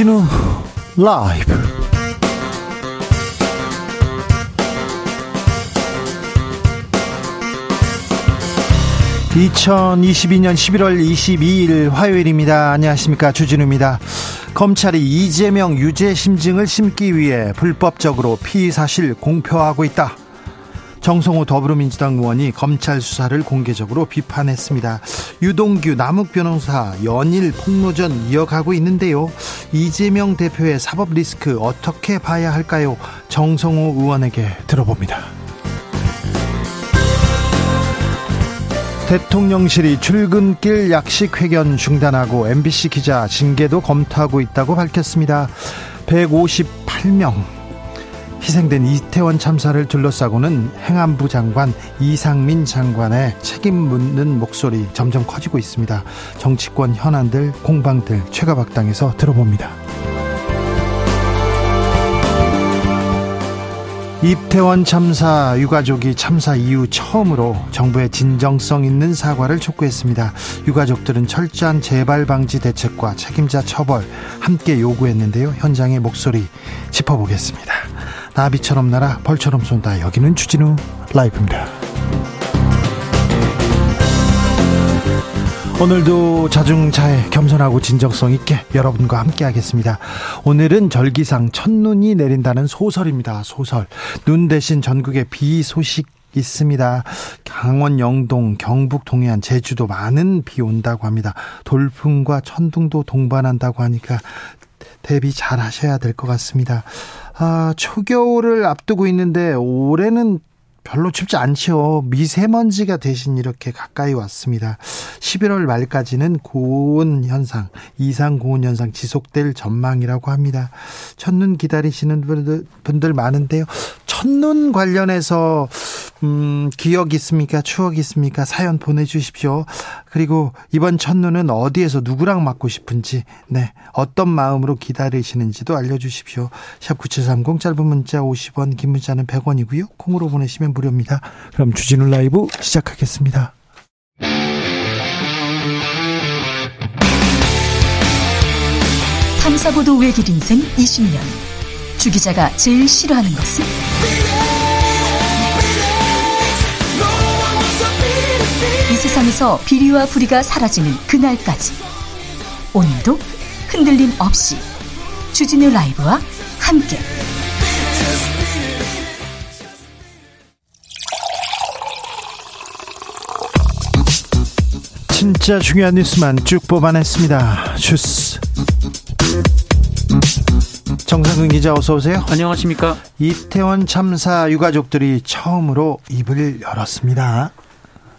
주진우 라이브. (2022년 11월 22일) 화요일입니다. 안녕하십니까. 주진우입니다. 검찰이 이재명 유죄 심증을 심기 위해 불법적으로 피의 사실 공표하고 있다 정성호 더불어민주당 의원이 검찰 수사를 공개적으로 비판했습니다. 유동규 남욱 변호사 연일 폭로전 이어가고 있는데요. 이재명 대표의 사법 리스크 어떻게 봐야 할까요? 정성호 의원에게 들어봅니다. 대통령실이 출근길 약식 회견 중단하고 MBC 기자 징계도 검토하고 있다고 밝혔습니다. 158명 희생된 이태원 참사를 둘러싸고는 행안부 장관 이상민 장관의 책임 묻는 목소리 점점 커지고 있습니다. 정치권 현안들 공방들 최가박당에서 들어봅니다. 이태원 참사 유가족이 참사 이후 처음으로 정부의 진정성 있는 사과를 촉구했습니다. 유가족들은 철저한 재발 방지 대책과 책임자 처벌 함께 요구했는데요. 현장의 목소리 짚어보겠습니다. 나비처럼 날아 벌처럼 쏜다. 여기는 주진우 라이브입니다. 오늘도 자중차에 겸손하고 진정성 있게 여러분과 함께 하겠습니다. 오늘은 절기상 첫눈이 내린다는 소설입니다. 소설. 눈 대신 전국에 비 소식 있습니다. 강원 영동, 경북 동해안, 제주도 많은 비 온다고 합니다. 돌풍과 천둥도 동반한다고 하니까 대비 잘 하셔야 될 것 같습니다. 아, 초겨울을 앞두고 있는데 올해는 별로 춥지 않죠. 미세먼지가 대신 이렇게 가까이 왔습니다. 11월 말까지는 고온 현상, 이상 고온 현상 지속될 전망이라고 합니다. 첫눈 기다리시는 분들, 분들 많은데요. 첫눈 관련해서 음, 기억 있습니까? 추억 있습니까? 사연 보내주십시오. 그리고 이번 첫눈은 어디에서 누구랑 맞고 싶은지, 네, 어떤 마음으로 기다리시는지도 알려주십시오. 샵 9730 짧은 문자 50원, 긴 문자는 100원이고요. 콩으로 보내시면 무료입니다. 그럼 주진우 라이브 시작하겠습니다. 탐사보도 외길 인생 20년. 주 기자가 제일 싫어하는 것은? 이 세상에서 비리와 부리가 사라지는 그날까지 오늘도 흔들림 없이 주진우 라이브와 함께 진짜 중요한 뉴스만 쭉 뽑아냈습니다. 주스. 정상근 기자 어서 오세요. 안녕하십니까. 이태원 참사 유가족들이 처음으로 입을 열었습니다.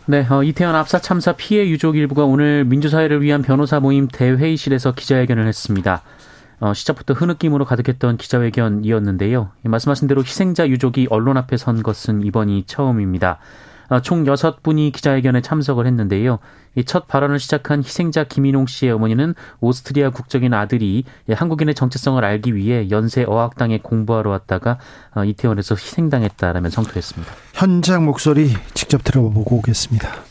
네, 어, 이태원 압사 참사 피해 유족 일부가 오늘 민주사회를 위한 변호사 모임 대회의실에서 기자회견을 했습니다. 어, 시작부터 흐느낌으로 가득했던 기자회견이었는데요. 말씀하신 대로 희생자 유족이 언론 앞에 선 것은 이번이 처음입니다. 어, 총 6분이 기자회견에 참석을 했는데요. 첫 발언을 시작한 희생자 김인홍 씨의 어머니는 오스트리아 국적인 아들이 한국인의 정체성을 알기 위해 연세 어학당에 공부하러 왔다가 어, 이태원에서 희생당했다라며 성토했습니다. 현장 목소리 직접 들어보고 오겠습니다.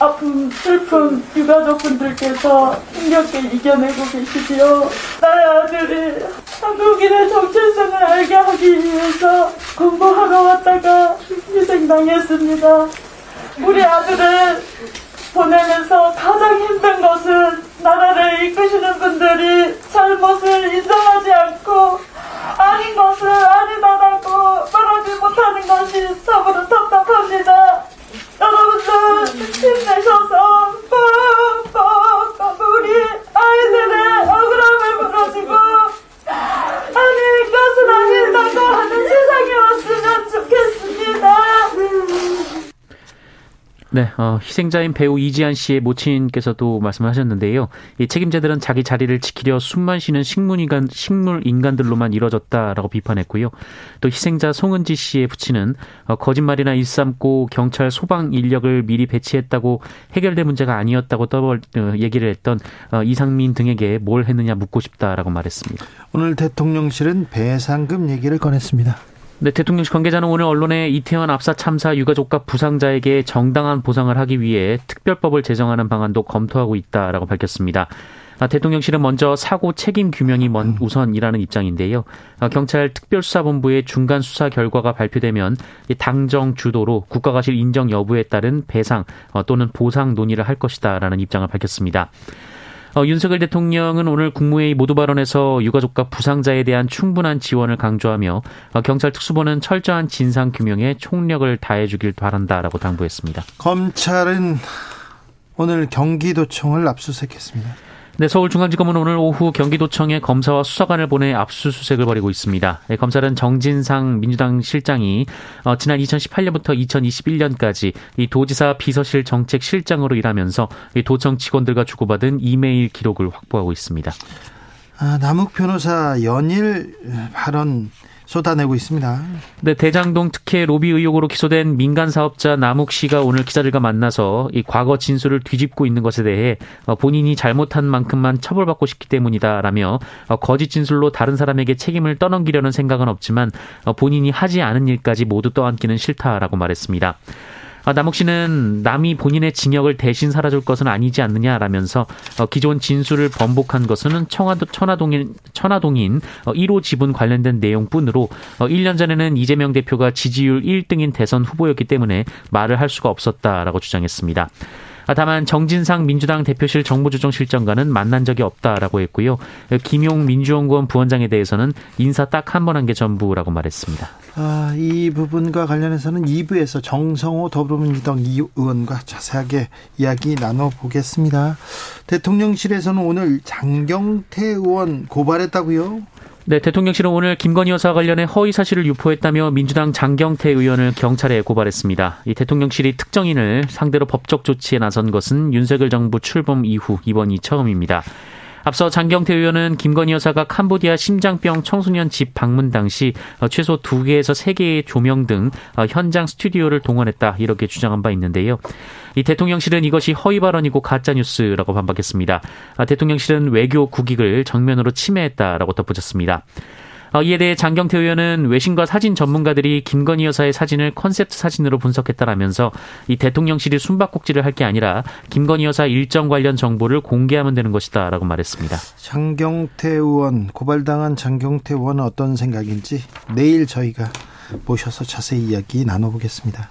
아픔, 슬픔 유가족분들께서 힘겹게 이겨내고 계시지요. 나의 아들이 한국인의 정체성을 알게 하기 위해서 공부하러 왔다가 희생당했습니다. 우리 아들을 보내면서 가장 힘든 것은 나라를 이끄시는 분들이 잘못을 인정하지 않고 아닌 것을 아니다라고 말하지 못하는 것이 참으로 답답합니다. 여러분들 힘내셔서 꼭꼭 우리 아이들의 억울함을 물어주고 아닐 것은 아니다고 하는 세상이 왔으면 좋겠습니다. 네, 어, 희생자인 배우 이지한 씨의 모친께서도 말씀하셨는데요. 이 책임자들은 자기 자리를 지키려 숨만 쉬는 식물 인간, 식물 인간들로만 이뤄졌다라고 비판했고요. 또 희생자 송은지 씨의 부친은 어, 거짓말이나 일삼고 경찰 소방 인력을 미리 배치했다고 해결될 문제가 아니었다고 떠벌 어, 얘기를 했던 어, 이상민 등에게 뭘 했느냐 묻고 싶다라고 말했습니다. 오늘 대통령실은 배상금 얘기를 꺼냈습니다. 네, 대통령실 관계자는 오늘 언론에 이태원 압사 참사 유가족과 부상자에게 정당한 보상을 하기 위해 특별법을 제정하는 방안도 검토하고 있다라고 밝혔습니다. 아, 대통령실은 먼저 사고 책임 규명이 먼 음. 우선이라는 입장인데요. 아, 경찰 특별수사본부의 중간 수사 결과가 발표되면 당정 주도로 국가가실 인정 여부에 따른 배상 어, 또는 보상 논의를 할 것이다라는 입장을 밝혔습니다. 어, 윤석열 대통령은 오늘 국무회의 모두 발언에서 유가족과 부상자에 대한 충분한 지원을 강조하며 어, 경찰 특수부는 철저한 진상 규명에 총력을 다해주길 바란다라고 당부했습니다. 검찰은 오늘 경기도청을 압수수색했습니다. 네, 서울중앙지검은 오늘 오후 경기도청에 검사와 수사관을 보내 압수수색을 벌이고 있습니다. 네, 검찰은 정진상 민주당 실장이 어, 지난 2018년부터 2021년까지 이 도지사 비서실 정책 실장으로 일하면서 이 도청 직원들과 주고받은 이메일 기록을 확보하고 있습니다. 아, 남욱 변호사 연일 발언 쏟아내고 있습니다. 네, 대장동 특혜 로비 의혹으로 기소된 민간 사업자 남욱 씨가 오늘 기자들과 만나서 이 과거 진술을 뒤집고 있는 것에 대해 어, 본인이 잘못한 만큼만 처벌받고 싶기 때문이다라며 어, 거짓 진술로 다른 사람에게 책임을 떠넘기려는 생각은 없지만 어, 본인이 하지 않은 일까지 모두 떠안기는 싫다라고 말했습니다. 아, 남욱 씨는 남이 본인의 징역을 대신 살아줄 것은 아니지 않느냐라면서 어, 기존 진술을 번복한 것은 청와도 천화동인 천화동인 1호 어, 지분 관련된 내용뿐으로 1년 어, 전에는 이재명 대표가 지지율 1등인 대선 후보였기 때문에 말을 할 수가 없었다라고 주장했습니다. 아, 다만 정진상 민주당 대표실 정무조정실장과는 만난 적이 없다라고 했고요. 김용 민주연구원 부원장에 대해서는 인사 딱 한 번 한 게 전부라고 말했습니다. 아, 이 부분과 관련해서는 2부에서 정성호 더불어민주당 이 의원과 자세하게 이야기 나눠보겠습니다. 대통령실에서는 오늘 장경태 의원 고발했다고요? 네, 대통령실은 오늘 김건희 여사 관련해 허위 사실을 유포했다며 민주당 장경태 의원을 경찰에 고발했습니다. 이 대통령실이 특정인을 상대로 법적 조치에 나선 것은 윤석열 정부 출범 이후 이번이 처음입니다. 앞서 장경태 의원은 김건희 여사가 캄보디아 심장병 청소년 집 방문 당시 어, 최소 2개에서 3개의 조명 등 어, 현장 스튜디오를 동원했다 이렇게 주장한 바 있는데요. 이 대통령실은 이것이 허위 발언이고 가짜 뉴스라고 반박했습니다. 아, 대통령실은 외교 국익을 정면으로 침해했다라고 덧붙였습니다. 어, 이에 대해 장경태 의원은 외신과 사진 전문가들이 김건희 여사의 사진을 컨셉트 사진으로 분석했다라면서 이 대통령실이 숨바꼭질을 할 게 아니라 김건희 여사 일정 관련 정보를 공개하면 되는 것이다라고 말했습니다. 장경태 의원 고발당한 장경태 의원은 어떤 생각인지 내일 저희가 모셔서 자세히 이야기 나눠보겠습니다.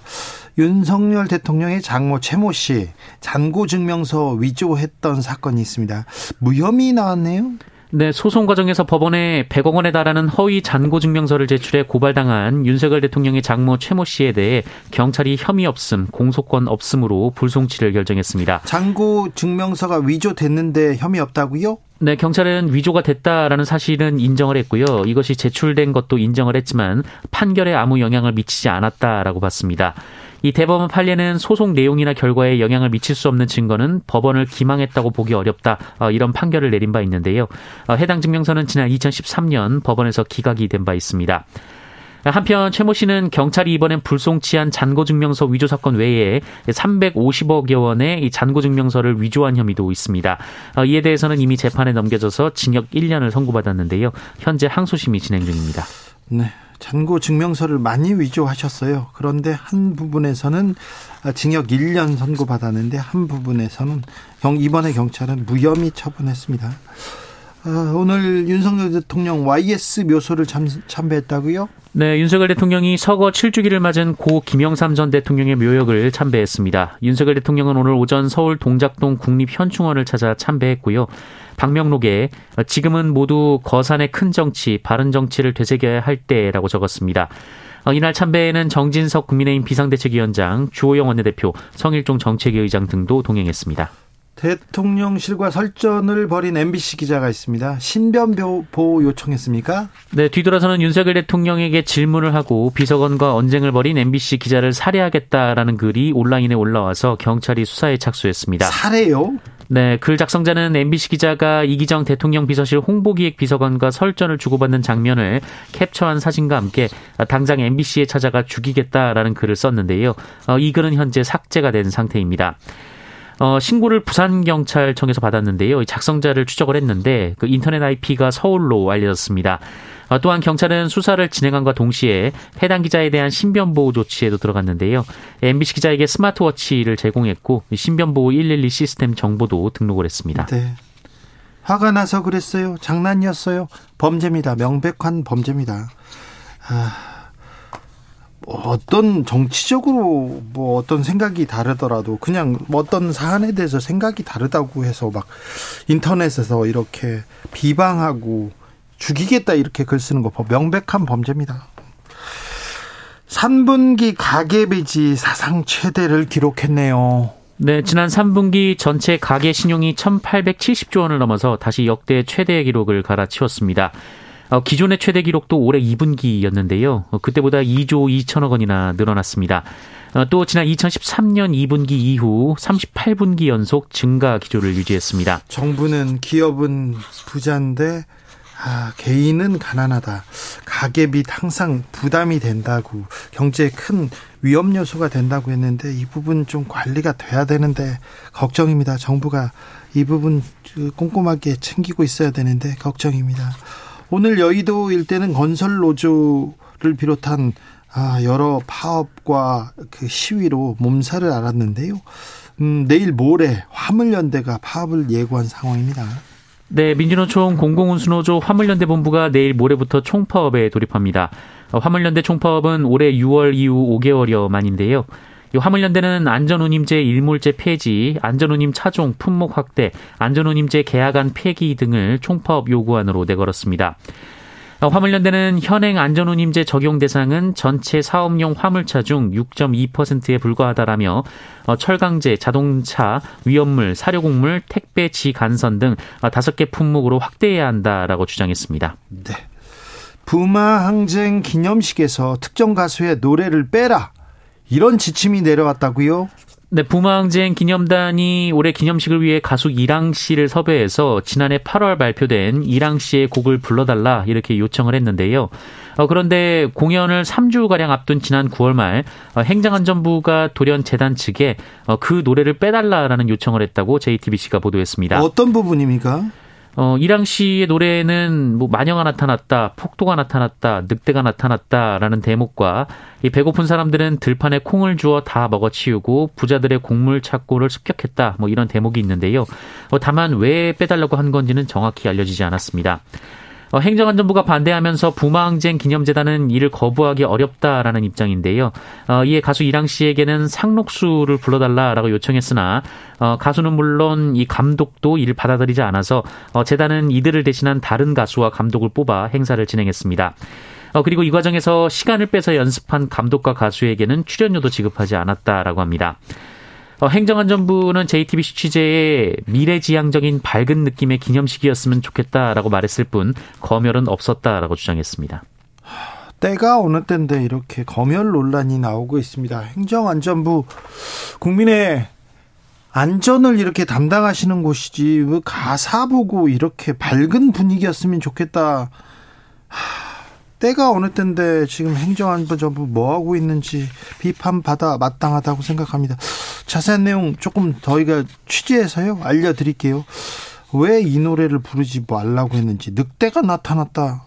윤석열 대통령의 장모 최모 씨 잔고 증명서 위조했던 사건이 있습니다. 무혐의 나왔네요. 네, 소송 과정에서 법원에 100억 원에 달하는 허위 잔고 증명서를 제출해 고발당한 윤석열 대통령의 장모 최모 씨에 대해 경찰이 혐의 없음, 공소권 없음으로 불송치를 결정했습니다. 잔고 증명서가 위조됐는데 혐의 없다고요? 네, 경찰은 위조가 됐다라는 사실은 인정을 했고요. 이것이 제출된 것도 인정을 했지만 판결에 아무 영향을 미치지 않았다라고 봤습니다. 이 대법원 판례는 소송 내용이나 결과에 영향을 미칠 수 없는 증거는 법원을 기망했다고 보기 어렵다 어, 이런 판결을 내린 바 있는데요. 어, 해당 증명서는 지난 2013년 법원에서 기각이 된 바 있습니다. 한편 최모 씨는 경찰이 이번엔 불송치한 잔고증명서 위조 사건 외에 350억여 원의 이 잔고증명서를 위조한 혐의도 있습니다. 어, 이에 대해서는 이미 재판에 넘겨져서 징역 1년을 선고받았는데요. 현재 항소심이 진행 중입니다. 네. 잔고 증명서를 많이 위조하셨어요. 그런데 한 부분에서는 징역 1년 선고받았는데 한 부분에서는 이번에 경찰은 무혐의 처분했습니다. 아, 오늘 윤석열 대통령 YS 묘소를 참, 참배했다고요? 네, 윤석열 대통령이 서거 7주기를 맞은 고 김영삼 전 대통령의 묘역을 참배했습니다. 윤석열 대통령은 오늘 오전 서울 동작동 국립현충원을 찾아 참배했고요. 박명록에 지금은 모두 거산의 큰 정치, 바른 정치를 되새겨야 할 때라고 적었습니다. 어, 이날 참배에는 정진석 국민의힘 비상대책위원장, 주호영 원내대표, 성일종 정책위 의장 등도 동행했습니다. 대통령실과 설전을 벌인 MBC 기자가 있습니다. 신변 보호 요청했습니까? 네, 뒤돌아서는 윤석열 대통령에게 질문을 하고 비서관과 언쟁을 벌인 MBC 기자를 살해하겠다라는 글이 온라인에 올라와서 경찰이 수사에 착수했습니다. 살해요? 네, 글 작성자는 MBC 기자가 이기정 대통령 비서실 홍보기획 비서관과 설전을 주고받는 장면을 캡처한 사진과 함께 당장 MBC에 찾아가 죽이겠다라는 글을 썼는데요. 어, 이 글은 현재 삭제가 된 상태입니다. 어, 신고를 부산경찰청에서 받았는데요. 작성자를 추적을 했는데 그 인터넷 IP가 서울로 알려졌습니다. 어, 또한 경찰은 수사를 진행함과 동시에 해당 기자에 대한 신변 보호 조치에도 들어갔는데요. MBC 기자에게 스마트워치를 제공했고 신변 보호 112 시스템 정보도 등록을 했습니다. 네. 화가 나서 그랬어요. 장난이었어요. 범죄입니다. 명백한 범죄입니다. 아, 뭐 어떤 정치적으로 뭐 어떤 생각이 다르더라도 그냥 뭐 어떤 사안에 대해서 생각이 다르다고 해서 막 인터넷에서 이렇게 비방하고 죽이겠다 이렇게 글 쓰는 거 명백한 범죄입니다. 3분기 가계비지 사상 최대를 기록했네요. 네, 지난 3분기 전체 가계 신용이 1,870조 원을 넘어서 다시 역대 최대 기록을 갈아치웠습니다. 어, 기존의 최대 기록도 올해 2분기였는데요. 어, 그때보다 2조 2천억 원이나 늘어났습니다. 어, 또 지난 2013년 2분기 이후 38분기 연속 증가 기조를 유지했습니다. 정부는 기업은 부자인데 아, 개인은 가난하다. 가계빚 항상 부담이 된다고 경제에 큰 위험 요소가 된다고 했는데 이 부분 좀 관리가 돼야 되는데 걱정입니다. 정부가 이 부분 꼼꼼하게 챙기고 있어야 되는데 걱정입니다. 오늘 여의도 일대는 건설 노조를 비롯한 아, 여러 파업과 그 시위로 몸살을 앓았는데요. 음, 내일 모레 화물연대가 파업을 예고한 상황입니다. 네, 민주노총 공공운수노조 화물연대 본부가 내일 모레부터 총파업에 돌입합니다. 어, 화물연대 총파업은 올해 6월 이후 5개월여 만인데요. 화물연대는 안전운임제 일몰제 폐지, 안전운임 차종 품목 확대, 안전운임제 계약안 폐기 등을 총파업 요구안으로 내걸었습니다. 어, 화물연대는 현행 안전운임제 적용 대상은 전체 사업용 화물차 중 6.2%에 불과하다라며 어, 철강제, 자동차, 위험물, 사료곡물, 택배, 지간선 등 다섯 개 품목으로 확대해야 한다라고 주장했습니다. 네. 부마 항쟁 기념식에서 특정 가수의 노래를 빼라 이런 지침이 내려왔다고요? 네, 부마항쟁 기념단이 올해 기념식을 위해 가수 이랑 씨를 섭외해서 지난해 8월 발표된 이랑 씨의 곡을 불러달라 이렇게 요청을 했는데요. 어, 그런데 공연을 3주가량 앞둔 지난 9월 말 어, 행정안전부가 돌연 재단 측에 어, 그 노래를 빼달라라는 요청을 했다고 JTBC가 보도했습니다. 어떤 부분입니까? 어, 이랑 씨의 노래는 뭐 마녀가 나타났다, 폭도가 나타났다, 늑대가 나타났다라는 대목과 이 배고픈 사람들은 들판에 콩을 주어 다 먹어치우고 부자들의 곡물 착고를 습격했다. 뭐 이런 대목이 있는데요. 어, 다만 왜 빼달라고 한 건지는 정확히 알려지지 않았습니다. 어, 행정안전부가 반대하면서 부마항쟁 기념재단은 이를 거부하기 어렵다라는 입장인데요. 어, 이에 가수 이랑 씨에게는 상록수를 불러달라라고 요청했으나 어, 가수는 물론 이 감독도 이를 받아들이지 않아서 어, 재단은 이들을 대신한 다른 가수와 감독을 뽑아 행사를 진행했습니다. 어, 그리고 이 과정에서 시간을 빼서 연습한 감독과 가수에게는 출연료도 지급하지 않았다라고 합니다. 어, 행정안전부는 JTBC 취재에 미래지향적인 밝은 느낌의 기념식이었으면 좋겠다라고 말했을 뿐 검열은 없었다라고 주장했습니다. 때가 어느 때인데 이렇게 검열 논란이 나오고 있습니다. 행정안전부 국민의 안전을 이렇게 담당하시는 곳이지 왜 가사 보고 이렇게 밝은 분위기였으면 좋겠다. 때가 어느 때인데 지금 행정안전부 뭐 하고 있는지 비판받아 마땅하다고 생각합니다. 자세한 내용 조금 저희가 취재해서요 알려드릴게요. 왜 이 노래를 부르지 말라고 했는지 늑대가 나타났다.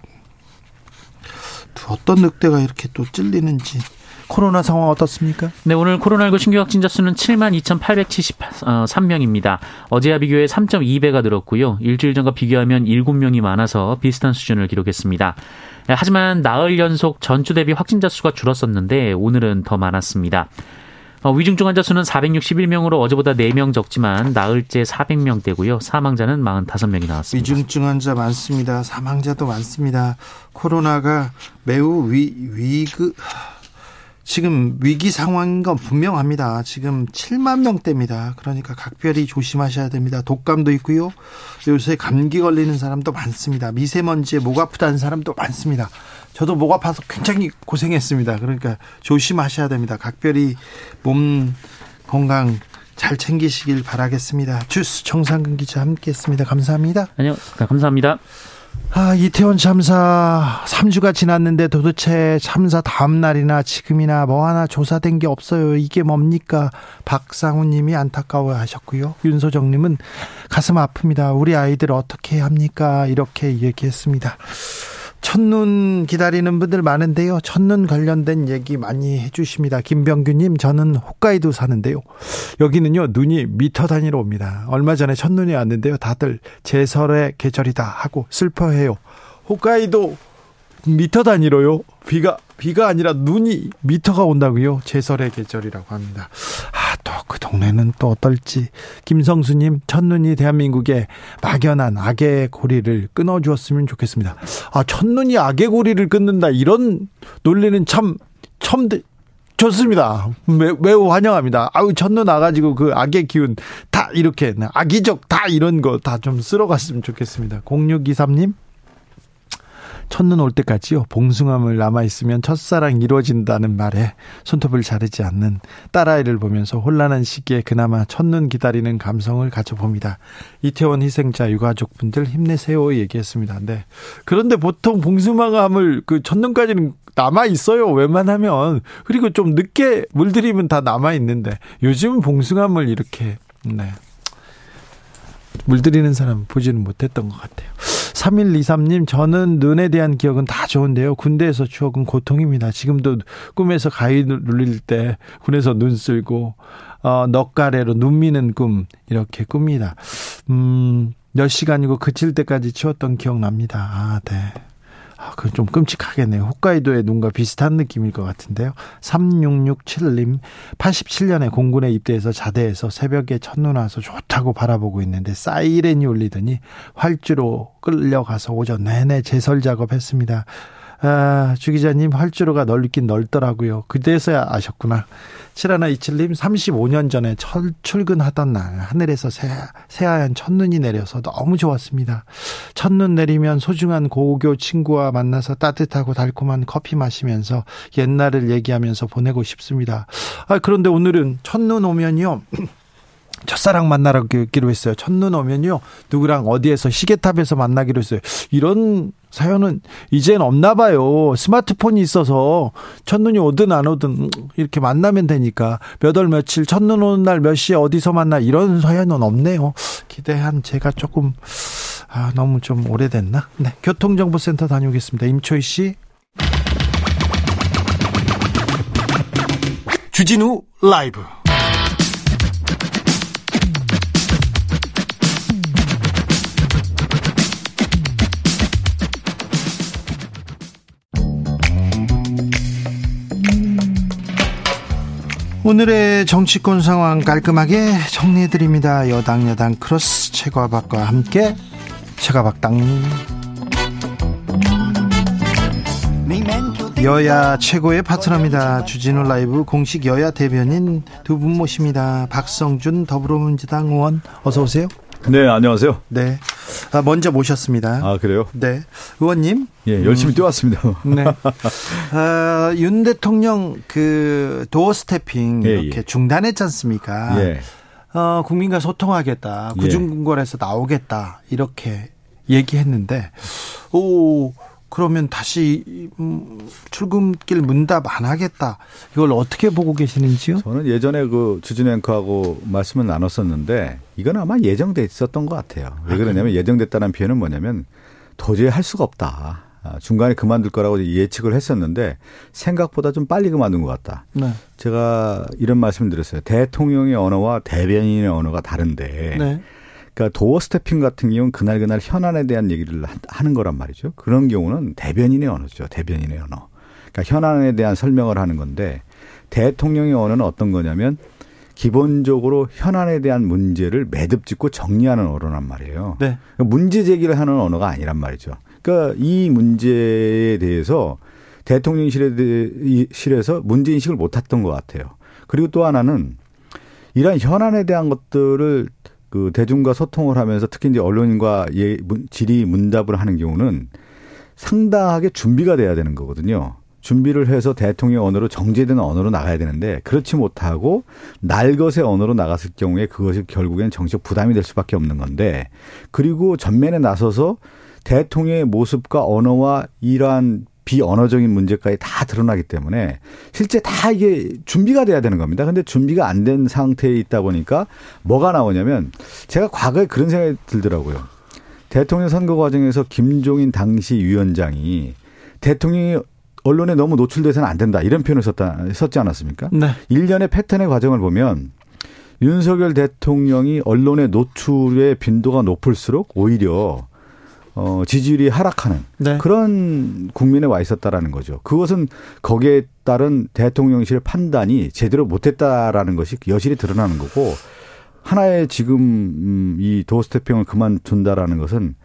어떤 늑대가 이렇게 또 찔리는지 코로나 상황 어떻습니까? 네, 오늘 코로나19 신규 확진자 수는 7만 2,873명입니다. 어제와 비교해 3.2배가 늘었고요. 일주일 전과 비교하면 7명이 많아서 비슷한 수준을 기록했습니다. 하지만 나흘 연속 전주 대비 확진자 수가 줄었었는데 오늘은 더 많았습니다. 어, 위중증 환자 수는 461명으로 어제보다 4명 적지만 나흘째 400명대고요. 사망자는 45명이 나왔습니다. 위중증 환자 많습니다. 사망자도 많습니다. 코로나가 매우 위, 위그, 지금 위기 상황인 건 분명합니다. 지금 7만 명대입니다. 그러니까 각별히 조심하셔야 됩니다. 독감도 있고요. 요새 감기 걸리는 사람도 많습니다. 미세먼지에 목 아프다는 사람도 많습니다. 저도 목 아파서 굉장히 고생했습니다. 그러니까 조심하셔야 됩니다. 각별히 몸 건강 잘 챙기시길 바라겠습니다. 주스 정상근 기자 함께했습니다. 감사합니다. 아니요, 감사합니다. 아, 이태원 참사 3주가 지났는데 도대체 참사 다음 날이나 지금이나 뭐 하나 조사된 게 없어요. 이게 뭡니까? 박상우 님이 안타까워 하셨고요. 윤소정 님은 가슴 아픕니다. 우리 아이들 어떻게 합니까? 이렇게 얘기했습니다. 첫눈 기다리는 분들 많은데요. 첫눈 관련된 얘기 많이 해주십니다. 김병규님, 저는 홋카이도 사는데요. 여기는요, 눈이 미터 단위로 옵니다. 얼마 전에 첫눈이 왔는데요. 다들 제설의 계절이다 하고 슬퍼해요. 홋카이도 미터 단위로요. 비가 비가 아니라 눈이 미터가 온다고요. 제설의 계절이라고 합니다. 아, 또 그 동네는 또 어떨지. 김성수님, 첫눈이 대한민국에 막연한 악의 고리를 끊어주었으면 좋겠습니다. 아, 첫눈이 악의 고리를 끊는다. 이런 논리는 참, 처음, 좋습니다. 매, 매우 환영합니다. 아우, 첫눈 와가지고 그 악의 기운 다 이렇게, 악의적 다 이런 거 다 좀 쓸어갔으면 좋겠습니다. 0623님, 첫눈 올 때까지요. 봉숭아물 남아 있으면 첫사랑 이루어진다는 말에 손톱을 자르지 않는 딸아이를 보면서 혼란한 시기에 그나마 첫눈 기다리는 감성을 가져봅니다. 이태원 희생자 유가족분들 힘내세요 얘기했습니다. 네. 그런데 보통 봉숭아물 그 첫눈까지는 남아 있어요. 웬만하면 그리고 좀 늦게 물들이면 다 남아 있는데 요즘은 봉숭아물 이렇게 네. 물들이는 사람 보지는 못했던 것 같아요. 3123님, 저는 눈에 대한 기억은 다 좋은데요. 군대에서 추억은 고통입니다. 지금도 꿈에서 가위 눌릴 때 군에서 눈 쓸고, 어, 넉가래로 눈 미는 꿈, 이렇게 꿉니다. 음, 몇 시간이고 그칠 때까지 치웠던 기억 납니다. 아, 네. 아, 그건 좀 끔찍하겠네요. 홋카이도의 눈과 비슷한 느낌일 것 같은데요. 3667님, 87년에 공군에 입대해서 자대에서 새벽에 첫눈 와서 좋다고 바라보고 있는데 사이렌이 울리더니 활주로 끌려가서 오전 내내 제설 작업했습니다. 아, 주 기자님 활주로가 넓긴 넓더라고요. 그때서야 아셨구나. 7127님 35년 전에 철, 출근하던 날 하늘에서 새, 새하얀 첫눈이 내려서 너무 좋았습니다. 첫눈 내리면 소중한 고교 친구와 만나서 따뜻하고 달콤한 커피 마시면서 옛날을 얘기하면서 보내고 싶습니다. 아, 그런데 오늘은 첫눈 오면요. 첫사랑 만나기로 했어요. 첫눈 오면요. 누구랑 어디에서 시계탑에서 만나기로 했어요. 이런 사연은 이젠 없나 봐요. 스마트폰이 있어서 첫눈이 오든 안 오든 이렇게 만나면 되니까 몇 월 며칠 첫눈 오는 날 몇 시에 어디서 만나 이런 사연은 없네요. 기대한 제가 조금 아, 너무 좀 오래됐나? 네. 교통정보센터 다녀오겠습니다. 임초희 씨. 주진우 라이브 오늘의 정치권 상황 깔끔하게 정리해드립니다. 여당 여당 크로스 최과박과 함께 최과박당 여야 최고의 파트너입니다. 주진우 라이브 공식 여야 대변인 두 분 모십니다. 박성준 더불어민주당 의원 어서 오세요. 네, 안녕하세요. 네. 아, 먼저 모셨습니다. 아, 그래요? 네. 의원님. 예, 열심히 음. 뛰어왔습니다. 네. 아, 윤 대통령 그 도어 스태핑 예, 이렇게 예. 중단했지 않습니까? 예. 어, 국민과 소통하겠다. 예. 구중궁궐에서 나오겠다. 이렇게 얘기했는데, 오, 그러면 다시 음, 출근길 문답 안 하겠다. 이걸 어떻게 보고 계시는지요? 저는 예전에 그 주진 앵커하고 말씀을 나눴었는데 이건 아마 예정돼 있었던 것 같아요. 왜 아, 그러냐면 예정됐다는 표현은 뭐냐면 도저히 할 수가 없다. 아, 중간에 그만둘 거라고 예측을 했었는데 생각보다 좀 빨리 그만둔 것 같다. 네. 제가 이런 말씀을 드렸어요. 대통령의 언어와 대변인의 언어가 다른데 네. 그러니까 도어 스태핑 같은 경우는 그날 그날 현안에 대한 얘기를 하는 거란 말이죠. 그런 경우는 대변인의 언어죠. 대변인의 언어. 그러니까 현안에 대한 설명을 하는 건데 대통령의 언어는 어떤 거냐면 기본적으로 현안에 대한 문제를 매듭 짓고 정리하는 언어란 말이에요. 네. 그러니까 문제 제기를 하는 언어가 아니란 말이죠. 그러니까 이 문제에 대해서 대통령실에서 문제 인식을 못 했던 것 같아요. 그리고 또 하나는 이러한 현안에 대한 것들을 그 대중과 소통을 하면서 특히 이제 언론인과 예, 질의 문답을 하는 경우는 상당하게 준비가 돼야 되는 거거든요. 준비를 해서 대통령 언어로 정제된 언어로 나가야 되는데 그렇지 못하고 날것의 언어로 나갔을 경우에 그것이 결국엔 정치적 부담이 될 수밖에 없는 건데 그리고 전면에 나서서 대통령의 모습과 언어와 이러한 비언어적인 문제까지 다 드러나기 때문에 실제 다 이게 준비가 돼야 되는 겁니다. 근데 준비가 안 된 상태에 있다 보니까 뭐가 나오냐면 제가 과거에 그런 생각이 들더라고요. 대통령 선거 과정에서 김종인 당시 위원장이 대통령이 언론에 너무 노출돼서는 안 된다 이런 표현을 썼다 썼지 않았습니까? 네. 일련의 패턴의 과정을 보면 윤석열 대통령이 언론의 노출의 빈도가 높을수록 오히려 어, 지지율이 하락하는 네. 그런 국민에 와 있었다라는 거죠. 그것은 거기에 따른 대통령실의 판단이 제대로 못했다라는 것이 여실히 드러나는 거고 하나의 지금 음, 이 도스태핑을 그만둔다라는 것은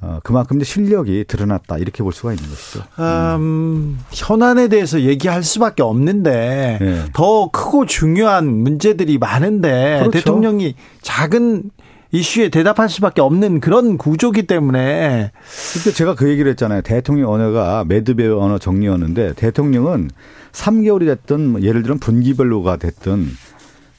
어, 그만큼 이제 실력이 드러났다 이렇게 볼 수가 있는 것이죠. 음, 현안에 대해서 얘기할 수밖에 없는데 네. 더 크고 중요한 문제들이 많은데 그렇죠. 대통령이 작은 이슈에 대답할 수밖에 없는 그런 구조기 때문에 그때 제가 그 얘기를 했잖아요. 대통령 언어가 매듭의 언어 정리였는데 대통령은 3개월이 됐든 뭐 예를 들면 분기별로가 됐든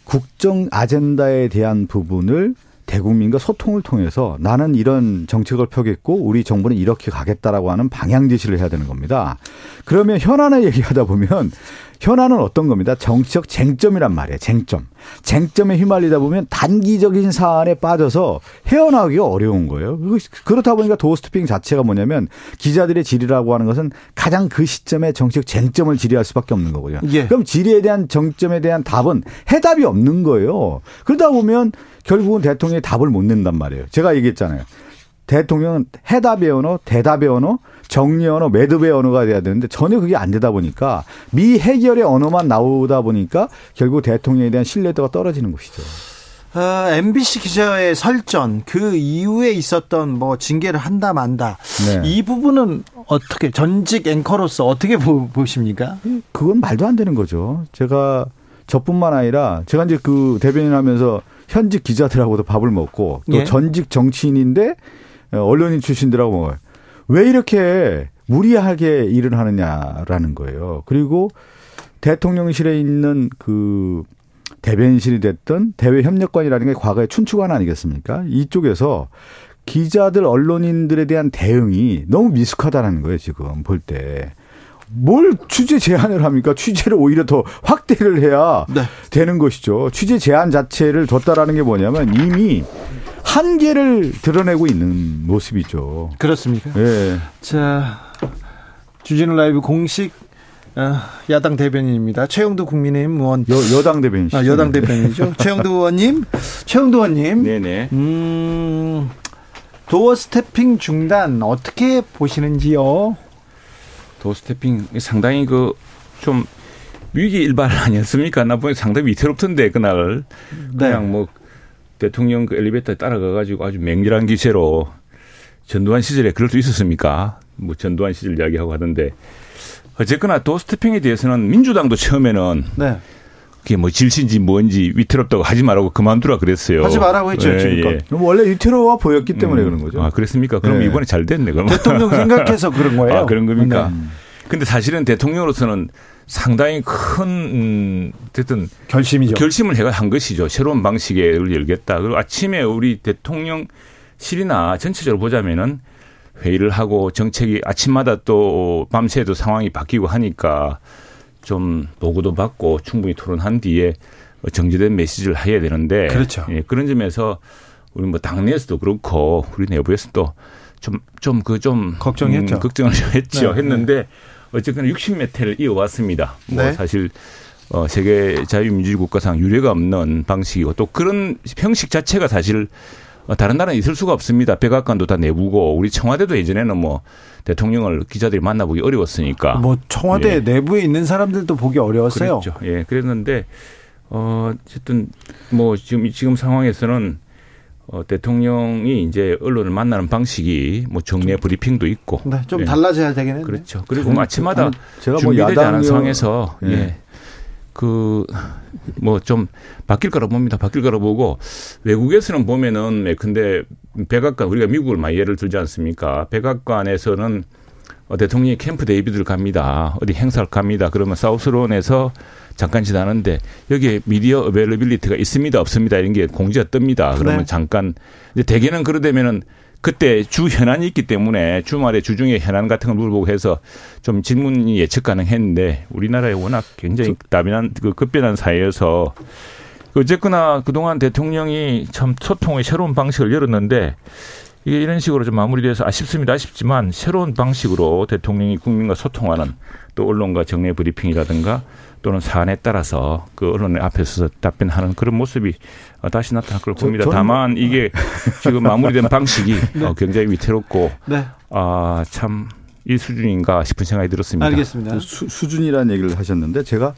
국정 아젠다에 대한 부분을 대국민과 소통을 통해서 나는 이런 정책을 펴겠고 우리 정부는 이렇게 가겠다라고 하는 방향 제시를 해야 되는 겁니다. 그러면 현안을 얘기하다 보면 현안은 어떤 겁니다. 정치적 쟁점이란 말이에요. 쟁점. 쟁점에 휘말리다 보면 단기적인 사안에 빠져서 헤어나오기가 어려운 거예요. 그렇다 보니까 도어스토핑 자체가 뭐냐면 기자들의 질의라고 하는 것은 가장 그 시점에 정치적 쟁점을 질의할 수밖에 없는 거고요. 예. 그럼 질의에 대한 정점에 대한 답은 해답이 없는 거예요. 그러다 보면 결국은 대통령이 답을 못 낸단 말이에요. 제가 얘기했잖아요. 대통령은 해답의 언어, 대답의 언어, 정리 언어, 매듭의 언어가 돼야 되는데 전혀 그게 안 되다 보니까 미 해결의 언어만 나오다 보니까 결국 대통령에 대한 신뢰도가 떨어지는 것이죠. 어, MBC 기자의 설전 그 이후에 있었던 뭐 징계를 한다 만다 네. 이 부분은 어떻게 전직 앵커로서 어떻게 보, 보십니까? 그건 말도 안 되는 거죠. 제가 저뿐만 아니라 제가 이제 그 대변인 하면서 현직 기자들하고도 밥을 먹고 또 예. 전직 정치인인데 어, 언론인 출신들하고 먹어요. 왜 이렇게 무리하게 일을 하느냐라는 거예요. 그리고 대통령실에 있는 그 대변인실이 됐든 대외 협력관이라는 게 과거의 춘추관 아니겠습니까? 이쪽에서 기자들 언론인들에 대한 대응이 너무 미숙하다는 거예요, 지금 볼 때. 뭘 취재 제한을 합니까? 취재를 오히려 더 확대를 해야 네. 되는 것이죠. 취재 제한 자체를 줬다라는 게 뭐냐면 이미 한계를 드러내고 있는 모습이죠. 그렇습니까? 예. 자 주진우 라이브 공식 어, 야당 대변인입니다. 최영두 국민의힘 의원 여, 여당 대변인. 아, 여당 대변인이죠. 최영두 의원님, 최영두 의원님. 네네. 음, 도어 스태핑 중단 어떻게 보시는지요? 도스태핑 상당히 그좀 위기 일발 아니었습니까? 나 보니 상당히 위태롭던데 그날 네. 그냥 뭐 대통령 그 엘리베이터에 따라가 가지고 아주 맹렬한 기세로 전두환 시절에 그럴 수 있었습니까? 뭐 전두환 시절 이야기하고 하던데 어쨌거나 도스태핑에 대해서는 민주당도 처음에는 네. 그게 뭐 질신지 뭔지 위태롭다고 하지 말라고 그만두라 그랬어요. 하지 말라고 했죠, 예, 지금껏. 예. 원래 위태로워 보였기 때문에 그런 거죠. 아, 그랬습니까? 그럼 네. 이번에 잘 됐네, 그럼. 대통령 생각해서 그런 거예요. 아, 그런 겁니까? 네. 근데 사실은 대통령으로서는 상당히 큰, 음, 어쨌든 결심이죠. 결심을 해가 한 것이죠. 새로운 방식을 열겠다. 그리고 아침에 우리 대통령실이나 전체적으로 보자면은 회의를 하고 정책이 아침마다 또 밤새도 상황이 바뀌고 하니까 좀 보고도 받고 충분히 토론한 뒤에 정제된 메시지를 해야 되는데 그렇죠. 예, 그런 점에서 우리 뭐 당내에서도 그렇고 우리 내부에서도 좀 좀 그좀 걱정했죠. 걱정을 좀 했죠. 네, 했는데 어쨌거나 60몇 회를 이어왔습니다. 뭐 네. 사실 어, 세계 자유민주주의 국가상 유례가 없는 방식이고 또 그런 형식 자체가 사실 어, 다른 나라는 있을 수가 없습니다. 백악관도 다 내부고 우리 청와대도 예전에는 뭐 대통령을 기자들이 만나보기 어려웠으니까. 뭐 청와대 예. 내부에 있는 사람들도 보기 어려웠어요. 그랬죠. 예, 그랬는데 어 어쨌든 뭐 지금 이- 지금 상황에서는 어 대통령이 이제 언론을 만나는 방식이 뭐 정례 브리핑도 있고. 네, 좀 예. 달라져야 되겠는데. 그렇죠. 그리고 뭐 아침마다 제가 뭐 준비되지 않은 야당이요- 상황에서 예. 예. 그 뭐 좀 바뀔 거라 봅니다. 바뀔 거라 보고 외국에서는 보면은 예, 근데 백악관 우리가 미국을 많이 예를 들지 않습니까? 백악관에서는 어, 대통령이 캠프 데이비드를 갑니다. 어디 행사를 갑니다. 그러면 South Lawn에서 잠깐 지나는데 여기에 media availability가 있습니다. 없습니다. 이런 게 공지가 뜹니다. 그러면 네. 잠깐 이제 대개는 그러되면은 그때 주 현안이 있기 때문에 주말에 주중에 현안 같은 걸 물어보고 해서 좀 질문이 예측 가능했는데 우리나라에 워낙 굉장히 다변한 그 급변한 사회여서 어쨌거나 그동안 대통령이 참 소통의 새로운 방식을 열었는데 이게 이런 식으로 좀 마무리돼서 아쉽습니다. 아쉽지만 새로운 방식으로 대통령이 국민과 소통하는 또 언론과 정례 브리핑이라든가 또는 사안에 따라서 그 언론의 앞에서 답변하는 그런 모습이 다시 나타날 걸 봅니다. 다만 이게 지금 마무리된 방식이 네. 어, 굉장히 위태롭고 네. 아참 이 수준인가 싶은 생각이 들었습니다. 알겠습니다. 수, 수준이라는 얘기를 하셨는데 제가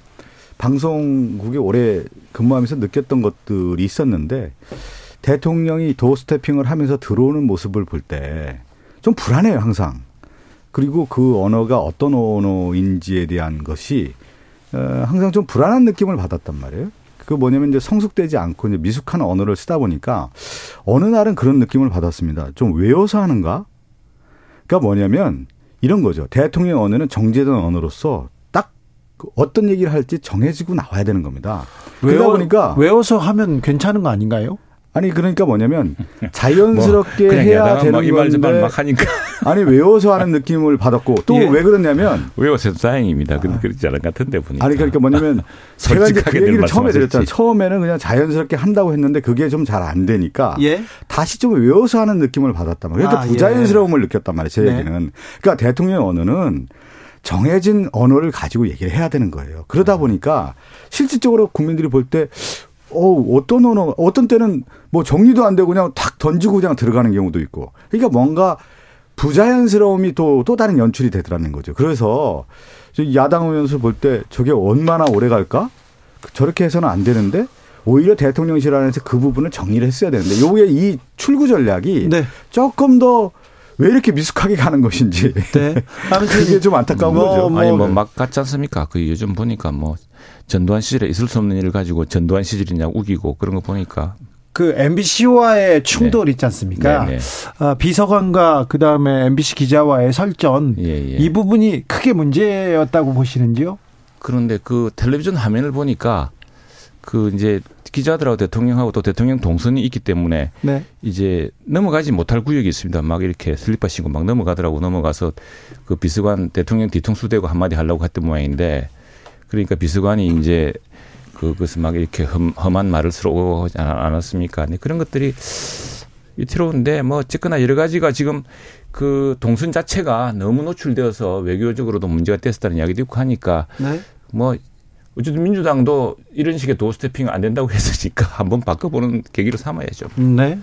방송국에 오래 근무하면서 느꼈던 것들이 있었는데 대통령이 도스태핑을 하면서 들어오는 모습을 볼 때 좀 불안해요 항상. 그리고 그 언어가 어떤 언어인지에 대한 것이 어, 항상 좀 불안한 느낌을 받았단 말이에요. 그 뭐냐면 이제 성숙되지 않고 이제 미숙한 언어를 쓰다 보니까 어느 날은 그런 느낌을 받았습니다. 좀 외워서 하는가? 그러니까 뭐냐면 이런 거죠. 대통령 언어는 정제된 언어로서 딱 어떤 얘기를 할지 정해지고 나와야 되는 겁니다. 외워, 그러다 보니까 외워서 하면 괜찮은 거 아닌가요? 아니 그러니까 뭐냐면 자연스럽게 뭐 해야 되는 건데 막 하니까 아니 외워서 하는 느낌을 받았고 또왜 예. 그러냐면 외워서 다행입니다. 근데 그렇지 않은 같은데 보니까 아니 그러니까 뭐냐면 제가 이제 그 얘기를 처음에 드렸잖아요. 처음에는 그냥 자연스럽게 한다고 했는데 그게 좀 잘 안 되니까 예? 다시 좀 외워서 하는 느낌을 받았단 말이에요. 그러니까 아, 부자연스러움을 예. 느꼈단 말이에요. 제 네. 얘기는 그러니까 대통령 언어는 정해진 언어를 가지고 얘기를 해야 되는 거예요. 그러다 보니까 실질적으로 국민들이 볼 때 어, 어떤 언어, 어떤 때는 뭐 정리도 안 되고 그냥 탁 던지고 그냥 들어가는 경우도 있고. 그러니까 뭔가 부자연스러움이 또, 또 다른 연출이 되더라는 거죠. 그래서 야당 의원수 볼 때 저게 얼마나 오래 갈까? 저렇게 해서는 안 되는데 오히려 대통령실 안에서 그 부분을 정리를 했어야 되는데 요게 이 출구 전략이 네. 조금 더 왜 이렇게 미숙하게 가는 것인지. 네. 아무튼 그게 좀 안타까운 뭐, 거죠. 뭐. 아니 뭐 막 같지 않습니까? 그 요즘 보니까 뭐 전두환 시절에 있을 수 없는 일을 가지고 전두환 시절이냐 우기고 그런 거 보니까 그 MBC와의 충돌 네. 있지 않습니까? 네, 네. 아, 비서관과 그 다음에 MBC 기자와의 설전 예, 예. 이 부분이 크게 문제였다고 보시는지요? 그런데 그 텔레비전 화면을 보니까 그 이제 기자들하고 대통령하고 또 대통령 동선이 있기 때문에 네. 이제 넘어가지 못할 구역이 있습니다. 막 이렇게 슬리퍼 신고 막 넘어가더라고 넘어가서 그 비서관 대통령 뒤통수 대고 한마디 하려고 했던 모양인데 그러니까 비서관이 이제 그것을 막 이렇게 험, 험한 말을 쓰고 않았습니까? 네, 그런 것들이 위태로운데 뭐 어쨌거나 여러 가지가 지금 그 동선 자체가 너무 노출되어서 외교적으로도 문제가 됐었다는 이야기도 있고 하니까 네. 뭐 어쨌든 민주당도 이런 식의 도스태핑 안 된다고 했으니까 한번 바꿔보는 계기로 삼아야죠. 네.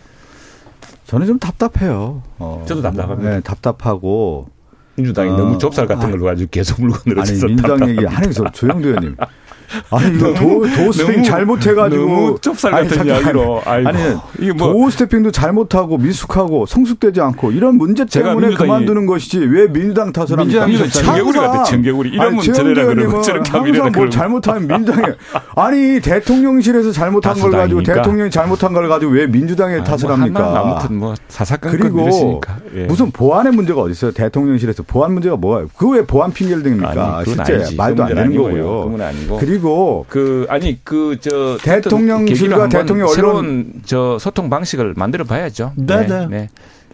저는 좀 답답해요. 어, 저도 답답합니다. 네, 답답하고 민주당이 어. 너무 좁쌀 같은 걸 가지고 계속 물고 늘어져서 아니 민주당 얘기 하면서 조영도 의원님 아니 이거 도, 도 스태핑 잘못해가지고 너무 좁쌀 같은 아니, 이야기로 아이고. 아니 이게 뭐 도 스태핑도 잘못하고 미숙하고 성숙되지 않고 이런 문제 때문에 그만두는 것이지 왜 민주당 탓을 합니까? 민주당 청개구리 같아 청개구리 이런 문제라 그러고 저렇게 항상 뭘 잘못하면 민주당에 아니 대통령실에서 잘못한 걸 가지고 대통령이 잘못한 걸 가지고 왜 민주당에 탓을 뭐 합니까? 아무튼 뭐 사사건 그리고 예. 무슨 보안의 문제가 어디 있어요? 대통령실에서 보안 문제가 뭐예요? 그 왜 보안 핑계를 댑니까? 실제. 말도 안 되는 거고요. 그건 아니고 그리고 그 아니 그 저 대통령실과 대통령 언론 새로운 저 소통 방식을 만들어 봐야죠. 네, 네. 네.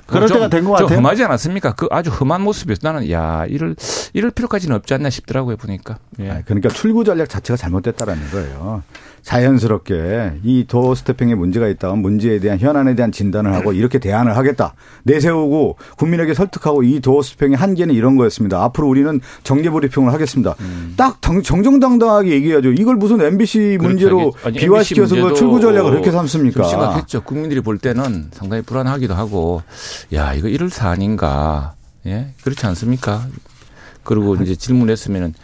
그럴 때가 된 것 같아요. 험하지 않았습니까? 그 아주 험한 모습이었어. 나는 야 이럴 이럴 필요까지는 없지 않나 싶더라고요 보니까. 예. 그러니까 출구 전략 자체가 잘못됐다라는 거예요. 자연스럽게 이 도어 스태핑에 문제가 있다면 문제에 대한 현안에 대한 진단을 하고 이렇게 대안을 하겠다. 내세우고 국민에게 설득하고 이 도어 스태핑의 한계는 이런 거였습니다. 앞으로 우리는 정계 브리핑을 하겠습니다. 음. 딱 정정당당하게 얘기해야죠. 이걸 무슨 MBC 그렇죠. 문제로 아니, 비화시켜서 MBC 출구 전략을 그렇게 삼습니까? 심각했죠. 국민들이 볼 때는 상당히 불안하기도 하고 야 이거 이럴 사안인가. 예 그렇지 않습니까? 그리고 이제 질문했으면은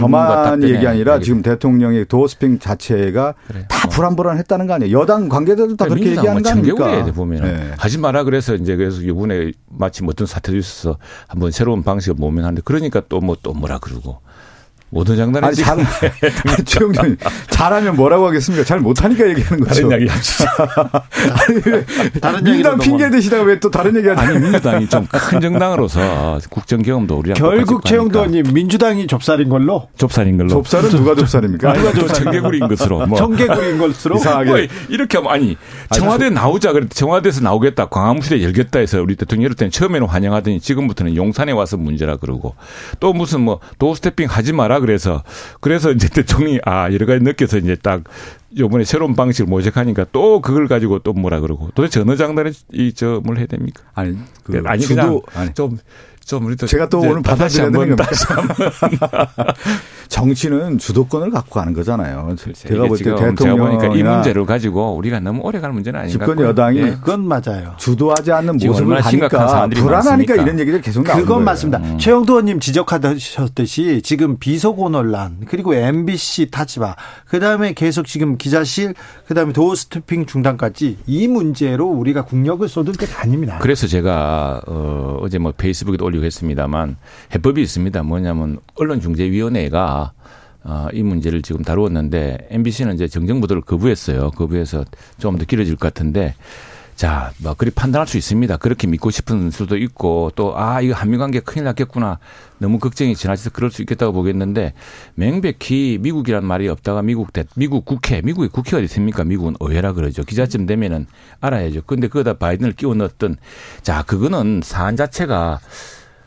저만 얘기 아니라 지금 대통령의 도어스핑 자체가 그래. 다 불안불안했다는 거 아니에요. 여당 관계자들 다 그렇게 얘기하는 거 아닙니까? 보면 네. 하지 마라 그래서 이제 그래서 이번에 마침 어떤 사태도 있어서 한번 새로운 방식을 모면하는데 그러니까 또 뭐또 또 뭐라 그러고 모든 장난이 아니, 잘, 최영준 잘하면 뭐라고 하겠습니까? 잘 못하니까 얘기하는 거죠. 다른 이야기 하시죠. 다른 민당 핑계 대시다가 왜 또 다른 얘기 하죠? 아니, 민주당이 좀 큰 정당으로서 국정 경험도 우리랑 결국 최영도 의원님 민주당이 좁쌀인 걸로? 좁쌀인 걸로. 좁쌀은 누가 좁쌀입니까? 누가 좁쌀? 청개구리인 것으로. 뭐. 청개구리인 것으로. 이상하게. 뭐 이렇게 하면 아니, 청와대 나오자 그랬 청와대에서 나오겠다. 광화문실에 열겠다 해서 우리 대통령 이럴 때는 처음에는 환영하더니 지금부터는 용산에 와서 문제라 그러고 또 무슨 뭐 도스태핑 하지 마라 그래서 그래서 이제 대통령이 아 여러 가지 느껴서 이제 딱 요번에 새로운 방식을 모색하니까 또 그걸 가지고 또 뭐라 그러고 도대체 어느 장단에 이저뭘 해야 됩니까? 아니 그 아니 주도 그냥 아니. 좀 좀 우리 또 제가 또 오늘 받아들여야 되는 한번 정치는 주도권을 갖고 가는 거잖아요. 제가 볼때 보니까 이 대통령이나 문제를 가지고 우리가 너무 오래 갈 문제는 아닌 것 집권 같고요. 여당이 예. 그건 맞아요. 주도하지 않는 모습을 하니까 불안하니까 많습니까? 이런 얘기를 계속 나오는 그건 거예요. 맞습니다. 음. 최영도 의원님 지적하셨듯이 지금 비속어 논란 그리고 MBC 타지바 그다음에 계속 지금 기자실 그다음에 도어 스토핑 중단까지 이 문제로 우리가 국력을 쏟을 때가 아닙니다. 그래서 제가 어, 어제 뭐 페이스북에도 올리고 했습니다만 해법이 있습니다. 뭐냐면 언론중재위원회가 어, 이 문제를 지금 다루었는데 MBC는 이제 정정보도를 거부했어요. 거부해서 좀 더 길어질 것 같은데 자, 뭐 그리 판단할 수 있습니다. 그렇게 믿고 싶은 수도 있고 또 아 이거 한미 관계 큰일 났겠구나. 너무 걱정이 지나쳐서 그럴 수 있겠다고 보겠는데 명백히 미국이란 말이 없다가 미국 대 미국 국회 미국의 국회가 있습니까? 미국은 의회라 그러죠. 기자쯤 되면은 알아야죠. 근데 그거다 바이든을 끼워 넣었던 자 그거는 사안 자체가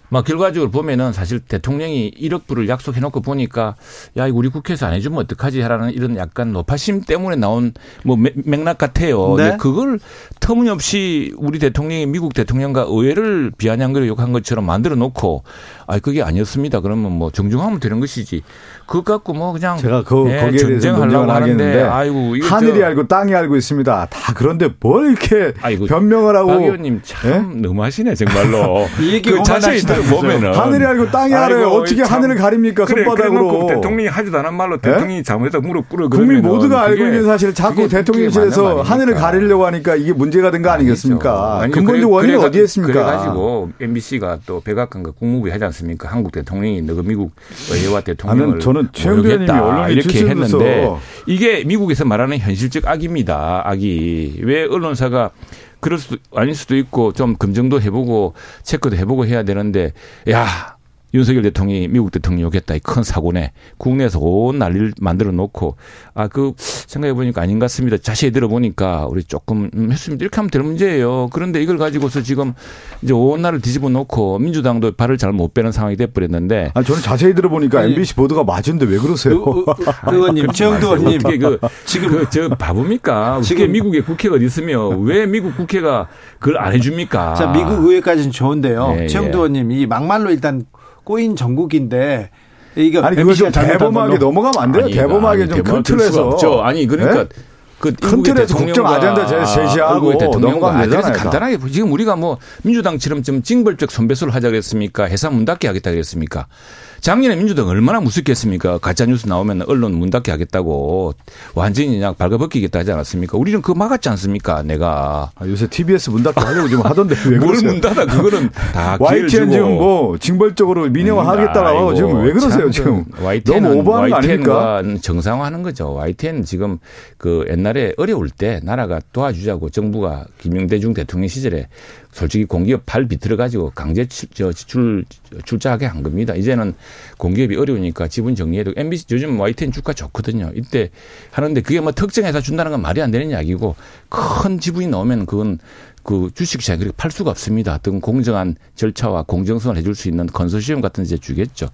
막 결과적으로 보면은 사실 대통령이 1억 불을 약속해놓고 보니까 야 이거 우리 국회에서 안 해주면 어떡하지 하라는 이런 약간 노파심 때문에 나온 뭐 맥- 맥락 같아요. 네. 그걸 터무니없이 우리 대통령이 미국 대통령과 의회를 비아냥거려 욕한 것처럼 만들어 놓고 아 그게 아니었습니다. 그러면 뭐 정중하면 되는 것이지. 그것 갖고 뭐 그냥 제가 그 예, 거기에 대해서 논쟁을 하겠는데 아이고 하늘이 저- 알고 땅이 알고 있습니다. 다 그런데 뭘 이렇게 아이고, 변명을 하고 박 의원님 참 너무하시네 정말로. 이 얘기 그 자세히 들어보면은 하늘이 알고 땅이 알아요. 어떻게 참. 하늘을 가립니까 그래, 손바닥으로? 대통령이 하지도 않은 말로 대통령이 잘못했다 무릎 꿇어 국민 모두가 알고 그게- 있는 사실 자꾸 대통령실에서 하늘을? 가리려고 하니까 이게 문제가 된 거 아니겠습니까? 아니죠. 근본적 그래가- 어디에 있습니까? 그래가지고 MBC가 또 백악관과 국무부에 하지 않습니까? 한국 대통령이 너그 미국 의회와 대통령을 저는 모욕했다. 이렇게 했는데 이게 미국에서 말하는 현실적 악입니다. 악이 왜 언론사가 그럴 수도 아닐 수도 있고 좀 검증도 해보고 체크도 해보고 해야 되는데 야 윤석열 대통령이 미국 대통령 욕했다 이 큰 사고네 국내에서 온 난리를 만들어 놓고 아 그 생각해 보니까 아닌 것 같습니다 자세히 들어보니까 우리 조금 음, 했으면 이렇게 하면 될 문제예요 그런데 이걸 가지고서 지금 이제 온 나라를 뒤집어 놓고 민주당도 발을 잘 못 빼는 상황이 돼 버렸는데 아 저는 자세히 들어보니까 아니, MBC 보도가 맞은데 왜 그러세요? 의- 의- 의원님, 최영도 의원님. 그 지금 그 저 바보입니까? 지금- 지금 미국의 국회가 어디 있으며 왜 미국 국회가 그걸 안 해줍니까? 자, 미국 의회까지는 좋은데요. 예, 최영도 예. 의원님, 이 막말로 일단 꼬인 전국인데 이거 아니 잘못한 대범하게. 넘어가면 안 돼요? 아니, 대범하게 아니, 좀 큰 틀에서. 아니 그러니까 네? 그큰 미국의 틀에서 국정 아젠다 제시하고 넘어가면 되잖아요, 다. 간단하게 지금 우리가 뭐 민주당처럼 좀 징벌적 손배소를 하자 그랬습니까? 회사 문 닫게 하겠다 그랬습니까? 작년에 민주당 얼마나 무섭겠습니까? 가짜 뉴스 나오면 언론 문 닫게 하겠다고 완전히 그냥 발가벗기겠다 하지 않았습니까? 우리는 그거 막았지 않습니까? 내가 아, 요새 TBS 문 닫게 하려고 지금 하던데 왜 뭘 그러세요? 문 닫아 그거는 다 YTN 지금 뭐 징벌적으로 민영화 하겠다라고 아이고, 지금 왜 그러세요 참 지금 YTN 너무 오버하는 거 아닙니까? 정상화하는 거죠. YTN 지금 그 옛날에 어려울 때 나라가 도와주자고 정부가 김영대중 대통령 시절에 솔직히 공기업 팔 비틀어 가지고 강제 출, 저, 출, 출자하게 한 겁니다. 이제는 공기업이 어려우니까 지분 정리해도 MBC 요즘 YTN 주가 좋거든요. 이때 하는데 그게 뭐 특정해서 준다는 건 말이 안 되는 이야기고 큰 지분이 나오면 그건 그 주식시장에 그렇게 팔 수가 없습니다. 어떤 공정한 절차와 공정성을 해줄 수 있는 컨소시엄 같은 데 주겠죠.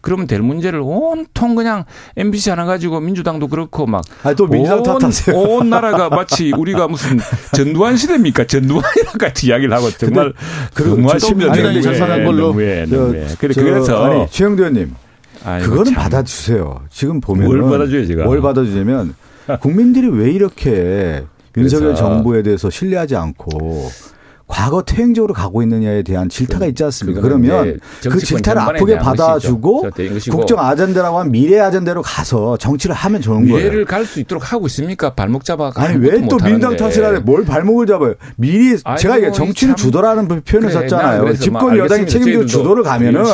그러면 될 문제를 온통 그냥 MBC 하나 가지고 민주당도 그렇고 막. 아니, 또 민주당 온- 탓하세요. 온 나라가 마치 우리가 무슨 전두환 시대입니까? 전두환이랑 같이 이야기를 하고 정말. 민주당이 너무해, 잘못한 걸로. 너무해, 저- 너무해. 그래, 저, 그래서. 아니 최영도 의원님 그거는 참. 받아주세요. 지금 보면 뭘 받아줘요, 제가? 뭘 받아주냐면 국민들이 왜 이렇게 윤석열. 정부에 대해서 신뢰하지 않고 과거 퇴행적으로 가고 있느냐에 대한 질타가 있지 않습니까? 그러면 그 질타를 아프게 받아주고. 국정 아젠다라고 한 미래 아젠다로 가서 정치를 하면 좋은 거예요. 미래를 갈 수 있도록 하고 있습니까? 발목 잡아. 아니 왜 또 민당 탓을 하래? 뭘 발목을 잡아요? 미리 아이고, 제가 이게 정치는 참. 주도라는 표현을 그래, 썼잖아요. 나 그래서 집권 막 여당이. 책임지고 주도를 가면은.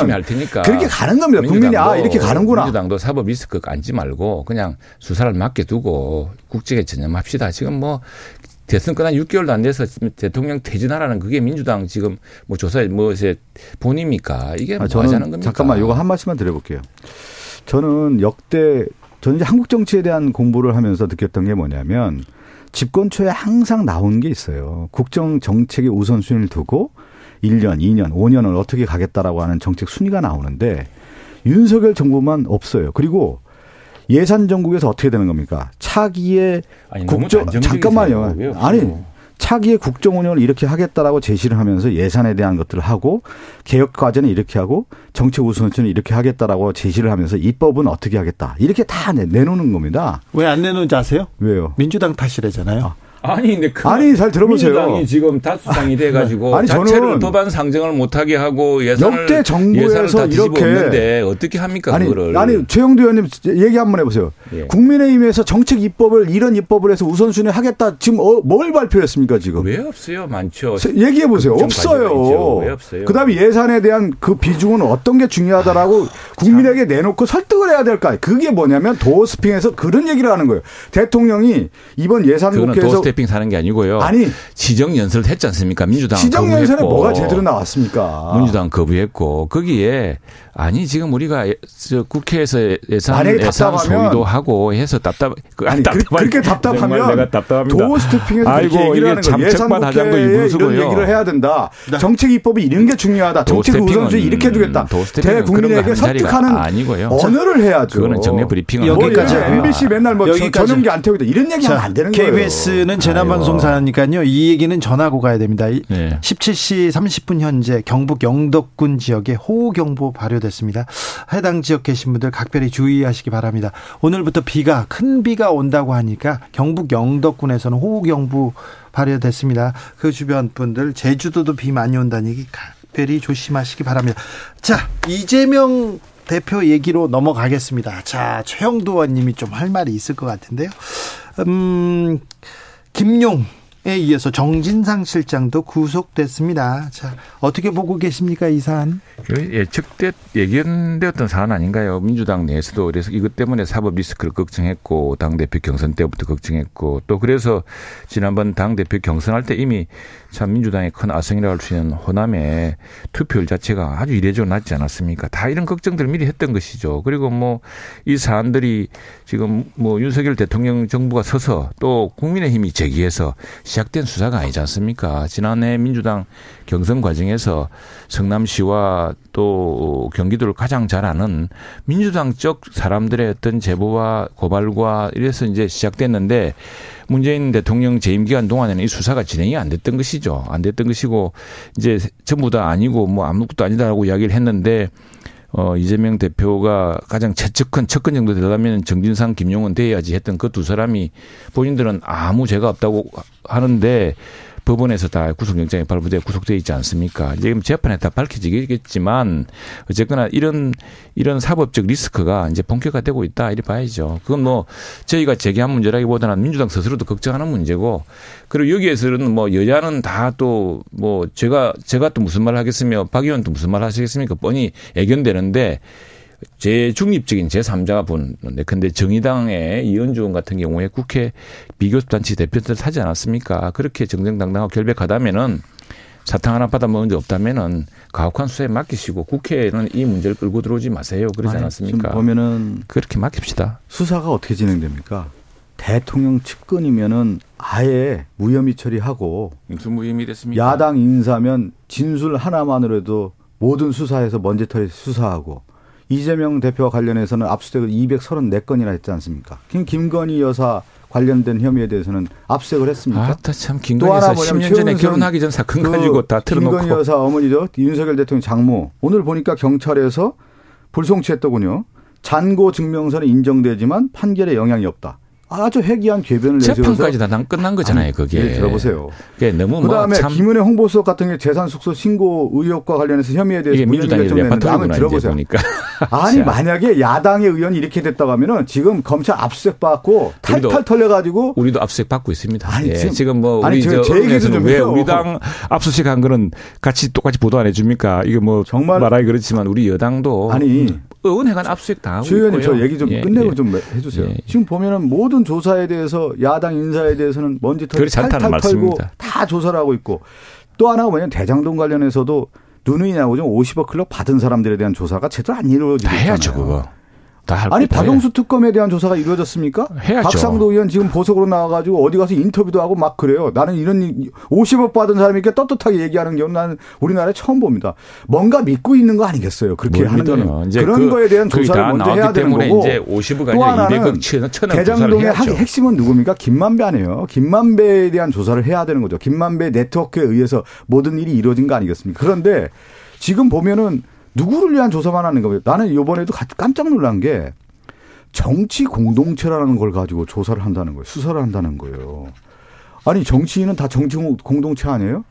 그렇게 가는 겁니다. 국민이 아 이렇게 가는구나. 민주당도 사법 리스크 앉지 말고 그냥 수사를 맡겨두고 국정에 전념합시다. 지금 뭐 대선 끝난 6개월도 안 돼서 대통령 퇴진하라는 그게 민주당 지금 뭐 조사에 뭐제 본입니까? 이게 뭐 아, 하자는 저는 겁니까? 잠깐만 이거 한 말씀만 드려볼게요. 저는 역대 저는 이제 한국 정치에 대한 공부를 하면서 느꼈던 게 뭐냐면 집권 초에 항상 나온 게 있어요. 국정 정책의 우선순위를 두고 1년, 2년, 5년을 어떻게 가겠다라고 하는 정책 순위가 나오는데 윤석열 정부만 없어요. 그리고 예산 정국에서 어떻게 되는 겁니까? 차기의 아니, 국정. 잠깐만요. 아니 차기의 국정 운영을 이렇게 하겠다라고 제시를 하면서 예산에 대한 것들을 하고 개혁 과제는 이렇게 하고 정책 우선순위는 이렇게 하겠다라고 제시를 하면서 입법은 어떻게 하겠다 이렇게 다 내- 내놓는 겁니다. 왜 안 내놓는지 아세요? 왜요? 민주당 탓이래잖아요. 아 니, 근데 그 아니, 잘 들어보세요. 민주당이 지금 다수당이 돼가지고 아니, 자체를 법안 상정을 못하게 하고 예산을 역대 정부에서 이렇게 엎는데 어떻게 합니까 아니, 그거를? 아니 최영두 의원님 얘기 한번 해보세요. 예. 국민의힘에서 정책 입법을 이런 입법을 해서 우선순위 하겠다 지금 어, 뭘 발표했습니까 지금? 왜 없어요? 많죠. 얘기해 보세요. 없어요. 왜 없어요? 그다음에 예산에 대한 그 비중은 어떤 게 중요하다라고 국민에게 내놓고 설득을 해야 될까? 그게 뭐냐면 도어스핑에서 그런 얘기를 하는 거예요. 대통령이 이번 예산 그거는 국회에서 도스태핑 사는 게 아니고요. 아니 지정 연설을 했지 않습니까? 민주당 시정 연설에. 뭐가 제대로 나왔습니까? 민주당 거부했고 거기에 아니 지금 우리가 예- 저 국회에서 예산 만약에 예산 소위도 하고 해서 답답 그 아니 그, 그렇게 답답하면 내가 답답합니다. 도어스태핑에서 아이고, 이게 하는 거예요. 예산 참책만 하자는 거 국회에 일부러고요. 이런 얘기를 해야 된다. 정책 입법이 이런 게 중요하다. 정책 우선순위 이렇게 해주겠다. 도어스태핑은 대국민에게 설득하는 아니고요. 언어를 해야죠. 그거는 정례 브리핑은 여기까지 뭐. MBC 맨날 뭐 여기까지. 전용기 안 태우다 이런 얘기하면 안 되는 거예요. KBS는 재난방송사니까요. 이 얘기는 전하고 가야 됩니다. 이- 네. 17시 30분 현재 경북 영덕군 지역에 호우경보 발효됐습니다. 해당 지역 계신 분들 각별히 주의하시기 바랍니다. 오늘부터 비가 큰 비가 온다고 하니까 경북 영덕군에서는 호우경보 발효됐습니다. 그 주변 분들 제주도도 비 많이 온다는 얘기 각별히 조심하시기 바랍니다. 자 이재명 대표 얘기로 넘어가겠습니다. 자 최영도 의원님이 좀 할 말이 있을 것 같은데요. 음, 김용에 이어서 정진상 실장도 구속됐습니다. 자, 어떻게 보고 계십니까, 이 사안? 그 예측됐 예견되었던 사안 아닌가요? 민주당 내에서도 그래서 이것 때문에 사법 리스크를 걱정했고 당 대표 경선 때부터 걱정했고 또 그래서 지난번 당 대표 경선할 때 이미 참 민주당의 큰 아성이라고 할 수 있는 호남의 투표율 자체가 아주 이례적으로 낮지 않았습니까? 다 이런 걱정들을 미리 했던 것이죠. 그리고 뭐 이 사안들이 지금 뭐 윤석열 대통령 정부가 서서 또 국민의힘이 제기해서 시작된 수사가 아니지 않습니까? 지난해 민주당 경선 과정에서 성남시와 또 경기도를 가장 잘 아는 민주당 쪽 사람들의 어떤 제보와 고발과 이래서 이제 시작됐는데 문재인 대통령 재임 기간 동안에는 이 수사가 진행이 안 됐던 것이죠. 안 됐던 것이고 이제 전부 다 아니고 뭐 아무것도 아니다라고 이야기를 했는데 어, 이재명 대표가 가장 최측근, 측근 정도 되려면 정진상, 김용은 돼야지 했던 그 두 사람이 본인들은 아무 죄가 없다고 하는데 법원에서 다 구속영장이 발부돼 구속돼 있지 않습니까? 지금 재판에 다 밝혀지겠지만 어쨌거나 이런 이런 사법적 리스크가 이제 본격화되고 있다 이렇게 봐야죠. 그건 뭐 저희가 제기한 문제라기보다는 민주당 스스로도 걱정하는 문제고 그리고 여기에서는 뭐 여야는 다 또 뭐 제가 제가 또 무슨 말 하겠으며 박 의원도 무슨 말 하시겠습니까? 뻔히 애견되는데 제 중립적인 제3자가 보는데 근데 정의당의 이현주 의원 같은 경우에 국회 비교섭단체 대표들 하지 않았습니까? 그렇게 정정당당하고 결백하다면은 사탕 하나 받아 먹은 적 없다면은 가혹한 수사에 맡기시고 국회에는 이 문제를 끌고 들어오지 마세요. 그러지 아니, 않았습니까? 지금 보면은 그렇게 맡깁시다. 수사가 어떻게 진행됩니까? 대통령 측근이면은 아예 무혐의 처리하고 무슨 무혐의 됐습니까? 야당 인사면 진술 하나만으로도 모든 수사에서 먼지털이 수사하고 이재명 대표와 관련해서는 압수수색을 234건이나 했지 않습니까? 김 김건희 여사 관련된 혐의에 대해서는 압수수색을 했습니까? 아따 참또 김건희 여사 뭐냐면 10년 전에 결혼하기 전 사건 그 가지고 다 틀어놓고 김건희 여사 어머니죠. 윤석열 대통령 장모. 오늘 보니까 경찰에서 불송치했더군요. 잔고 증명서는 인정되지만 판결에 영향이 없다. 아주 회귀한 궤변을 내세워서 재판까지 다 난- 끝난 거잖아요. 그게 예, 들어보세요. 그게 너무 그다음에 뭐참 김은혜 홍보수석 같은 게 재산 숙소 신고 의혹과 관련해서 혐의에 대해서 내는데 이제 들어보세요. 보니까. 아니 자. 만약에 야당의 의원이 이렇게 됐다고 하면은 지금 검찰 압수수색 받고 탈탈 우리도- 털려 가지고 우리도 압수수색 받고 있습니다. 아니, 예, 지금- 지금, 뭐 아니, 우리 저- 저제 얘기 좀 언론에서는 왜 해요. 우리 당 압수수색 한 거는 같이 똑같이 보도 안 해줍니까? 이게 뭐 정말- 말하기 그렇지만 우리 여당도 아니 의원회관 압수수색 당하고 주 의원님 있고요. 저 얘기 좀 예, 끝내고 예. 좀 해주세요. 예. 지금 보면은 모든 조사에 대해서 야당 인사에 대해서는 먼지 털 그렇지 않다는 탈탈 털고. 다 조사를 하고 있고 또 하나가 뭐냐면 대장동 관련해서도 누누이 나오죠. 50억 클럽 받은 사람들에 대한 조사가 제대로 안 이루어지고 다 해야죠 있잖아요. 그거. 아니 박영수 특검에 대한 조사가 이루어졌습니까? 해야죠. 박상도 의원 지금 보석으로 나와가지고 어디 가서 인터뷰도 하고 막 그래요. 나는 이런 50억 받은 사람이 이렇게 떳떳하게 얘기하는 경우는 나는 우리나라에 처음 봅니다. 뭔가 믿고 있는 거 아니겠어요? 그렇게 하는 거는 그런 그, 거에 대한 조사를 먼저 해야 되는 거고. 이제 50억 아니라 200억 천, 천 대장동의 핵심은 누굽니까? 김만배 아니에요. 김만배에 대한 조사를 해야 되는 거죠. 김만배 네트워크에 의해서 모든 일이 이루어진 거 아니겠습니까? 그런데 지금 보면은 누구를 위한 조사만 하는 거예요. 나는 이번에도 깜짝 놀란 게 정치 공동체라는 걸 가지고 조사를 한다는 거예요. 수사를 한다는 거예요. 아니 정치인은 다 정치 공동체 아니에요?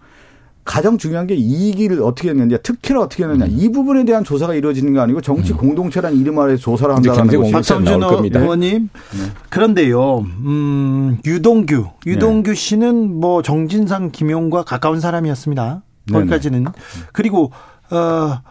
가장 중요한 게 이익을 어떻게 했느냐, 특혜를 어떻게 했느냐 음. 이 부분에 대한 조사가 이루어지는 게 아니고 정치 음. 공동체라는 이름 아래 조사를 한다는 거죠. 박성준 의원님 네. 그런데요, 음, 유동규, 유동규 네. 씨는 뭐 정진상, 김용과 가까운 사람이었습니다. 거기까지는 네네. 그리고 어.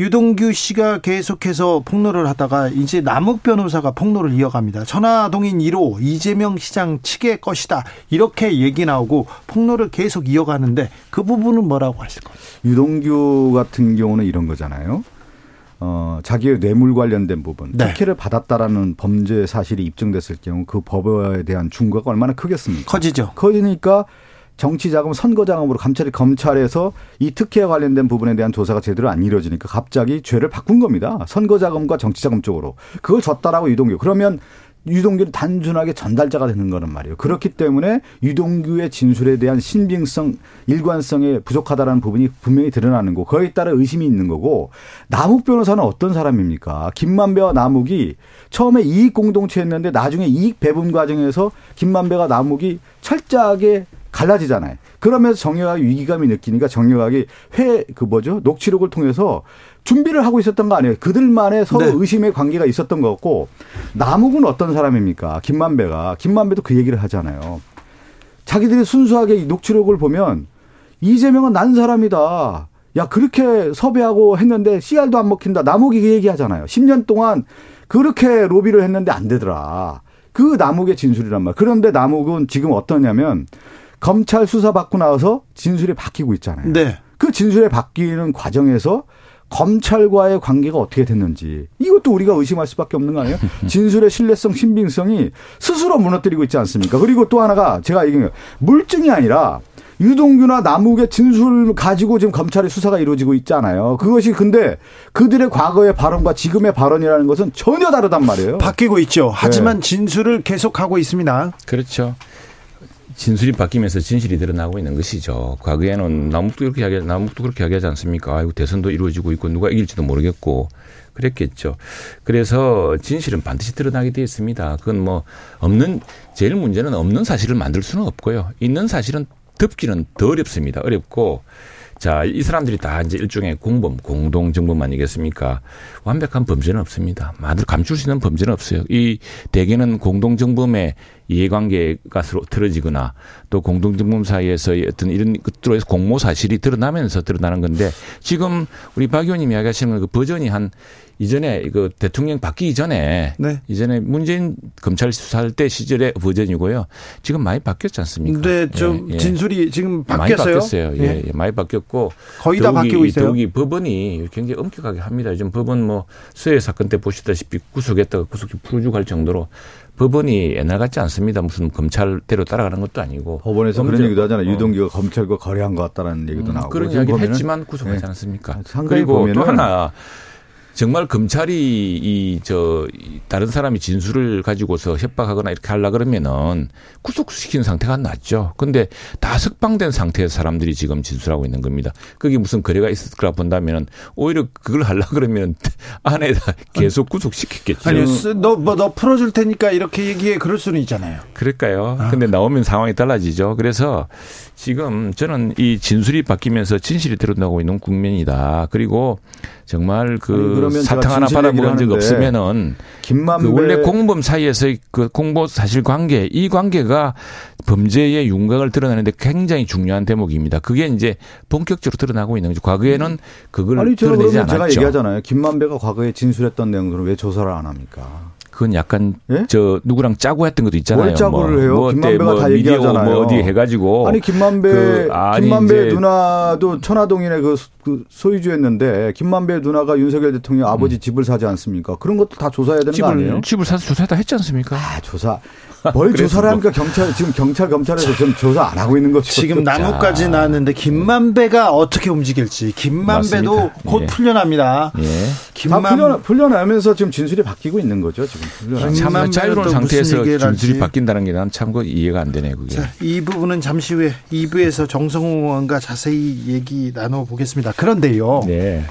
유동규 씨가 계속해서 폭로를 하다가 이제 남욱 변호사가 폭로를 이어갑니다. 천화동인 1호 이재명 시장 측의 것이다. 이렇게 얘기 나오고 폭로를 계속 이어가는데 그 부분은 뭐라고 하실 거예요? 유동규 같은 경우는 이런 거잖아요. 어, 자기의 뇌물 관련된 부분, 네. 특혜를 받았다라는 범죄 사실이 입증됐을 경우 그 법에 대한 중과가 얼마나 크겠습니까? 커지죠. 커지니까 정치 자금, 선거 자금으로 감찰이 검찰에서 이 특혜와 관련된 부분에 대한 조사가 제대로 안 이루어지니까 갑자기 죄를 바꾼 겁니다. 선거 자금과 정치 자금 쪽으로. 그걸 줬다라고 유동규. 그러면 유동규는 단순하게 전달자가 되는 거란 말이에요. 그렇기 때문에 유동규의 진술에 대한 신빙성, 일관성에 부족하다라는 부분이 분명히 드러나는 거. 그에 따라 의심이 있는 거고 남욱 변호사는 어떤 사람입니까? 김만배와 남욱이 처음에 이익 공동체였는데 나중에 이익 배분 과정에서 김만배가 남욱이 철저하게 갈라지잖아요. 그러면서 정유학이 위기감이 느끼니까 정유학이 회, 그 뭐죠? 녹취록을 통해서 준비를 하고 있었던 거 아니에요. 그들만의 서로 네. 의심의 관계가 있었던 것 같고, 남욱은 어떤 사람입니까? 김만배가. 김만배도 그 얘기를 하잖아요. 자기들이 순수하게 녹취록을 보면, 이재명은 난 사람이다. 야, 그렇게 섭외하고 했는데 CR도 안 먹힌다. 남욱이 그 얘기 하잖아요. 10년 동안 그렇게 로비를 했는데 안 되더라. 그 남욱의 진술이란 말. 그런데 남욱은 지금 어떠냐면, 검찰 수사 받고 나서 진술이 바뀌고 있잖아요. 네. 그 진술이 바뀌는 과정에서 검찰과의 관계가 어떻게 됐는지 이것도 우리가 의심할 수밖에 없는 거 아니에요? 진술의 신뢰성, 신빙성이 스스로 무너뜨리고 있지 않습니까? 그리고 또 하나가 제가 얘기한 물증이 아니라 유동규나 남욱의 진술 가지고 지금 검찰의 수사가 이루어지고 있잖아요. 그것이 근데 그들의 과거의 발언과 지금의 발언이라는 것은 전혀 다르단 말이에요. 바뀌고 있죠. 하지만 네. 진술을 계속하고 있습니다. 그렇죠. 진술이 바뀌면서 진실이 드러나고 있는 것이죠. 과거에는 남북도 그렇게 하게 남북도 그렇게 하게 하지 않습니까? 아이고 대선도 이루어지고 있고 누가 이길지도 모르겠고 그랬겠죠. 그래서 진실은 반드시 드러나게 되어 있습니다. 그건 뭐 없는 제일 문제는 없는 사실을 만들 수는 없고요. 있는 사실은 덮기는 더 어렵습니다. 어렵고 자, 이 사람들이 다 이제 일종의 공범, 공동정범 아니겠습니까? 완벽한 범죄는 없습니다. 만들 감출 수 있는 범죄는 없어요. 이 대개는 공동정범의 이해관계가 서로 틀어지거나 또 공동정범 사이에서 어떤 이런 것들로 해서 공모 사실이 드러나면서 드러나는 건데 지금 우리 박 의원님이 이야기하시는 그 버전이 한 이전에 그 대통령 바뀌기 전에 네. 이전에 문재인 검찰 수사할 때 시절의 버전이고요. 지금 많이 바뀌었지 않습니까? 네, 좀 예, 예. 진술이 지금 바뀌었어요. 많이 바뀌었어요. 예, 예. 예 많이 바뀌었고 거의 다 바뀌고 있어요. 더욱이 법원이 굉장히 엄격하게 합니다. 요즘 법원 뭐 수해 사건 때 보시다시피 구속했다가 구속이 풀어주고 할 정도로 법원이 옛날 같지 않습니다. 무슨 검찰대로 따라가는 것도 아니고. 법원에서 그런 얘기도 하잖아요. 어. 유동규가 검찰과 거래한 것 같다는 얘기도 음, 나오고. 그런 이야기를 했지만 구속하지 네. 않습니까? 그리고 또 하나 정말 검찰이 이 저 다른 사람이 진술을 가지고서 협박하거나 이렇게 하려 그러면은 구속시키는 상태가 낫죠. 근데 다 석방된 상태에서 사람들이 지금 진술하고 있는 겁니다. 그게 무슨 거래가 있을 거라 본다면은 오히려 그걸 하려 그러면 안에다 계속 구속시키겠죠. 아니, 너뭐너 뭐, 너 풀어줄 테니까 이렇게 얘기해 그럴 수는 있잖아요. 그럴까요? 아. 근데 나오면 상황이 달라지죠. 그래서 지금 저는 이 진술이 바뀌면서 진실이 드러나고 있는 국면이다. 그리고 정말 그 아니, 사탕 하나 받아먹은 적 없으면은 김만배 그 원래 공범 사이에서의 그 공보 사실 관계 이 관계가 범죄의 윤곽을 드러내는데 굉장히 중요한 대목입니다. 그게 이제 본격적으로 드러나고 있는 거죠. 과거에는 그걸 아니, 드러내지 않았죠. 제가 얘기하잖아요. 김만배가 과거에 진술했던 내용들은 왜 조사를 안 합니까? 그건 약간 예? 저 누구랑 짜고 했던 것도 있잖아요. 뭘 짜고를 뭐, 해요? 뭐 김만배가 뭐 다 미디어 얘기하잖아요. 뭐 어디 해가지고 아니 김만배 그, 아니, 김만배 누나도 천화동인의 그, 그 소유주였는데 김만배 누나가 윤석열 대통령 아버지 집을 사지 않습니까? 그런 것도 다 조사해야 되는 거 아니에요? 집을 집을 사서 조사했다 했지 않습니까? 아 조사 뭘 조사를 뭐- 합니까 경찰 지금 경찰 검찰에서 지금 조사 안 하고 있는 거죠. 지금 나무까지 나왔는데 김만배가 어떻게 움직일지 김만배도 맞습니다. 곧 예. 풀려납니다. 예. 다 김만 풀려 풀려나면서 지금 진술이 바뀌고 있는 거죠 지금 풀려나. 자유로운 상태에서 진술이. 바뀐다는 게 난참그 이해가 안 되네 그게. 자, 이 부분은 잠시 후에 2부에서 정성호 의원과 자세히 얘기 나눠보겠습니다. 그런데요. 네.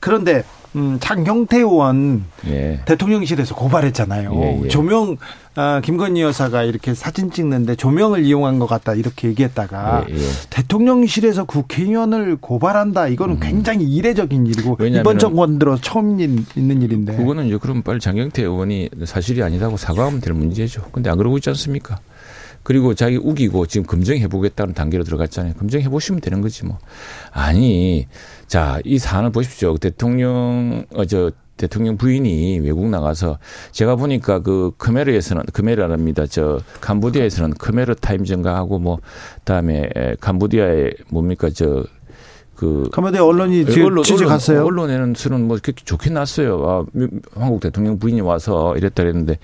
그런데 음, 장경태 의원 예. 대통령실에서 고발했잖아요. 예, 예. 조명 아, 김건희 여사가 이렇게 사진 찍는데 조명을 이용한 것 같다 이렇게 얘기했다가 예, 예. 대통령실에서 국회의원을 고발한다 이거는 굉장히 이례적인 일이고 이번 정권 들어 처음 인- 있는 일인데 그거는 이제 그럼 빨리 장경태 의원이 사실이 아니다고 사과하면 될 문제죠. 근데 안 그러고 있지 않습니까? 그리고 자기 우기고 지금 검증해 보겠다는 단계로 들어갔잖아요. 검증해 보시면 되는 거지 뭐. 아니, 자, 이 사안을 보십시오. 대통령 어 저 대통령 부인이 외국 나가서 제가 보니까 그 크메르에서는 크메르랍니다. 저 캄보디아에서는 크메르 타임 증가하고 뭐 그다음에 에, 캄보디아에 뭡니까 저그 가만히 언론이 뒤- 취재 갔어요. 언론에는 수는 뭐 그렇게 좋게 났어요. 아, 미- 한국 대통령 부인이 와서 이랬다 그랬는데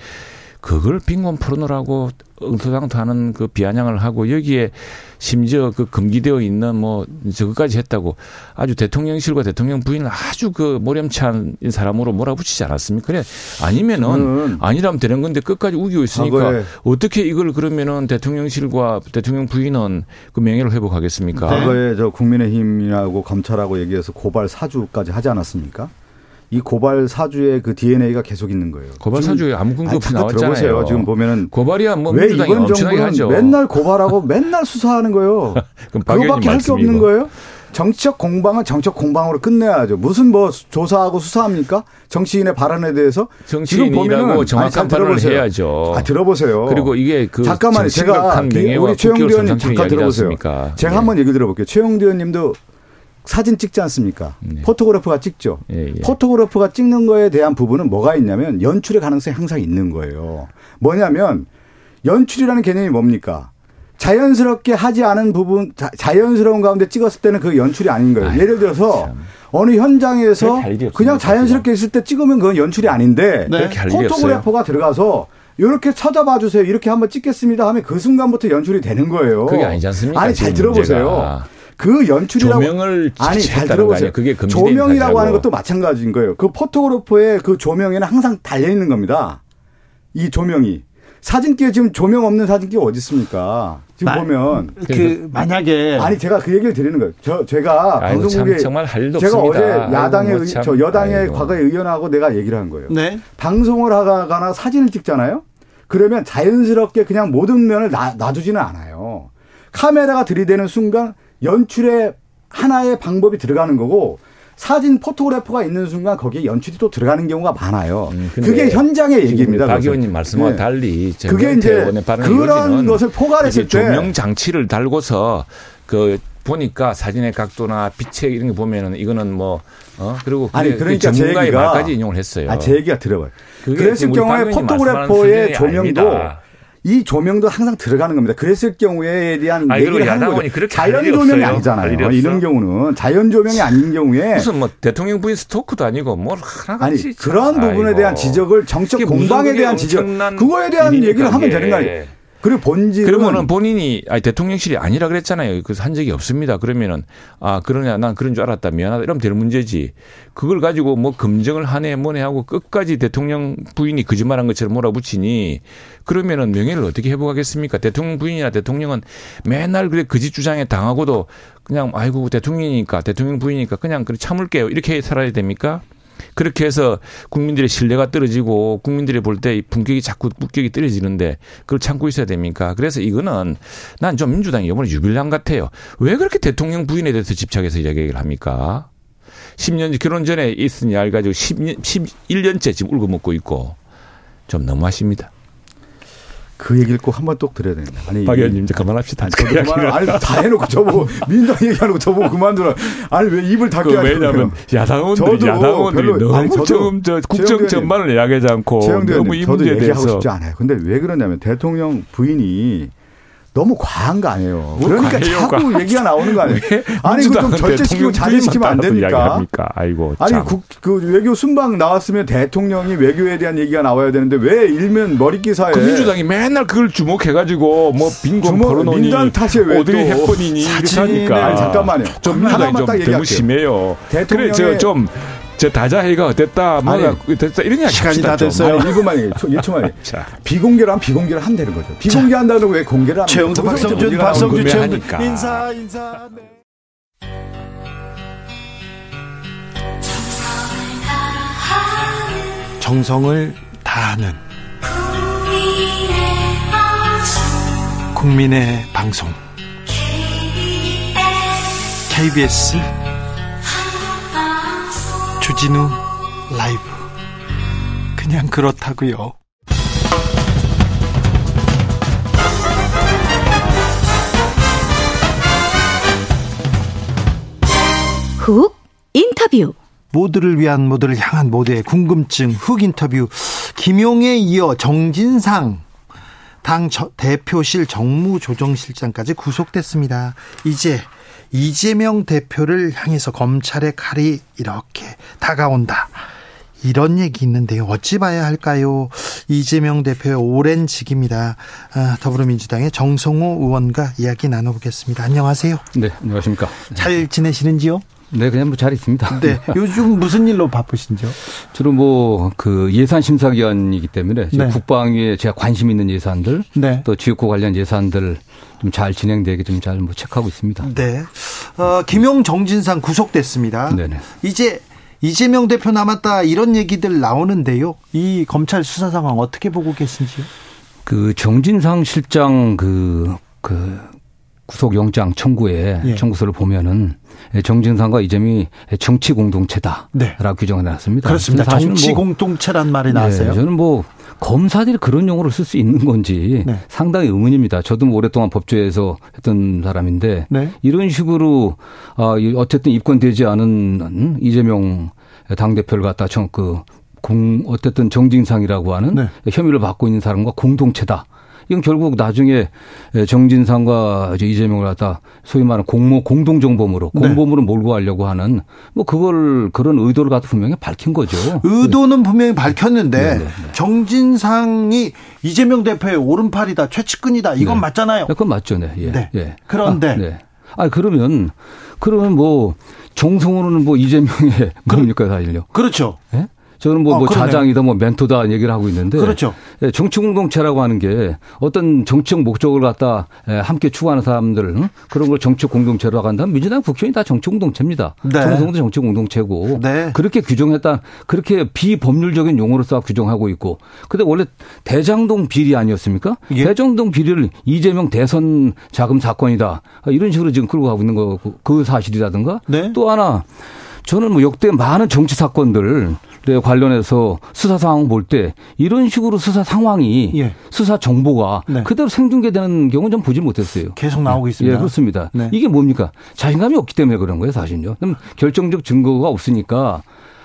그걸 빈곤 풀어놓으라고 엉터당터하는 그 비아냥을 하고 여기에 심지어 그 금기되어 있는 뭐 저것까지 했다고 아주 대통령실과 대통령 부인을 아주 그 모렴치한 사람으로 몰아붙이지 않았습니까? 그래 아니면은 아니라면 되는 건데 끝까지 우기고 있으니까 과거에 어떻게 이걸 그러면은 대통령실과 대통령 부인은 그 명예를 회복하겠습니까? 과거에 저 국민의힘이라고 검찰하고 얘기해서 고발 사주까지 하지 않았습니까? 이 고발 사주의 그 DNA가 계속 있는 거예요. 고발 사주에 아무 근거 아니, 없이 나왔잖아요. 들어보세요. 지금 보면은 고발이야 뭐왜 민주당이 이번 정부는 하죠. 맨날 고발하고 맨날 수사하는 거예요. 그럼 그거밖에 할 게 없는. 거예요? 정치적 공방은 정치적 공방으로 끝내야죠. 무슨 뭐 조사하고 수사합니까? 정치인의 발언에 대해서 지금 보면은 아니, 정확한 잘 발언을 들어보세요. 해야죠. 아 들어보세요. 그리고 이게 그 잠깐만요. 제가 우리 국격을 의원님 잠깐 들어보세요. 않습니까? 제가 예. 한번 얘기 들어볼게요. 최영두 의원님도 사진 찍지 않습니까? 네. photographer가 찍죠. 예, 예. photographer가 찍는 거에 대한 부분은 뭐가 있냐면 연출의 가능성이 항상 있는 거예요. 뭐냐면 연출이라는 개념이 뭡니까? 자연스럽게 하지 않은 부분, 자, 자연스러운 가운데 찍었을 때는 그 연출이 아닌 거예요. 아이고, 예를 들어서 참. 어느 현장에서 그냥 자연스럽게 있을 때 찍으면 그건 연출이 아닌데 네. photographer가 들어가서 이렇게 찾아봐 주세요. 이렇게 한번 찍겠습니다 하면 그 순간부터 연출이 되는 거예요. 그게 아니지 않습니까? 아니 잘 들어보세요. 문제가. 그 연출이라고 조명을 아니 잘 들어보세요. 그게 조명이라고. 하는 것도 마찬가지인 거예요. 그 photographer의 그 조명에는 항상 달려 있는 겁니다. 이 조명이 사진기에 지금 조명 없는 사진기가 어디 있습니까? 지금 마- 보면 그 만약에 아니 제가 그 얘기를 드리는 거예요. 저 제가 방송국에 참, 정말 할 일도 제가 없습니다. 어제 야당의 뭐 의- 참. 저 여당의 아이고. 과거의 의원하고 내가 얘기를 한 거예요. 네. 방송을 하거나 사진을 찍잖아요. 그러면 자연스럽게 그냥 모든 면을 놔, 놔두지는 않아요. 카메라가 들이대는 순간 연출에 하나의 방법이 들어가는 거고 사진 포토그래퍼가 있는 순간 거기에 연출이 또 들어가는 경우가 많아요. 음, 그게 현장의 얘기입니다. 박. 의원님 말씀과 네. 달리 그게 이제 그런 것을 포괄했을 때 조명 장치를 달고서 그 보니까 사진의 각도나 빛의 이런 게 보면은 이거는 뭐 어? 그리고 아니, 그러니까 제 전문가의 말까지 인용을 했어요. 아, 제 얘기가 들어봐요. 그랬을 경우에 포토그래퍼의 조명도 아닙니다. 이 조명도 항상 들어가는 겁니다. 그랬을 경우에 대한 아니, 얘기를 하는 거죠. 자연 조명이 아니잖아요. 이런 경우는 자연 조명이 아닌 경우에 무슨 뭐 대통령 부인 스토크도 아니고 뭘 하나 아니 그런 참. 부분에 아이고. 대한 지적을 무슨 공방에 대한 지적 그거에 대한 얘기를 하면. 되는 거 아니에요. 그리고 본질은 그러면은 본인이 아니 대통령실이 아니라 그랬잖아요. 그래서 한 적이 없습니다. 그러면은 아 그러냐 난 그런 줄 알았다 미안하다 이러면 될 문제지. 그걸 가지고 뭐 검증을 하네 뭐네 하고 끝까지 대통령 부인이 거짓말한 것처럼 몰아붙이니 그러면은 명예를 어떻게 회복하겠습니까? 대통령 부인이나 대통령은 맨날 그래 거짓 주장에 당하고도 그냥 아이고 대통령이니까 대통령 부인이니까 그냥 그래 참을게요 이렇게 살아야 됩니까? 그렇게 해서 국민들의 신뢰가 떨어지고 국민들이 볼때 품격이 자꾸 품격이 떨어지는데 그걸 참고 있어야 됩니까? 그래서 이거는 난 좀 민주당이 이번에 유빌랑 같아요. 왜 그렇게 대통령 부인에 대해서 집착해서 이야기를 합니까? 10년 결혼 전에 있은 일 가지고 10년, 11년째 지금 울고 먹고 있고 좀 너무하십니다. 그 얘기를 꼭 한 번 또 드려야 된다. 아니 박 의원님 이제 그만합시다. 아니, 저도 그만, 아니 다 해놓고 저보고 민당 얘기하고 저보고 그만두라. 아니 왜 입을 닫게 그 왜냐하면 야당원들이 야당원들이 너무 좀저 국정 전반을 이야기하지 않고 너무 이 문제에 대해서 싶지 않아요. 근데 왜 그러냐면 대통령 부인이 너무 과한 거 아니에요. 뭐 그러니까 자꾸 얘기가 나오는 거 아니에요. 아니 그좀 절제시키고 자제시키면 안 됩니까? 아이고. 아니 국, 그 외교 순방 나왔으면 대통령이 외교에 대한 얘기가 나와야 되는데 왜 일면 머리 기사에 그 민주당이 맨날 그걸 주목해가지고 뭐 빈곤 벌어놓니 민당 탓에 왜 어디 하니까 아니, 잠깐만요. 좀 민주당이 좀 너무 심해요. 대통령의 그래 저좀 저 다자회의가 어땠다, 뭐가 됐다 이런 이야기 시간이 다 됐어요. 아니, 이것만 얘기해. 1초만 자. 비공개로 하면 비공개를 하면 되는 거죠. 비공개한다고 왜 공개를 하는 최영도 박성준, 박성준, 최영도 인사, 인사. 네. 정성을 다하는 국민의 방송 KBS 주진우 라이브 그냥 그렇다고요. 훅 인터뷰 모두를 위한 모두를 향한 모두의 궁금증 훅 인터뷰 김용에 이어 정진상 당 대표실 정무조정실장까지 구속됐습니다. 이제 이재명 대표를 향해서 검찰의 칼이 이렇게 다가온다. 이런 얘기 있는데요. 어찌 봐야 할까요? 이재명 대표의 오랜 직입니다. 아, 더불어민주당의 정성호 의원과 이야기 나눠보겠습니다. 안녕하세요. 네, 안녕하십니까. 잘 지내시는지요? 네, 그냥 뭐 잘 있습니다. 네. 요즘 무슨 일로 바쁘신지요? 주로 뭐 그 예산 심사 기간이기 때문에 네. 국방에 제가 관심 있는 예산들, 네. 또 지역구 관련 예산들 좀 잘 진행되게 좀 잘 뭐 체크하고 있습니다. 네. 어, 김용 정진상 구속됐습니다. 네네. 이제 이재명 대표 남았다 이런 얘기들 나오는데요. 이 검찰 수사 상황 어떻게 보고 계신지요? 그 정진상 실장 그, 그 구속영장 청구에 예. 청구서를 보면은 정진상과 이재명이 정치 공동체다라고 네. 규정을 해놨습니다. 그렇습니다. 정치 뭐 공동체란 말이 나왔어요. 네, 저는 뭐 검사들이 그런 용어를 쓸 수 있는 건지 네. 상당히 의문입니다. 저도 뭐 오랫동안 법조에서 했던 사람인데 네. 이런 식으로 아, 어쨌든 입건되지 않은 이재명 당 대표를 갖다 그 공, 어쨌든 정진상이라고 하는 네. 혐의를 받고 있는 사람과 공동체다. 이건 결국 나중에 정진상과 이재명을 갖다 소위 말하는 공모 공동정범으로 네. 공범으로 몰고 가려고 하는 뭐 그걸 그런 의도를 갖다 분명히 밝힌 거죠. 의도는 분명히 밝혔는데 네, 네, 네. 정진상이 이재명 대표의 오른팔이다 최측근이다 이건 네. 맞잖아요. 그건 맞죠, 네. 예. 네. 예. 그런데 아, 네. 아 그러면 그러면 뭐 정성으로는 뭐 이재명의 뭡니까 사실요? 그렇죠. 예? 저는 뭐, 어, 뭐 자장이다 뭐 멘토다 얘기를 하고 있는데 그렇죠. 예, 정치 공동체라고 하는 게 어떤 정치적 목적을 갖다 예, 함께 추구하는 사람들 응? 그런 걸 정치 공동체로 한다면 민주당 국회의원이 다 정치 공동체입니다. 네. 정성도 정치 공동체고 네. 그렇게 규정했다 그렇게 비법률적인 용어로 써 규정하고 있고 근데 원래 대장동 비리 아니었습니까? 예. 대장동 비리를 이재명 대선 자금 사건이다 이런 식으로 지금 끌고 가고 있는 거그 사실이라든가 네. 또 하나 저는 뭐 역대 많은 정치 사건들 관련해서 수사 상황 볼 때 이런 식으로 수사 상황이 예. 수사 정보가 네. 그대로 생중계되는 경우는 좀 보지 못했어요. 계속 나오고 있습니다. 예, 그렇습니다. 네. 이게 뭡니까? 자신감이 없기 때문에 그런 거예요, 사실요. 그럼 결정적 증거가 없으니까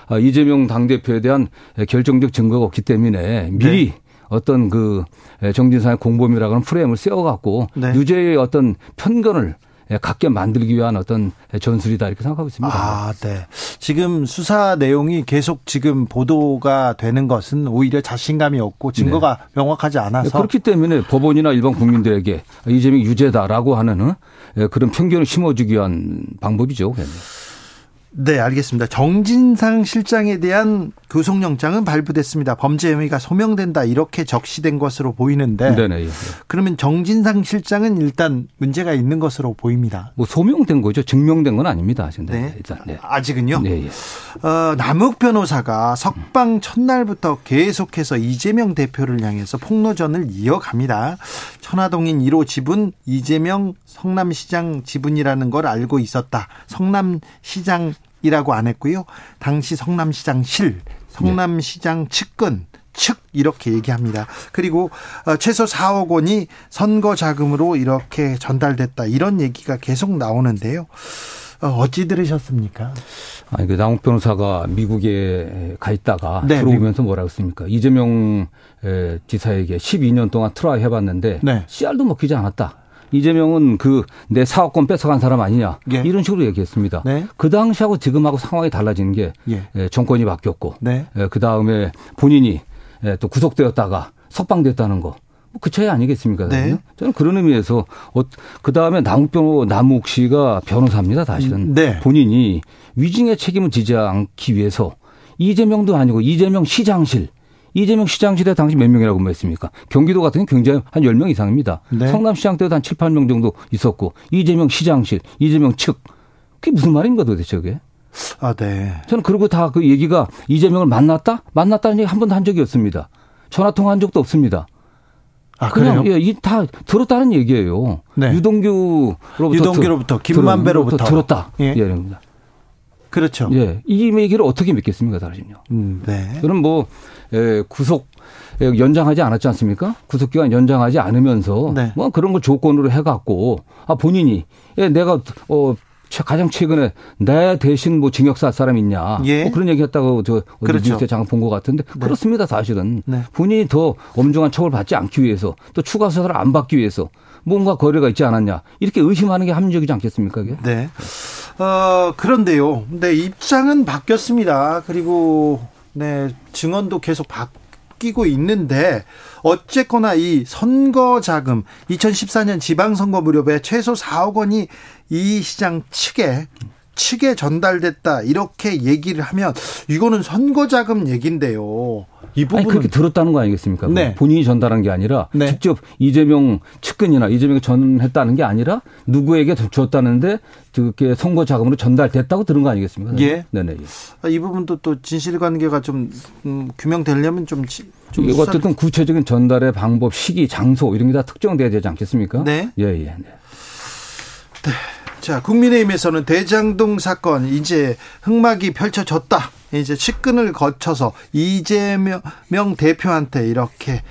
아, 이재명 당대표에 대한 결정적 증거가 없기 때문에 미리 네. 어떤 그 정진상의 공범이라는 프레임을 세워갖고 네. 유죄의 어떤 편견을 예, 갖게 만들기 위한 어떤 전술이다 이렇게 생각하고 있습니다. 아, 네. 지금 수사 내용이 계속 지금 보도가 되는 것은 오히려 자신감이 없고 증거가 네. 명확하지 않아서 네, 그렇기 때문에 법원이나 일반 국민들에게 이재명 유죄다라고 하는 예, 그런 편견을 심어주기 위한 방법이죠. 네, 알겠습니다. 정진상 실장에 대한 구속영장은 발부됐습니다. 범죄 혐의가 소명된다 이렇게 적시된 것으로 보이는데 네네. 예, 예. 그러면 정진상 실장은 일단 문제가 있는 것으로 보입니다. 뭐 소명된 거죠. 증명된 건 아닙니다. 네. 일단 네. 아직은요. 네, 예. 어, 남욱 변호사가 석방 첫날부터 계속해서 이재명 대표를 향해서 폭로전을 이어갑니다. 천화동인 1호 지분 이재명 성남시장 지분이라는 걸 알고 있었다. 성남시장 이라고 안 했고요. 당시 성남시장 실, 성남시장 측근 측 이렇게 얘기합니다. 그리고 어, 최소 4억 원이 선거 자금으로 이렇게 전달됐다 이런 얘기가 계속 나오는데요. 어, 어찌 들으셨습니까? 아니, 그 남욱 변호사가 미국에 가 있다가 네, 들어오면서 뭐라고 했습니까? 이재명 지사에게 12년 동안 try 해봤는데 네. 씨알도 먹히지 않았다. 이재명은 그 내 사업권 뺏어간 사람 아니냐 예. 이런 식으로 얘기했습니다. 네. 그 당시하고 지금하고 상황이 달라지는 게 예. 정권이 바뀌었고 네. 그 다음에 본인이 또 구속되었다가 석방됐다는 거. 뭐그 차이 아니겠습니까? 네. 저는 그런 의미에서 어, 그 다음에 남욱 남욱 씨가 변호사입니다. 사실은 네. 본인이 위증의 책임을 지지 않기 위해서 이재명도 아니고 이재명 시장실 이재명 시장실에 당시 몇 명이라고 말했습니까? 경기도 같은 경우 굉장히 한 10명 이상입니다. 네. 성남시장 때도 한 7, 8명 정도 있었고 이재명 시장실, 이재명 측. 그게 무슨 말인가 도대체 그게? 아, 네. 저는 그리고 다 그 얘기가 이재명을 만났다? 만났다는 얘기 한 번도 한 적이 없습니다. 전화 통화한 적도 없습니다. 아, 그냥? 예, 다 들었다는 얘기예요. 네. 유동규로부터 유동규로부터 김만배로부터 들었다. 예. 예, 그렇죠. 예. 이 얘기를 어떻게 믿겠습니까, 사실은요. 음, 네. 저는 뭐, 예, 구속, 예, 연장하지 않았지 않습니까? 구속기간 연장하지 않으면서 네. 뭐 그런 걸 조건으로 해갖고, 아, 본인이, 예, 내가, 어, 가장 최근에 내 대신 뭐 징역 살 사람 있냐 예. 뭐 그런 얘기했다고 저 그렇죠. 뉴스에 잠깐 본 것 같은데 네. 그렇습니다 사실은 네. 본인이 더 엄중한 처벌 받지 않기 위해서 또 추가 수사를 안 받기 위해서 뭔가 거래가 있지 않았냐 이렇게 의심하는 게 합리적이지 않겠습니까? 그게? 네. 어, 그런데요. 네, 입장은 바뀌었습니다. 그리고 네, 증언도 계속 바뀌고 있는데 어쨌거나 이 선거 자금 2014년 지방선거 무렵에 최소 4억 원이 이 시장 측에 측에 전달됐다 이렇게 얘기를 하면 이거는 선거 자금 얘긴데요. 이 부분은 그렇게 들었다는 거 아니겠습니까? 네. 본인이 전달한 게 아니라 네. 직접 이재명 측근이나 이재명이 전했다는 게 아니라 누구에게 줬다는데 그게 선거 자금으로 전달됐다고 들은 거 아니겠습니까? 예. 네네. 예. 아, 이 부분도 또 진실 관계가 좀 음, 규명되려면 좀, 좀 이거 어쨌든 구체적인 전달의 방법, 시기, 장소 이런 게 다 특정돼야 되지 않겠습니까? 네. 예, 예. 네. 네. 자, 국민의힘에서는 대장동 사건 이제 흑막이 펼쳐졌다. 이제 측근을 거쳐서 이재명 대표한테 이렇게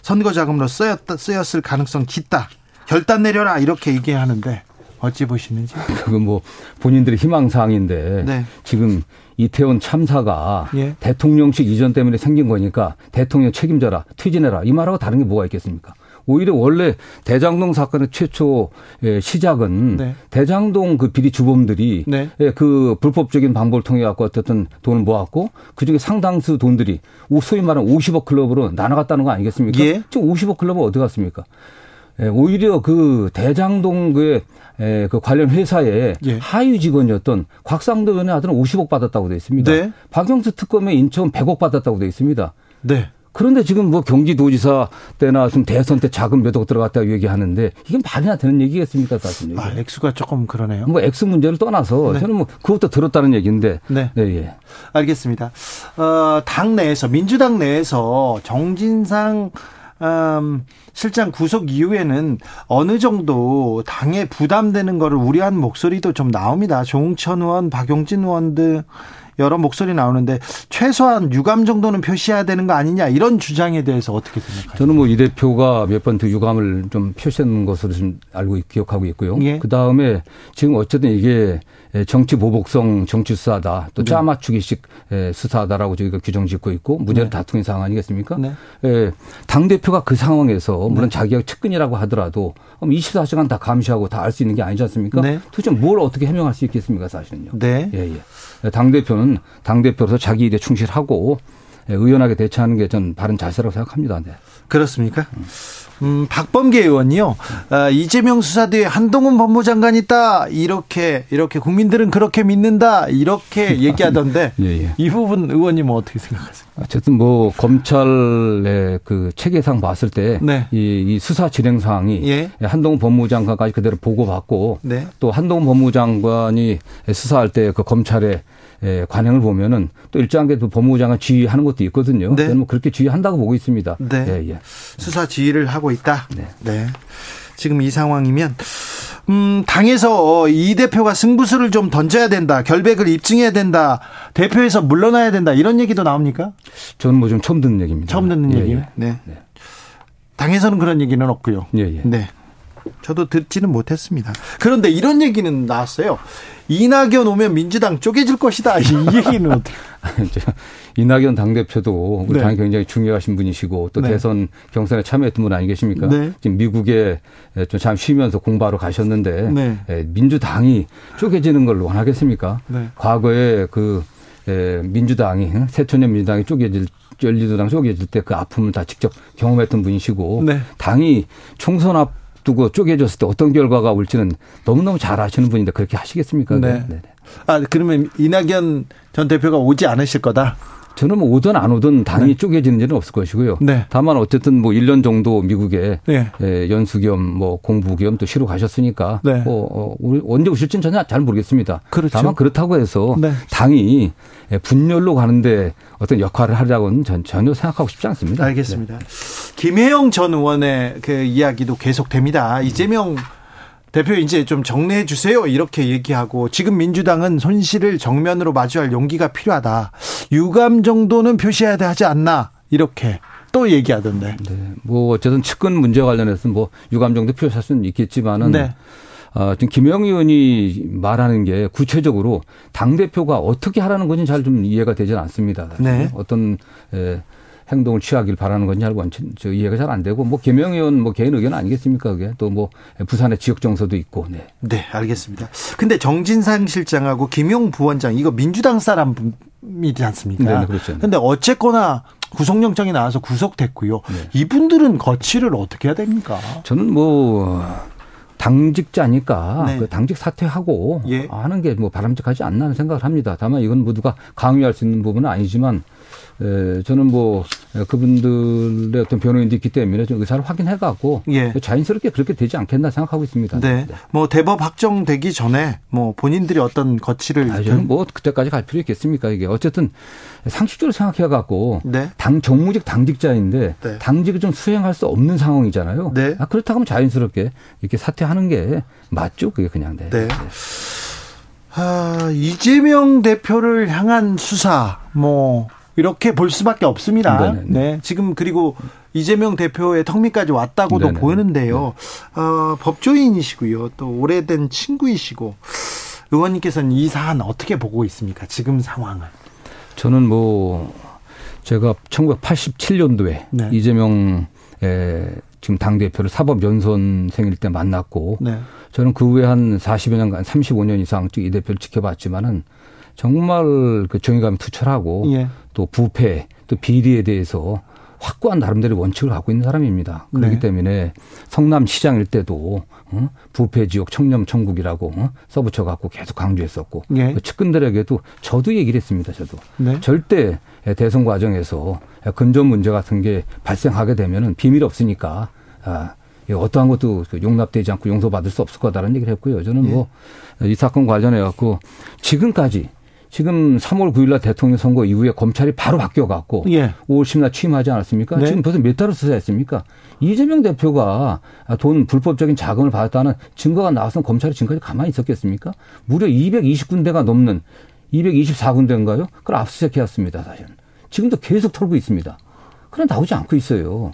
선거 자금으로 쓰였다, 쓰였을 가능성 깊다. 결단 내려라 이렇게 얘기하는데 어찌 보시는지? 그건 뭐 본인들의 희망 사항인데 네. 지금 이태원 참사가 예. 대통령실 이전 때문에 생긴 거니까 대통령 책임져라, 퇴진해라 이 말하고 다른 게 뭐가 있겠습니까? 오히려 원래 대장동 사건의 최초 예, 시작은 네. 대장동 그 비리 주범들이 네. 예, 그 불법적인 방법을 통해 갖고 어쨌든 돈을 모았고 그 중에 상당수 돈들이 소위 말하는 50억 클럽으로 나눠갔다는 거 아니겠습니까? 예. 지금 50억 클럽은 어디 갔습니까? 예, 오히려 그 대장동 그, 예, 그 관련 회사의 예. 하위 직원이었던 곽상도 의원의 아들은 50억 받았다고 돼 있습니다. 네. 박영수 특검의 인천 100억 받았다고 돼 있습니다. 네. 그런데 지금 뭐 경기도지사 때나 좀 대선 때 자금 몇 억 들어갔다고 얘기하는데 이게 말이나 되는 얘기겠습니까 사실? 아, 액수가 조금 그러네요. 뭐 액수 문제를 떠나서 네. 저는 뭐 그것도 들었다는 얘기인데. 네. 네, 예. 알겠습니다. 어, 당 내에서 민주당 내에서 정진상 음, 실장 구속 이후에는 어느 정도 당에 부담되는 거를 우려한 목소리도 좀 나옵니다. 조홍천 의원, 박용진 의원 등 여러 목소리 나오는데 최소한 유감 정도는 표시해야 되는 거 아니냐 이런 주장에 대해서 어떻게 생각하세요? 저는 뭐 이 대표가 몇번더 유감을 좀 표시한 것으로 좀 알고 기억하고 있고요. 예. 그 다음에 지금 어쨌든 이게 정치 보복성 정치 수사다 또 네. 짜맞추기식 수사다라고 저희가 규정 짓고 있고 문제를 네. 다투는 상황 아니겠습니까? 네. 당 대표가 그 상황에서 물론 네. 자기가 측근이라고 하더라도 24시간 다 감시하고 다 알 수 있는 게 아니지 않습니까? 네. 도대체 뭘 어떻게 해명할 수 있겠습니까, 사실은요? 네. 예, 예. 당 대표는 당 대표로서 자기 일에 충실하고 의연하게 대처하는 게 전 바른 자세라고 생각합니다. 네. 그렇습니까? 음. 음, 박범계 의원이요. 아, 이재명 수사 뒤에 한동훈 법무장관 있다. 이렇게 이렇게 국민들은 그렇게 믿는다. 이렇게 얘기하던데 예, 예. 이 부분 의원님 은 어떻게 생각하세요? 어쨌든 뭐 검찰의 그 체계상 봤을 때이 네. 이 수사 진행 상황이 예. 한동훈 법무장관까지 그대로 보고받고 네. 또 한동훈 법무장관이 수사할 때 그 검찰의 예, 관행을 보면은 또 일정하게 또 법무부장을 지휘하는 것도 있거든요. 네. 저는 뭐 그렇게 지휘한다고 보고 있습니다. 네. 예, 예. 수사 지휘를 하고 있다. 네. 네. 지금 이 상황이면 음, 당에서 이 대표가 승부수를 좀 던져야 된다. 결백을 입증해야 된다. 대표에서 물러나야 된다. 이런 얘기도 나옵니까? 저는 뭐 좀 처음 듣는 얘기입니다. 처음 듣는 예, 얘기요? 예. 네. 네. 당에서는 그런 얘기는 없고요. 예, 예. 네. 저도 듣지는 못했습니다. 그런데 이런 얘기는 나왔어요. 이낙연 오면 민주당 쪼개질 것이다. 이 얘기는 어떻게? 이낙연 당대표도 우리 네. 당이 굉장히 중요하신 분이시고 또 네. 대선 경선에 참여했던 분 아니겠습니까? 네. 지금 미국에 좀 잠 쉬면서 공부하러 가셨는데 네. 예, 민주당이 쪼개지는 걸 원하겠습니까? 네. 과거에 그 예, 민주당이 새천년 민주당이 쪼개질 열리도당 쪼개질 때 그 아픔을 다 직접 경험했던 분이시고 네. 당이 총선 앞 두고 쪼개졌을 때 어떤 결과가 올지는 너무너무 잘 아시는 분인데 그렇게 하시겠습니까? 네. 네. 아, 그러면 이낙연 전 대표가 오지 않으실 거다? 저는 뭐 오든 안 오든 당이 네. 쪼개지는 일은 없을 것이고요. 네. 다만 어쨌든 뭐 1년 정도 미국에 네. 예, 연수 겸 뭐 공부 겸 또 쉬러 가셨으니까 네. 뭐 어, 언제 오실지는 전혀 잘 모르겠습니다. 그렇죠. 다만 그렇다고 해서 네. 당이 분열로 가는데 어떤 역할을 하려고는 전, 전혀 생각하고 싶지 않습니다. 알겠습니다. 네. 김혜영 전 의원의 그 이야기도 계속됩니다. 이재명 대표 이제 좀 정리해 주세요. 이렇게 얘기하고 지금 민주당은 손실을 정면으로 마주할 용기가 필요하다. 유감 정도는 표시해야 하지 않나. 이렇게 또 얘기하던데. 네. 뭐 어쨌든 측근 문제 관련해서는 뭐 유감 정도 표시할 수는 있겠지만은 네. 어, 지금 김영 의원이 말하는 게 구체적으로 당 대표가 어떻게 하라는 건지 잘 좀 이해가 되지 않습니다. 네. 어떤 에, 행동을 취하길 바라는 건지 잘 원천 저 이해가 잘 안 되고 뭐 김영 의원 뭐 개인 의견 아니겠습니까 그게 또 뭐 부산의 지역 정서도 있고 네. 네 알겠습니다. 근데 정진상 실장하고 김용 부원장 이거 민주당 사람이지 않습니까? 네, 네 그렇죠. 근데 어쨌거나 구속영장이 나와서 구속됐고요. 네. 이분들은 거취를 어떻게 해야 됩니까? 저는 뭐 당직자니까 네. 그 당직 사퇴하고 예. 하는 게 뭐 바람직하지 않나 생각을 합니다. 다만 이건 모두가 강요할 수 있는 부분은 아니지만 에, 저는 뭐 그분들의 어떤 변호인도 있기 때문에 좀 의사를 확인해 갖고 예. 자연스럽게 그렇게 되지 않겠나 생각하고 있습니다. 네. 네. 뭐 대법 확정되기 전에 뭐 본인들이 어떤 거취를 아, 저는 뭐 그때까지 갈 필요 있겠습니까 이게 어쨌든 상식적으로 생각해 갖고 네. 당 정무직 당직자인데 네. 당직을 좀 수행할 수 없는 상황이잖아요. 네. 아, 그렇다고 하면 자연스럽게 이렇게 사퇴하는 게 맞죠. 그게 그냥 네. 네. 아, 이재명 대표를 향한 수사 뭐 이렇게 볼 수밖에 없습니다. 네네. 네. 지금 그리고 이재명 대표의 턱밑까지 왔다고도 네네. 보이는데요. 네. 어, 법조인이시고요. 또 오래된 친구이시고 의원님께서는 이 사안 어떻게 보고 있습니까? 지금 상황을. 저는 뭐 제가 1987년도에 네. 이재명 에 지금 당 대표를 사법 연선생일 때 만났고 네. 저는 그 후에 한 40여 년간 35년 이상 이 대표를 지켜봤지만은 정말 그 정의감이 투철하고 예. 또 부패 또 비리에 대해서 확고한 나름대로 원칙을 갖고 있는 사람입니다. 그렇기 네. 때문에 성남시장일 때도 어? 부패 지역 청렴 천국이라고 어? 써붙여 갖고 계속 강조했었고 네. 그 측근들에게도 저도 얘기를 했습니다. 저도 네. 절대 대선 과정에서 근전 문제 같은 게 발생하게 되면은 비밀 없으니까 아, 어떠한 것도 그 용납되지 않고 용서받을 수 없을 거다라는 얘기를 했고요. 저는 뭐이 예. 사건 관련해 갖고 지금까지 지금 3월 9일 날 대통령 선거 이후에 검찰이 바로 바뀌어 갖고 예. 5월 10일 날 취임하지 않았습니까? 네. 지금 벌써 몇 달을 수사했습니까? 이재명 대표가 돈 불법적인 자금을 받았다는 증거가 나와서 검찰이 지금까지 가만히 있었겠습니까? 무려 220군데가 넘는 224군데인가요? 그걸 압수수색해왔습니다, 사실은. 지금도 계속 털고 있습니다. 그런 나오지 않고 있어요.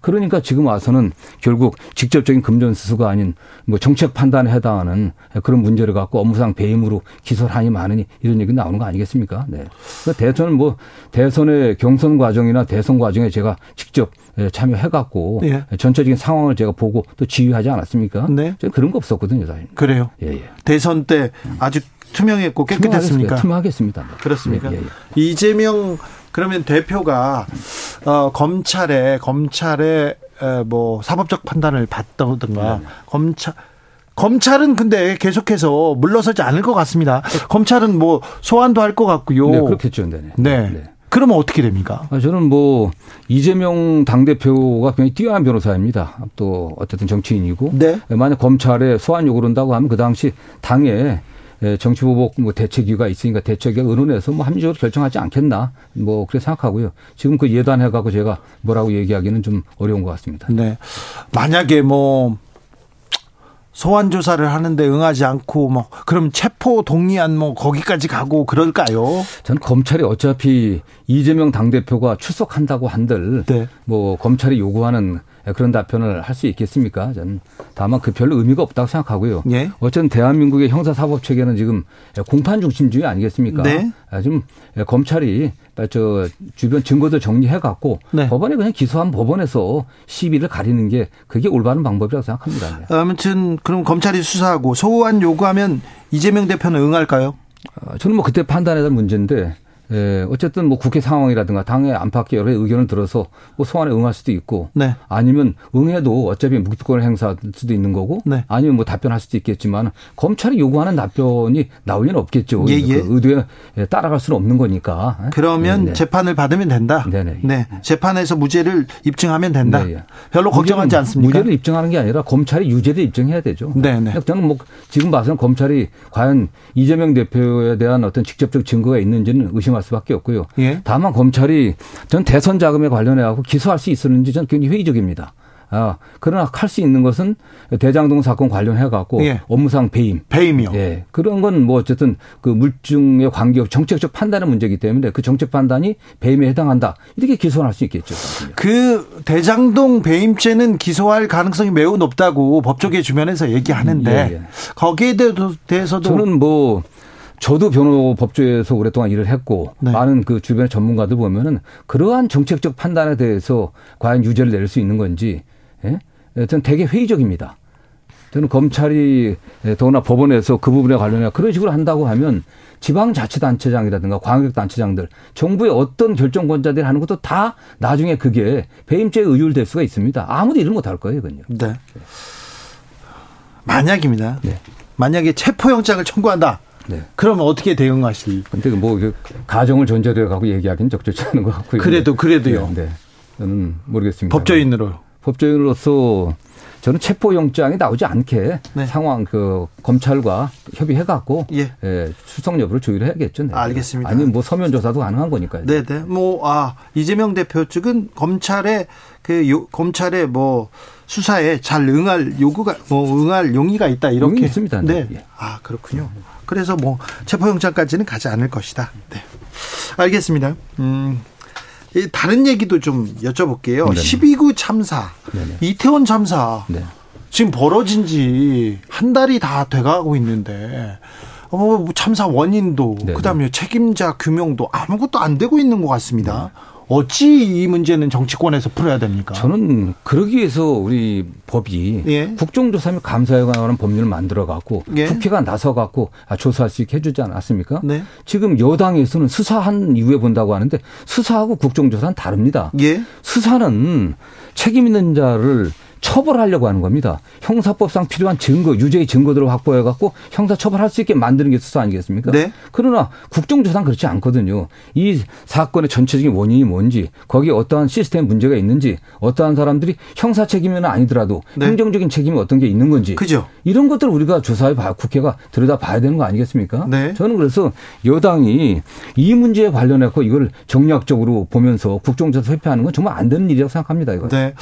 그러니까 지금 와서는 결국 직접적인 금전 수수가 아닌 뭐 정책 판단에 해당하는 그런 문제를 갖고 업무상 배임으로 기소를 하니 많으니 이런 얘기 나오는 거 아니겠습니까? 네. 그러니까 대선은 뭐 대선의 경선 과정이나 대선 과정에 제가 직접 예, 참여해갖고 예. 전체적인 상황을 제가 보고 또 지휘하지 않았습니까? 네. 그런 거 없었거든요, 사실. 그래요. 예, 예. 대선 때 아주 투명했고 깨끗했습니까? 투명하겠습니다. 그렇습니까? 예, 예, 예. 이재명 그러면 대표가 어, 검찰에 검찰에 에, 뭐 사법적 판단을 받다든가 네. 검찰 검찰은 근데 계속해서 물러서지 않을 것 같습니다. 검찰은 뭐 소환도 할 것 같고요. 네, 그렇겠죠. 네. 네. 네. 그러면 어떻게 됩니까? 아, 저는 뭐 이재명 당대표가 굉장히 뛰어난 변호사입니다. 또 어쨌든 정치인이고 네. 만약 검찰에 소환 요구를 한다고 하면 그 당시 당에 예, 정치보복 뭐 대책위가 있으니까 대책위가 의논해서 뭐 합리적으로 결정하지 않겠나 뭐 그렇게 생각하고요. 지금 그 예단해 갖고 제가 뭐라고 얘기하기는 좀 어려운 것 같습니다. 네. 만약에 뭐 소환 조사를 하는데 응하지 않고 뭐 그럼 체포 동의안 뭐 거기까지 가고 그럴까요? 저는 검찰이 어차피 이재명 당 대표가 출석한다고 한들 네. 뭐 검찰이 요구하는 그런 답변을 할 수 있겠습니까? 저는 다만 그 별로 의미가 없다고 생각하고요. 예? 어쨌든 대한민국의 형사사법 체계는 지금 공판 중심주의 아니겠습니까? 네. 지금 검찰이 저 주변 증거들 정리해 갖고 네. 법원에 그냥 기소한 법원에서 시비를 가리는 게 그게 올바른 방법이라고 생각합니다. 네. 아무튼 그럼 검찰이 수사하고 소환 요구하면 이재명 대표는 응할까요? 어, 저는 뭐 그때 판단에 대한 문제인데 예, 어쨌든 뭐 국회 상황이라든가 당의 안팎의 여러 의견을 들어서 뭐 소환에 응할 수도 있고 네. 아니면 응해도 어차피 묵비권을 행사할 수도 있는 거고 네. 아니면 뭐 답변할 수도 있겠지만 검찰이 요구하는 답변이 나올 리는 없겠죠. 예, 예. 그 의도에 따라갈 수는 없는 거니까. 그러면 네, 네. 재판을 받으면 된다. 네네. 네. 재판에서 무죄를 입증하면 된다. 네, 예. 별로 걱정하지 않습니까? 무죄를 입증하는 게 아니라 검찰이 유죄를 입증해야 되죠. 네 네. 저는 뭐 지금 봐서는 검찰이 과연 이재명 대표에 대한 어떤 직접적 증거가 있는지는 의심할 할 수밖에 없고요. 예. 다만 검찰이 전 대선 자금에 관련해 갖고 기소할 수 있었는지 저는 굉장히 회의적입니다. 아, 그러나 할 수 있는 것은 대장동 사건 관련해 갖고 예. 업무상 배임. 배임이요. 예. 그런 건 뭐 어쨌든 그 물증의 관계없 정책적 판단의 문제이기 때문에 그 정책 판단이 배임에 해당한다. 이렇게 기소할 수 있겠죠. 그 대장동 배임죄는 기소할 가능성이 매우 높다고 법조계 주변에서 얘기하는데 예, 예. 거기에 대해서도 저는 뭐 저도 변호 법조에서 오랫동안 일을 했고 네. 많은 그 주변의 전문가들 보면은 그러한 정책적 판단에 대해서 과연 유죄를 낼 수 있는 건지 예? 저는 되게 회의적입니다. 저는 검찰이 더구나 법원에서 그 부분에 관련해 그런 식으로 한다고 하면 지방자치단체장이라든가 광역단체장들 정부의 어떤 결정권자들이 하는 것도 다 나중에 그게 배임죄에 의율될 수가 있습니다. 아무도 일을 못할 거예요, 그건요. 네. 만약입니다. 네. 만약에 체포영장을 청구한다. 네. 그러면 어떻게 대응하실? 근데 뭐그 가정을 전제로 하고 얘기하기는 적절치 않은 것 같고요. 그래도 그래도요. 네. 네. 저는 모르겠습니다. 법조인으로. 법조인으로서 저는 체포 영장이 나오지 않게 네. 상황 그 검찰과 협의해 갖고 예. 예, 출석 여부를 조율 해야겠죠. 네. 알겠습니다. 아니 뭐 서면 조사도 가능한 거니까요. 네, 네. 뭐아 이재명 대표 측은 검찰의 그 요, 검찰의 뭐 수사에 잘 응할 요구가 뭐 응할 용의가 있다 이렇게 있습니다. 네. 네. 아 그렇군요. 그래서 뭐 체포영장까지는 가지 않을 것이다. 네. 알겠습니다. 음. 다른 얘기도 좀 여쭤볼게요. 네네. 12구 참사, 네네. 이태원 참사 네. 지금 벌어진 지 한 달이 다 돼가고 있는데 어, 참사 원인도 네네. 그다음에 책임자 규명도 아무것도 안 되고 있는 것 같습니다. 네. 어찌 이 문제는 정치권에서 풀어야 됩니까? 저는 그러기 위해서 우리 법이 예. 국정조사 및 감사에 관한 법률을 만들어 갖고 예. 국회가 나서 갖고 아, 조사할 수 있게 해주지 않았습니까? 네. 지금 여당에서는 수사한 이후에 본다고 하는데 수사하고 국정조사는 다릅니다. 예. 수사는 책임 있는 자를 처벌하려고 하는 겁니다. 형사법상 필요한 증거, 유죄의 증거들을 확보해 갖고 형사 처벌할 수 있게 만드는 게 수사 아니겠습니까? 네. 그러나 국정조사는 그렇지 않거든요. 이 사건의 전체적인 원인이 뭔지, 거기에 어떠한 시스템 문제가 있는지, 어떠한 사람들이 형사 책임은 아니더라도 네. 행정적인 책임이 어떤 게 있는 건지, 그죠. 이런 것들을 우리가 조사해 봐 국회가 들여다 봐야 되는 거 아니겠습니까? 네. 저는 그래서 여당이 이 문제에 관련해서 이걸 정략적으로 보면서 국정조사 회피하는 건 정말 안 되는 일이라고 생각합니다. 이거. 네.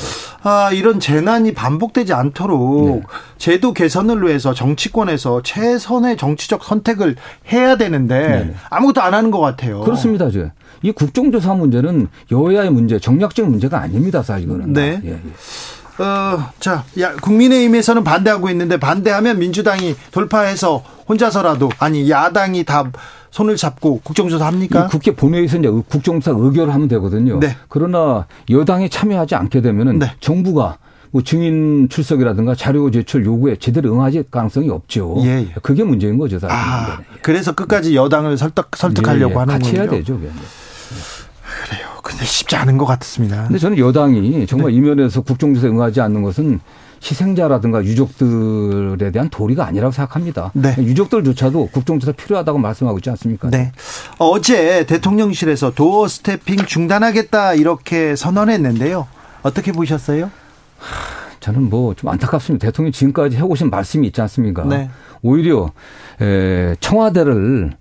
아, 이런 재난 이 반복되지 않도록 네. 제도 개선을 위해서 정치권에서 최선의 정치적 선택을 해야 되는데 네. 아무것도 안 하는 것 같아요. 그렇습니다. 저. 이 국정조사 문제는 여야의 문제, 정략적 문제가 아닙니다, 사실 이거는. 네. 예, 예. 어, 자, 야, 국민의힘에서는 반대하고 있는데 반대하면 민주당이 돌파해서 혼자서라도 아니 야당이 다 손을 잡고 국정조사 합니까? 국회 본회의에서 이제 국정조사 의결을 하면 되거든요. 네. 그러나 여당이 참여하지 않게 되면은 네. 정부가 뭐 증인 출석이라든가 자료 제출 요구에 제대로 응하지 가능성이 없죠. 예, 예. 그게 문제인 거죠, 사실. 아, 그래서 끝까지 여당을 설득 설득하려고 예, 예. 하는 같이 거죠. 해야 되죠. 그냥. 그래요. 근데 쉽지 않은 것 같습니다. 근데 저는 여당이 정말 네. 이면에서 국정조사에 응하지 않는 것은 희생자라든가 유족들에 대한 도리가 아니라고 생각합니다. 네. 유족들조차도 국정조사 필요하다고 말씀하고 있지 않습니까? 네. 어제 대통령실에서 도어 스태핑 중단하겠다 이렇게 선언했는데요. 어떻게 보셨어요? 저는 뭐 좀 안타깝습니다. 대통령이 지금까지 해오신 말씀이 있지 않습니까? 네. 오히려 청와대를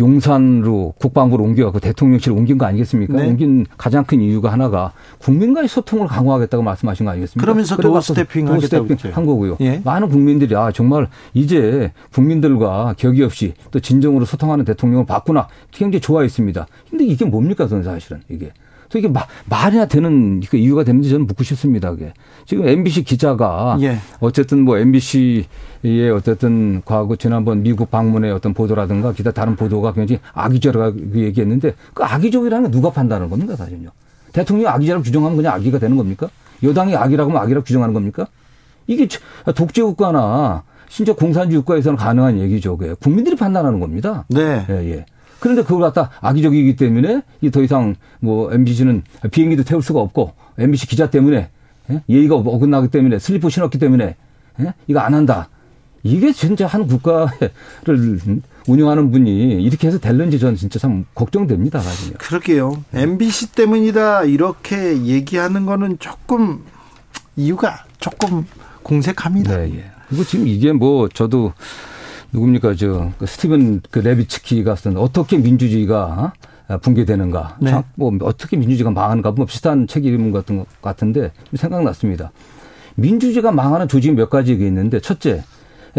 용산으로 국방부로 옮겨갖고 대통령실 옮긴 거 아니겠습니까? 네. 옮긴 가장 큰 이유가 하나가 국민과의 소통을 강화하겠다고 말씀하신 거 아니겠습니까? 그러면서 도어 스태핑 하겠다고 한 거고요. 예. 많은 국민들이 아 정말 이제 국민들과 격의 없이 또 진정으로 소통하는 대통령을 봤구나 굉장히 좋아했습니다. 근데 이게 뭡니까, 그건 사실은 이게. 또 이게 마, 말이나 되는 그 이유가 되는지 저는 묻고 싶습니다. 그게. 지금 MBC 기자가 예. 어쨌든 뭐 MBC의 어쨌든 과거 지난번 미국 방문의 어떤 보도라든가 기타 다른 보도가 굉장히 악의적이라고 얘기했는데 그 악의적이라는 건 누가 판단하는 겁니까 사실은요? 대통령이 악의라고 규정하면 그냥 악의가 되는 겁니까? 여당이 악이라고 하면 악이라고 규정하는 겁니까? 이게 독재 국가나 진짜 공산주의 국가에서는 가능한 얘기죠. 그게 국민들이 판단하는 겁니다. 네. 예, 예. 그런데 그걸 갖다 악의적이기 때문에 이더 이상 뭐 MBC는 비행기도 태울 수가 없고 MBC 기자 때문에 예? 예의가 어긋나기 때문에 슬리퍼 신었기 때문에 예? 이거 안 한다. 이게 진짜 한 국가를 운영하는 분이 이렇게 해서 될는지 저는 진짜 참 걱정됩니다. 사실요. 그러게요. MBC 때문이다 이렇게 얘기하는 거는 조금 이유가 조금 공색합니다. 네, 예. 그리고 지금 이게 뭐 저도 누굽니까 저그 스티븐 그 레비츠키가 쓴 어떻게 민주주의가 어? 붕괴되는가, 네. 뭐 어떻게 민주주의가 망하는가, 뭐 비슷한 책 이름 같은 것 같은데 생각났습니다. 민주주의가 망하는 조직이 몇 가지가 있는데 첫째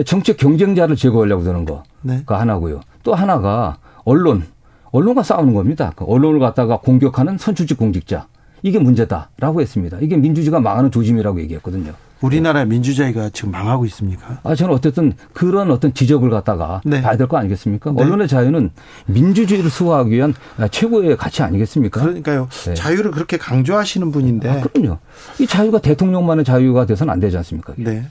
정책 경쟁자를 제거하려고 드는 거, 네. 가 하나고요. 또 하나가 언론, 언론과 싸우는 겁니다. 그 언론을 갖다가 공격하는 선출직 공직자. 이게 문제다라고 했습니다. 이게 민주주의가 망하는 조짐이라고 얘기했거든요. 우리나라 민주주의가 지금 망하고 있습니까? 아, 저는 어쨌든 그런 어떤 지적을 갖다가 네. 봐야 될 거 아니겠습니까? 네. 언론의 자유는 민주주의를 수호하기 위한 최고의 가치 아니겠습니까? 그러니까요. 네. 자유를 그렇게 강조하시는 분인데. 아, 그럼요. 이 자유가 대통령만의 자유가 돼서는 안 되지 않습니까? 네.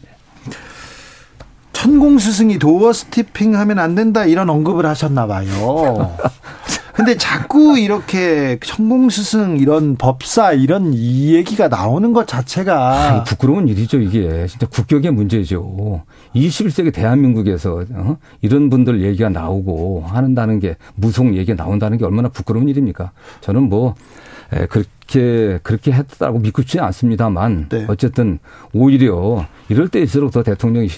천공 스승이 도어 스티핑 하면 안 된다 이런 언급을 하셨나 봐요. 근데 자꾸 이렇게 천공 스승 이런 법사 이런 이 얘기가 나오는 것 자체가 아, 부끄러운 일이죠 이게 진짜 국격의 문제죠. 21세기 대한민국에서 어? 이런 분들 얘기가 나오고 하는다는 게 무속 얘기가 나온다는 게 얼마나 부끄러운 일입니까? 저는 뭐 에, 그렇게 그렇게 했다고 믿고 싶지 않습니다만 네. 어쨌든 오히려 이럴 때일수록 더 대통령이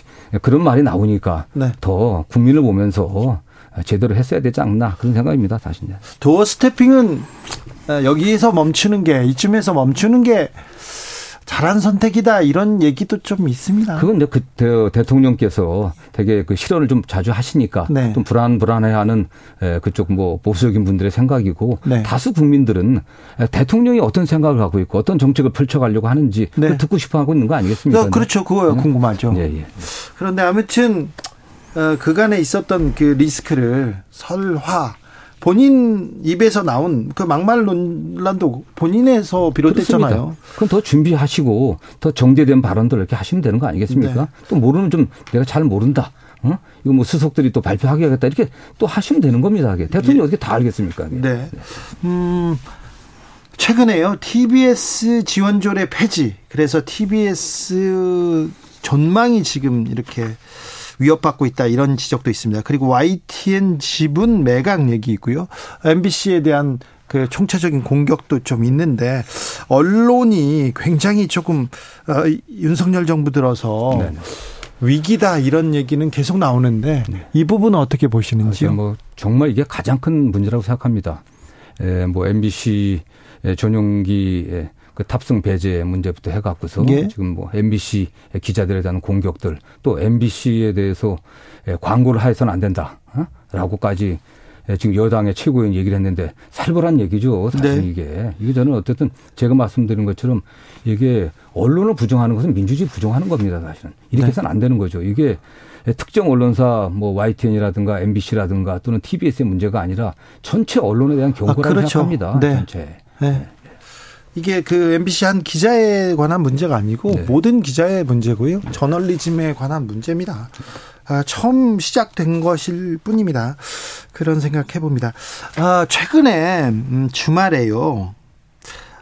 그런 말이 나오니까 네. 더 국민을 보면서 제대로 했어야 되지 않나 그런 생각입니다. 사실. 도어 스태핑은 어, 여기에서 멈추는 게 이쯤에서 멈추는 게 잘한 선택이다 이런 얘기도 좀 있습니다. 그건 그 대통령께서 되게 그 실언을 좀 자주 하시니까 네. 좀 불안 불안해하는 그쪽 뭐 보수적인 분들의 생각이고 네. 다수 국민들은 대통령이 어떤 생각을 하고 있고 어떤 정책을 펼쳐가려고 하는지 네. 듣고 싶어하고 있는 거 아니겠습니까? 그렇죠, 그거 네. 궁금하죠. 예, 예. 그런데 아무튼 어, 그간에 있었던 그 리스크를 설화 본인 입에서 나온 그 막말 논란도 본인에서 비롯됐잖아요. 그렇습니다. 그건 더 준비하시고 더 정제된 발언들 이렇게 하시면 되는 거 아니겠습니까? 네. 또 모르는 좀 내가 잘 모른다. 어? 이거 뭐 수석들이 또 발표하겠다 이렇게 또 하시면 되는 겁니다. 이게. 대통령이 네. 어떻게 다 알겠습니까? 이게. 네. 음. 최근에요. TBS 지원조례 폐지. 그래서 TBS 전망이 지금 이렇게 위협받고 있다 이런 지적도 있습니다. 그리고 YTN 지분 매각 얘기 있고요. MBC에 대한 그 총체적인 공격도 좀 있는데 언론이 굉장히 조금 어, 윤석열 정부 들어서 네네. 위기다 이런 얘기는 계속 나오는데 네. 이 부분은 어떻게 보시는지요? 아, 뭐 정말 이게 가장 큰 문제라고 생각합니다. 에, 뭐 MBC 전용기 그 탑승 배제 문제부터 해갖고서 예. 지금 뭐 MBC 기자들에 대한 공격들 또 MBC에 대해서 예, 광고를 해서는 안 된다. 어? 라고까지 예, 지금 여당의 최고위원 얘기를 했는데 살벌한 얘기죠. 사실 네. 이게. 이게 저는 어쨌든 제가 말씀드린 것처럼 이게 언론을 부정하는 것은 민주주의 부정하는 겁니다. 사실은. 이렇게 네. 해서는 안 되는 거죠. 이게 특정 언론사 뭐 YTN이라든가 MBC라든가 또는 TBS의 문제가 아니라 전체 언론에 대한 경고라고 아, 그렇죠. 생각합니다. 네. 전체. 네. 이게 그 MBC 한 기자에 관한 문제가 아니고 네. 모든 기자의 문제고요. 저널리즘에 관한 문제입니다. 아, 처음 시작된 것일 뿐입니다. 그런 생각 해 봅니다. 아, 최근에 음, 주말에요.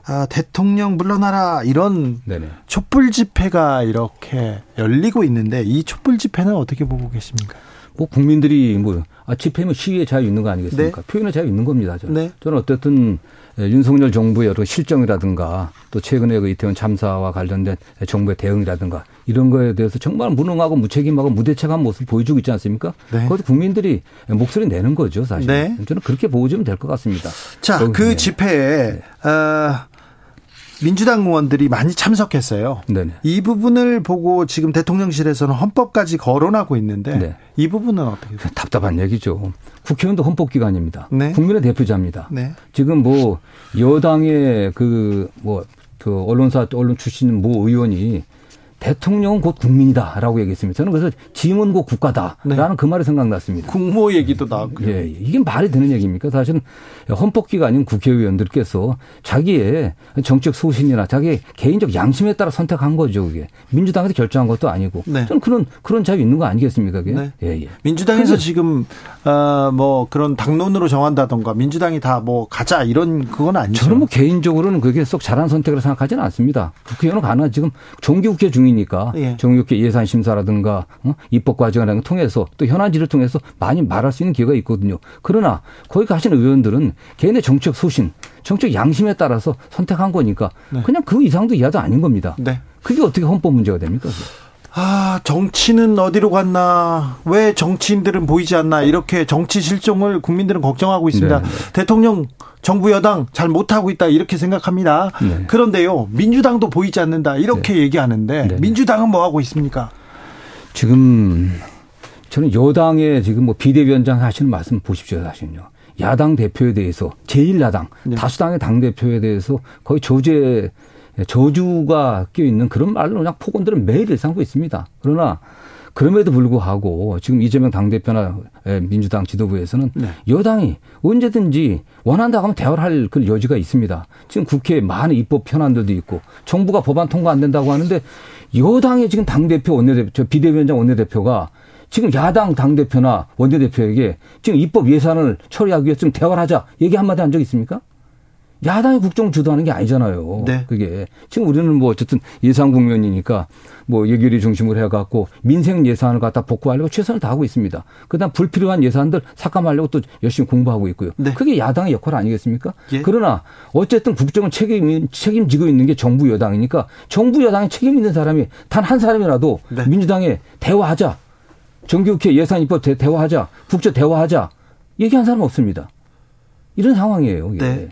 아, 대통령 물러나라 이런 네네. 촛불 집회가 이렇게 열리고 있는데 이 촛불 집회는 어떻게 보고 계십니까? 뭐 국민들이 뭐 아, 집회면 시위의 자유 있는 거 아니겠습니까? 네. 표현의 자유 있는 겁니다. 저는. 네. 저는 어쨌든 예, 윤석열 정부의 여러 실정이라든가 또 최근에 그 이태원 참사와 관련된 정부의 대응이라든가 이런 거에 대해서 정말 무능하고 무책임하고 무대책한 모습 보여주고 있지 않습니까? 네. 그것도 국민들이 목소리 내는 거죠, 사실. 네. 저는 그렇게 보여주면 될 것 같습니다. 자, 그 네. 집회에 네. 어, 민주당 의원들이 많이 참석했어요. 네네. 이 부분을 보고 지금 대통령실에서는 헌법까지 거론하고 있는데 네. 이 부분은 어떻게 돼요? 답답한 얘기죠. 국회의원도 헌법기관입니다. 네. 국민의 대표자입니다. 네. 지금 뭐 여당의 그 뭐그 뭐 언론사 언론 출신 모 의원이 대통령은 곧 국민이다라고 얘기했습니다. 저는 그래서 짐은 곧 국가다라는 네. 그 말이 생각났습니다. 국모 얘기도 나왔고요. 예, 이게 말이 되는 얘기입니까? 사실은 헌법기관인 국회의원들께서 자기의 정책 소신이나 자기 개인적 양심에 따라 선택한 거죠. 그게 민주당에서 결정한 것도 아니고 네. 저는 그런 그런 자유 있는 거 아니겠습니까? 그게 네. 예, 예. 민주당에서 지금 어, 뭐 그런 당론으로 정한다던가 민주당이 다 뭐 가자 이런 그건 아니죠. 저는 뭐 개인적으로는 그게 쏙 잘한 선택으로 생각하지는 않습니다. 국회의원은 가능 지금 정기국회 중인 중이니까 예. 정육회 예산 심사라든가 어? 입법 과정을 통해서 또 현안지를 통해서 많이 말할 수 있는 기회가 있거든요. 그러나 거기 가신 의원들은 개인의 정책 소신, 정책 양심에 따라서 선택한 거니까 네. 그냥 그 이상도 이하도 아닌 겁니다. 네. 그게 어떻게 헌법 문제가 됩니까? 아, 정치는 어디로 갔나? 왜 정치인들은 보이지 않나? 이렇게 정치 실종을 국민들은 걱정하고 있습니다. 네. 네. 대통령 정부 여당 잘 못하고 있다 이렇게 생각합니다. 네. 그런데요 민주당도 보이지 않는다 이렇게 네. 얘기하는데 네. 민주당은 뭐 하고 있습니까? 지금 저는 여당의 지금 뭐 비대위원장 하시는 말씀 보십시오 사실은요. 야당 대표에 대해서 제1야당 네. 다수당의 당 대표에 대해서 거의 조제 저주가 껴 있는 그런 말로 그냥 폭언들은 매일 일상하고 있습니다. 그러나 그럼에도 불구하고 지금 이재명 당대표나 민주당 지도부에서는 네. 여당이 언제든지 원한다 하면 대화를 할 그 여지가 있습니다. 지금 국회에 많은 입법 현안들도 있고 정부가 법안 통과 안 된다고 하는데 여당의 지금 당대표 원내대표, 비대위원장 원내대표가 지금 야당 당대표나 원내대표에게 지금 입법 예산을 처리하기 위해 서 지금 대화를 하자 얘기 한마디 한 적 있습니까? 야당이 국정 주도하는 게 아니잖아요. 네. 그게 지금 우리는 뭐 어쨌든 예산 국면이니까 뭐 예결위 중심으로 해갖고 민생 예산을 갖다 복구하려고 최선을 다하고 있습니다. 그다음 불필요한 예산들 삭감하려고 또 열심히 공부하고 있고요. 네. 그게 야당의 역할 아니겠습니까? 예. 그러나 어쨌든 국정은 책임 책임지고 있는 게 정부 여당이니까 정부 여당에 책임 있는 사람이 단 한 사람이라도 네. 민주당에 대화하자. 정기국회 예산 입법 대화하자. 국제 대화하자. 얘기한 사람 없습니다. 이런 상황이에요. 이게. 네.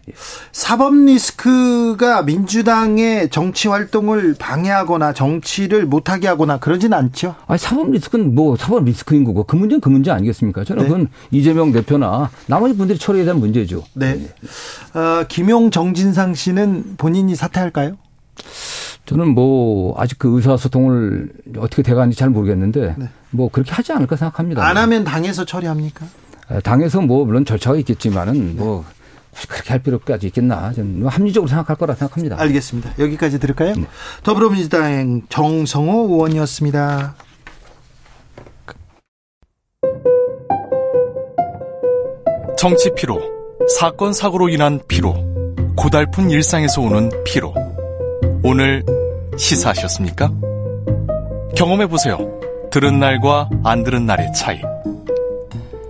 사법 리스크가 민주당의 정치 활동을 방해하거나 정치를 못하게 하거나 그러진 않죠? 아니, 사법 리스크는 뭐 사법 리스크인 거고 그 문제는 그 문제 아니겠습니까? 저는 네. 그건 이재명 대표나 나머지 분들이 처리해야 되는 문제죠. 네. 어, 김용 정진상 씨는 본인이 사퇴할까요? 저는 뭐 아직 그 의사소통을 어떻게 돼가는지 잘 모르겠는데 네. 뭐 그렇게 하지 않을까 생각합니다. 안 하면 당에서 처리합니까? 당에서 뭐 물론 절차가 있겠지만은 뭐 그렇게 할 필요까지 있겠나 저는 뭐 합리적으로 생각할 거라 생각합니다. 알겠습니다. 여기까지 들을까요? 네. 더불어민주당 정성호 의원이었습니다. 정치 피로, 사건 사고로 인한 피로, 고달픈 일상에서 오는 피로. 오늘 시사하셨습니까? 경험해 보세요. 들은 날과 안 들은 날의 차이.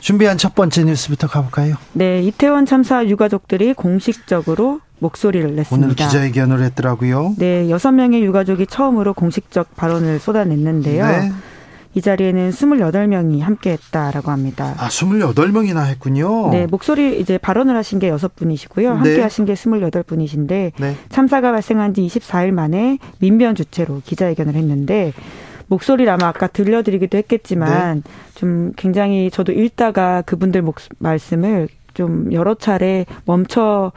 준비한 첫 번째 뉴스부터 가볼까요? 네, 이태원 참사 유가족들이 공식적으로 목소리를 냈습니다. 오늘 기자회견을 했더라고요. 네, 여섯 명의 유가족이 처음으로 공식적 발언을 쏟아냈는데요. 네. 이 자리에는 28명이 함께 했다라고 합니다. 아, 28명이나 했군요. 네, 목소리 이제 발언을 하신 게 6분이시고요. 함께 네. 하신 게 28분이신데 네. 참사가 발생한 지 24일 만에 민변 주체로 기자회견을 했는데 목소리를 아마 아까 들려드리기도 했겠지만 네. 좀 굉장히 저도 읽다가 그분들 목, 말씀을 좀 여러 차례 멈춰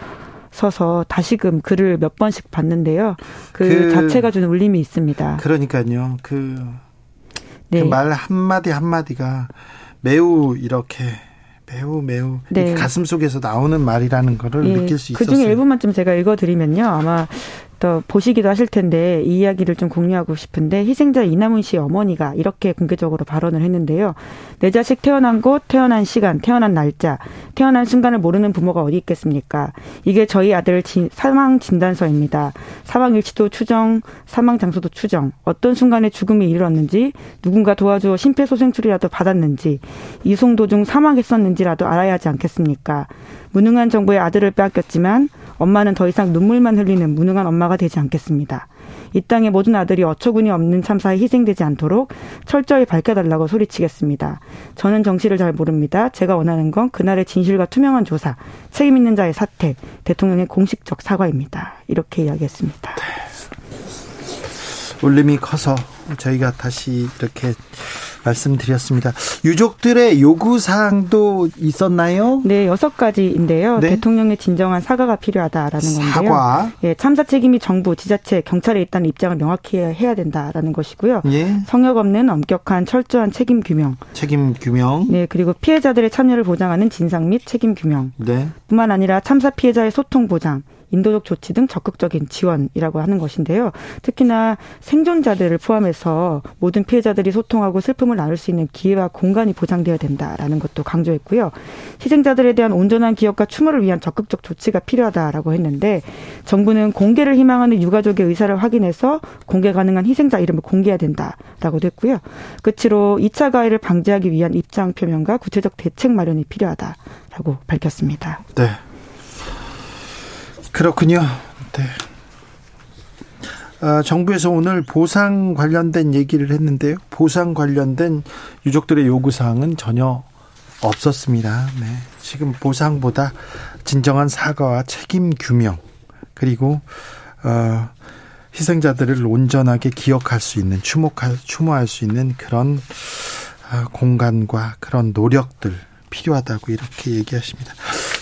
서서 다시금 글을 몇 번씩 봤는데요. 그, 그 자체가 주는 울림이 있습니다. 그러니까요. 그, 네. 그 말 한마디 한마디가 매우 이렇게 매우 매우 네. 가슴 속에서 나오는 말이라는 거를 네. 느낄 수 있었어요. 그중에 일부만 좀 제가 읽어드리면요. 아마 또 보시기도 하실 텐데 이 이야기를 좀 공유하고 싶은데 희생자 이남훈 씨 어머니가 이렇게 공개적으로 발언을 했는데요. 내 자식 태어난 곳, 태어난 시간, 태어난 날짜, 태어난 순간을 모르는 부모가 어디 있겠습니까? 이게 저희 아들 진, 사망 진단서입니다. 사망 일치도 추정, 사망 장소도 추정, 어떤 순간에 죽음이 이르렀는지, 누군가 도와주어 심폐소생술이라도 받았는지, 이송 도중 사망했었는지라도 알아야 하지 않겠습니까? 무능한 정부의 아들을 빼앗겼지만 엄마는 더 이상 눈물만 흘리는 무능한 엄마가 되지 않겠습니다. 이 땅의 모든 아들이 어처구니 없는 참사에 희생되지 않도록 철저히 밝혀달라고 소리치겠습니다. 저는 정치를 잘 모릅니다. 제가 원하는 건 그날의 진실과 투명한 조사, 책임 있는 자의 사퇴, 대통령의 공식적 사과입니다. 이렇게 이야기했습니다. 네. 울림이 커서 저희가 다시 이렇게 말씀드렸습니다. 유족들의 요구 사항도 있었나요? 네, 여섯 가지인데요. 네? 대통령의 진정한 사과가 필요하다라는 건데요. 사과. 예, 참사 책임이 정부, 지자체, 경찰에 있다는 입장을 명확히 해야 된다라는 것이고요. 예. 성역 없는 엄격한 철저한 책임 규명. 책임 규명. 네, 그리고 피해자들의 참여를 보장하는 진상 및 책임 규명. 네. 뿐만 아니라 참사 피해자의 소통 보장, 인도적 조치 등 적극적인 지원이라고 하는 것인데요. 특히나 생존자들을 포함해서 모든 피해자들이 소통하고 슬픔을 나눌 수 있는 기회와 공간이 보장되어야 된다라는 것도 강조했고요. 희생자들에 대한 온전한 기억과 추모를 위한 적극적 조치가 필요하다라고 했는데 정부는 공개를 희망하는 유가족의 의사를 확인해서 공개 가능한 희생자 이름을 공개해야 된다라고도 했고요. 끝으로 2차 가해를 방지하기 위한 입장 표명과 구체적 대책 마련이 필요하다라고 밝혔습니다. 네. 그렇군요. 네. 아, 정부에서 오늘 보상 관련된 얘기를 했는데요. 보상 관련된 유족들의 요구 사항은 전혀 없었습니다. 네. 지금 보상보다 진정한 사과와 책임 규명 그리고 어, 희생자들을 온전하게 기억할 수 있는 추모할 추모할 수 있는 그런 어, 공간과 그런 노력들 필요하다고 이렇게 얘기하십니다.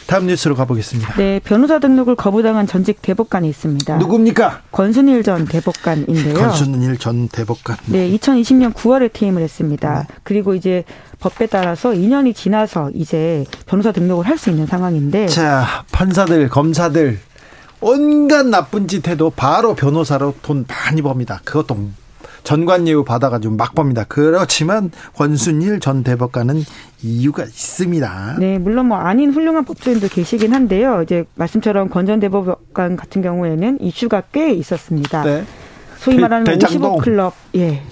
다음 뉴스로 가보겠습니다. 네, 변호사 등록을 거부당한 전직 대법관이 있습니다. 누굽니까? 권순일 전 대법관인데요. 권순일 전 대법관. 네, 2020년 9월에 퇴임을 했습니다. 네. 그리고 이제 법에 따라서 2년이 지나서 이제 변호사 등록을 할 수 있는 상황인데. 자, 판사들, 검사들 온갖 나쁜 짓 해도 바로 변호사로 돈 많이 법니다. 그것도 전관예우 받아가지고 막 봅니다. 그렇지만 권순일 전 대법관은 이유가 있습니다. 네, 물론 뭐 아닌 훌륭한 법조인도 계시긴 한데요. 이제 말씀처럼 권 전 대법관 같은 경우에는 이슈가 꽤 있었습니다. 네. 소위 말하는 대, 55 클럽, 예.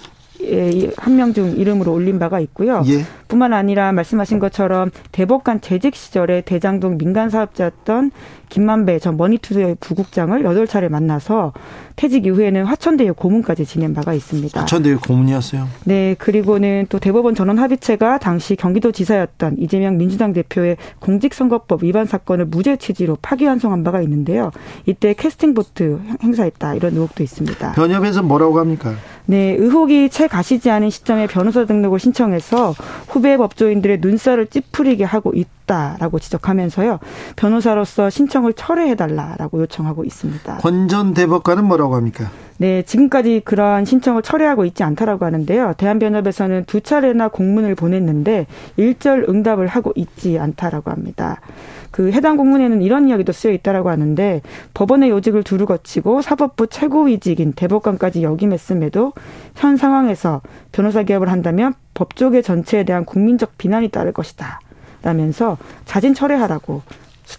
예, 한 명 중 이름으로 올린 바가 있고요. 예. 뿐만 아니라 말씀하신 것처럼 대법관 재직 시절에 대장동 민간 사업자였던 김만배 전 머니투의 부국장을 여덟 차례 만나서 퇴직 이후에는 화천대유 고문까지 지낸 바가 있습니다. 화천대유 고문이었어요? 네, 그리고는 또 대법원 전원 합의체가 당시 경기도지사였던 이재명 민주당 대표의 공직선거법 위반 사건을 무죄 취지로 파기환송한 바가 있는데요. 이때 캐스팅 보트 행사했다 이런 의혹도 있습니다. 변협에서 뭐라고 합니까? 네, 의혹이 채 가시지 않은 시점에 변호사 등록을 신청해서 후배 법조인들의 눈살을 찌푸리게 하고 있다라고 지적하면서요. 변호사로서 신청을 철회해달라라고 요청하고 있습니다. 권 전 대법관은 뭐라고 합니까? 네, 지금까지 그러한 신청을 철회하고 있지 않다라고 하는데요. 대한변협에서는 두 차례나 공문을 보냈는데 일절 응답을 하고 있지 않다라고 합니다. 그 해당 공문에는 이런 이야기도 쓰여 있다라고 하는데 법원의 요직을 두루 거치고 사법부 최고위직인 대법관까지 역임했음에도 현 상황에서 변호사 개업을 한다면 법조계 전체에 대한 국민적 비난이 따를 것이다. 라면서 자진 철회하라고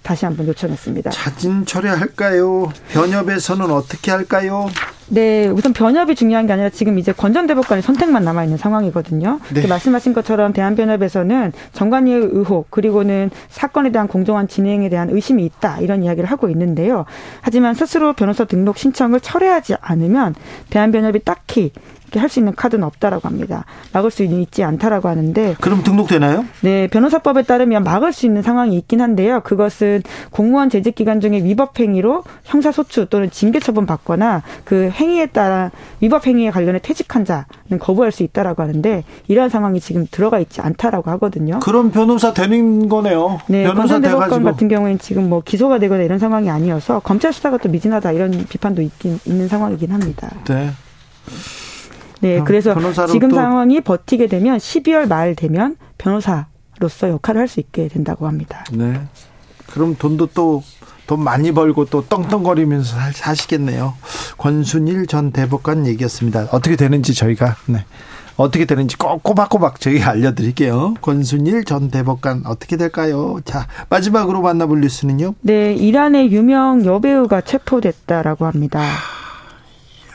다시 한번 요청했습니다. 자진 철회할까요? 변협에서는 어떻게 할까요? 네, 우선 변협이 중요한 게 아니라 지금 이제 권전 대법관의 선택만 남아 있는 상황이거든요. 네. 말씀하신 것처럼 대한변협에서는 정관위의 의혹 그리고는 사건에 대한 공정한 진행에 대한 의심이 있다 이런 이야기를 하고 있는데요. 하지만 스스로 변호사 등록 신청을 철회하지 않으면 대한변협이 딱히 할 수 있는 카드는 없다라고 합니다. 막을 수 있지 않다라고 하는데 그럼 등록되나요? 네, 변호사법에 따르면 막을 수 있는 상황이 있긴 한데요. 그것은 공무원 재직 기간 중에 위법 행위로 형사 소추 또는 징계 처분 받거나 그 행위에 따라 위법 행위에 관련해 퇴직한 자는 거부할 수 있다라고 하는데 이러한 상황이 지금 들어가 있지 않다라고 하거든요. 그럼 변호사 되는 거네요. 네, 변호사 대법관 같은 경우에는 지금 뭐 기소가 되거나 이런 상황이 아니어서 검찰 수사가 또 미진하다 이런 비판도 있긴 있는 상황이긴 합니다. 네. 네, 그래서 지금 상황이 버티게 되면 12월 말 되면 변호사로서 역할을 할 수 있게 된다고 합니다. 네. 그럼 돈도 또 돈 많이 벌고 또 떵떵거리면서 사시겠네요. 권순일 전 대법관 얘기였습니다. 어떻게 되는지 저희가 네. 어떻게 되는지 꼬박꼬박 저희가 알려드릴게요. 권순일 전 대법관 어떻게 될까요? 자 마지막으로 만나볼 뉴스는요. 네, 이란의 유명 여배우가 체포됐다라고 합니다.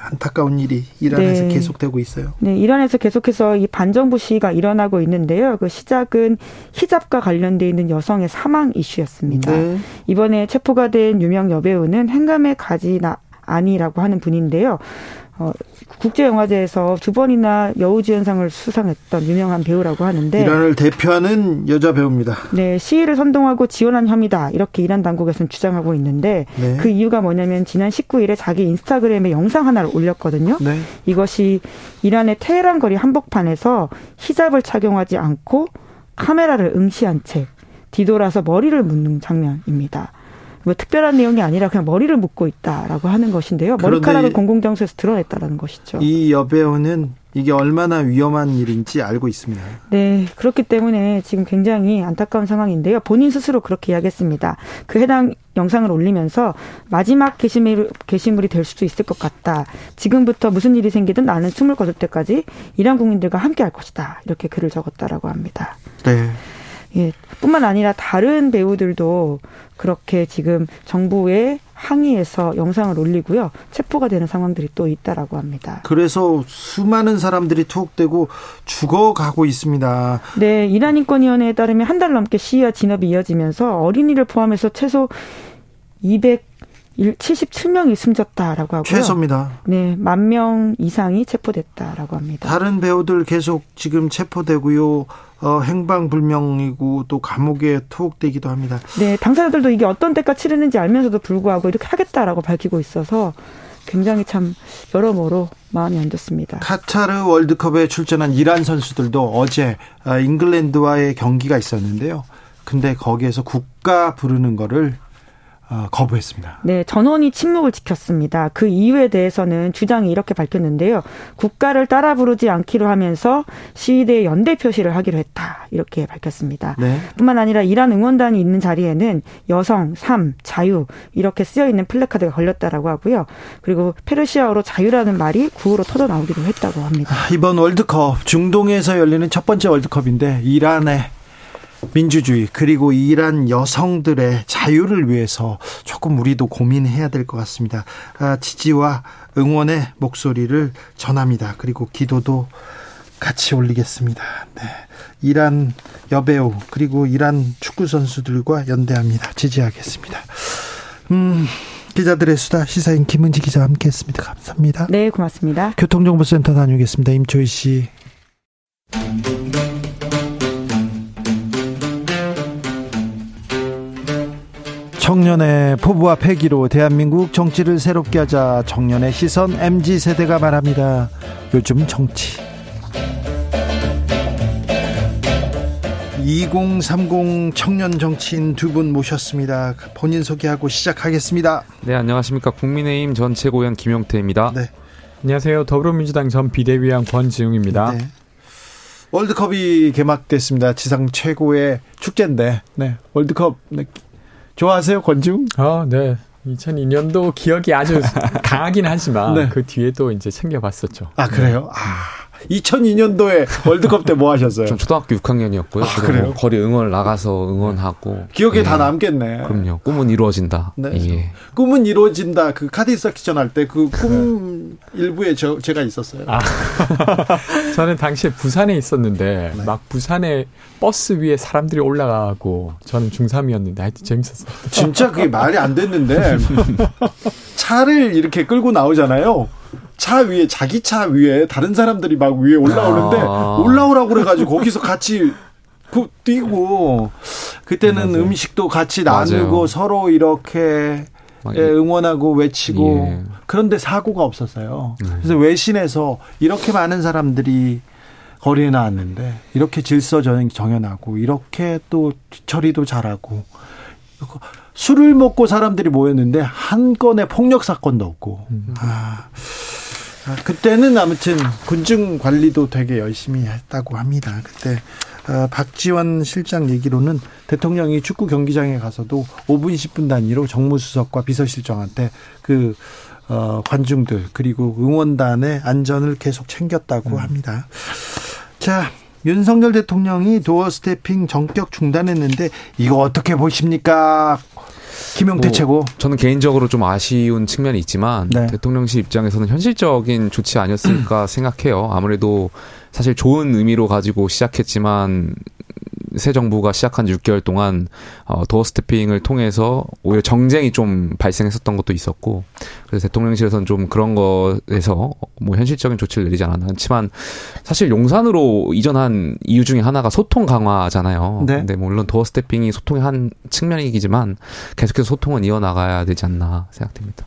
안타까운 일이 이란에서 네. 계속되고 있어요. 네, 이란에서 계속해서 이 반정부 시위가 일어나고 있는데요. 그 시작은 히잡과 관련돼 있는 여성의 사망 이슈였습니다. 네. 이번에 체포가 된 유명 여배우는 행감의 가지나 아니라고 하는 분인데요. 어, 국제영화제에서 두 번이나 여우주연상을 수상했던 유명한 배우라고 하는데 이란을 대표하는 여자 배우입니다. 네, 시위를 선동하고 지원한 혐의다 이렇게 이란 당국에서는 주장하고 있는데 네. 그 이유가 뭐냐면 지난 19일에 자기 인스타그램에 영상 하나를 올렸거든요. 네. 이것이 이란의 테헤란 거리 한복판에서 히잡을 착용하지 않고 카메라를 응시한 채 뒤돌아서 머리를 묶는 장면입니다. 뭐 특별한 내용이 아니라 그냥 머리를 묶고 있다라고 하는 것인데요. 머리카락을 공공장소에서 드러냈다라는 것이죠. 이 여배우는 이게 얼마나 위험한 일인지 알고 있습니다. 네, 그렇기 때문에 지금 굉장히 안타까운 상황인데요. 본인 스스로 그렇게 이야기했습니다. 그 해당 영상을 올리면서 마지막 게시물, 게시물이 될 수도 있을 것 같다. 지금부터 무슨 일이 생기든 나는 숨을 거둘 때까지 이란 국민들과 함께 할 것이다. 이렇게 글을 적었다라고 합니다. 네. 예, 뿐만 아니라 다른 배우들도 그렇게 지금 정부의 항의에서 영상을 올리고요. 체포가 되는 상황들이 또 있다라고 합니다. 그래서 수많은 사람들이 투옥되고 죽어가고 있습니다. 네, 이란 인권위원회에 따르면 한 달 넘게 시위와 진압이 이어지면서 어린이를 포함해서 최소 200 77명이 숨졌다라고 하고요. 최소입니다. 네, 만 명 이상이 체포됐다라고 합니다. 다른 배우들 계속 지금 체포되고요. 어, 행방불명이고 또 감옥에 투옥되기도 합니다. 네, 당사자들도 이게 어떤 때가 치르는지 알면서도 불구하고 이렇게 하겠다라고 밝히고 있어서 굉장히 참 여러모로 마음이 안 좋습니다. 카타르 월드컵에 출전한 이란 선수들도 어제 아, 잉글랜드와의 경기가 있었는데요. 근데 거기에서 국가 부르는 거를 어, 거부했습니다. 네, 전원이 침묵을 지켰습니다. 그 이유에 대해서는 주장이 이렇게 밝혔는데요. 국가를 따라 부르지 않기로 하면서 시위대 연대 표시를 하기로 했다. 이렇게 밝혔습니다. 네. 뿐만 아니라 이란 응원단이 있는 자리에는 여성, 삶, 자유 이렇게 쓰여 있는 플래카드가 걸렸다라고 하고요. 그리고 페르시아어로 자유라는 말이 구호로 터져 나오기도 했다고 합니다. 이번 월드컵 중동에서 열리는 첫 번째 월드컵인데 이란의 민주주의 그리고 이란 여성들의 자유를 위해서 조금 우리도 고민해야 될 것 같습니다. 아, 지지와 응원의 목소리를 전합니다. 그리고 기도도 같이 올리겠습니다. 네. 이란 여배우 그리고 이란 축구 선수들과 연대합니다. 지지하겠습니다. 음. 기자들의 수다 시사인 김은지 기자와 함께했습니다. 감사합니다. 네, 고맙습니다. 교통정보센터 다녀오겠습니다. 임초희 씨. 청년의 포부와 패기로 대한민국 정치를 새롭게 하자 청년의 시선 MZ 세대가 말합니다. 요즘 정치. 2030 청년 정치인 두 분 모셨습니다. 본인 소개하고 시작하겠습니다. 네, 안녕하십니까. 국민의힘 전 최고위원 김용태입니다. 네. 안녕하세요. 더불어민주당 전 비대위원 권지웅입니다. 네. 월드컵이 개막됐습니다. 지상 최고의 축제인데, 네. 월드컵 네. 좋아하세요, 권중? 아, 네. 2002년도 기억이 아주 강하긴 하지만 네. 그 뒤에 또 이제 챙겨봤었죠. 아 그래요? 네. 아 2002년도에 월드컵 때 뭐 하셨어요? 전 초등학교 6학년이었고요. 아, 그래요? 거리 응원 나가서 응원하고. 기억에 예. 다 남겠네. 그럼요. 꿈은 이루어진다. 네. 예. 꿈은 이루어진다. 그 카드 섹션 할 때 그꿈 네. 일부에 저, 제가 있었어요. 아. 저는 당시에 부산에 있었는데 네. 막 부산에 버스 위에 사람들이 올라가고 저는 중3이었는데 하여튼 재밌었어요. 진짜 그게 말이 안 됐는데 차를 이렇게 끌고 나오잖아요. 차 위에 자기 차 위에 다른 사람들이 막 위에 올라오는데 아. 올라오라고 그래가지고 거기서 같이 그 뛰고 그때는 맞아요. 음식도 같이 나누고 맞아요. 서로 이렇게 예, 응원하고 외치고 예. 그런데 사고가 없었어요. 음. 그래서 외신에서 이렇게 많은 사람들이 거리에 나왔는데 이렇게 질서 정연하고 이렇게 또 처리도 잘하고 술을 먹고 사람들이 모였는데 한 건의 폭력 사건도 없고 음. 아. 아, 그때는 아무튼 군중 관리도 되게 열심히 했다고 합니다. 그때 어, 박지원 실장 얘기로는 대통령이 축구 경기장에 가서도 5분 10분 단위로 정무수석과 비서실장한테 그 어, 관중들 그리고 응원단의 안전을 계속 챙겼다고 음. 합니다. 자, 윤석열 대통령이 도어 스태핑 전격 중단했는데 이거 어떻게 보십니까? 김용태 뭐, 최고. 저는 개인적으로 좀 아쉬운 측면이 있지만 네. 대통령실 입장에서는 현실적인 조치 아니었을까 생각해요. 아무래도 사실 좋은 의미로 가지고 시작했지만 새 정부가 시작한 6개월 동안 어, 도어 스태핑을 통해서 오히려 정쟁이 좀 발생했었던 것도 있었고 그래서 대통령실에서는 좀 그런 거에서 뭐 현실적인 조치를 내리지 않았지만 사실 용산으로 이전한 이유 중에 하나가 소통 강화잖아요. 네. 근데 물론 도어 스태핑이 소통의 한 측면이기지만 계속해서 소통은 이어나가야 되지 않나 생각됩니다.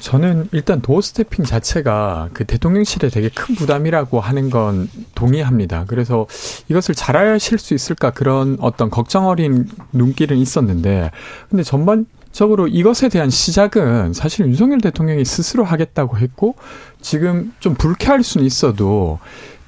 저는 일단 도어 스태핑 자체가 그 대통령실에 되게 큰 부담이라고 하는 건 동의합니다. 그래서 이것을 잘하실 수 있을까 그런 어떤 걱정 어린 눈길은 있었는데 근데 전반 적으로 이것에 대한 시작은 사실 윤석열 대통령이 스스로 하겠다고 했고 지금 좀 불쾌할 수는 있어도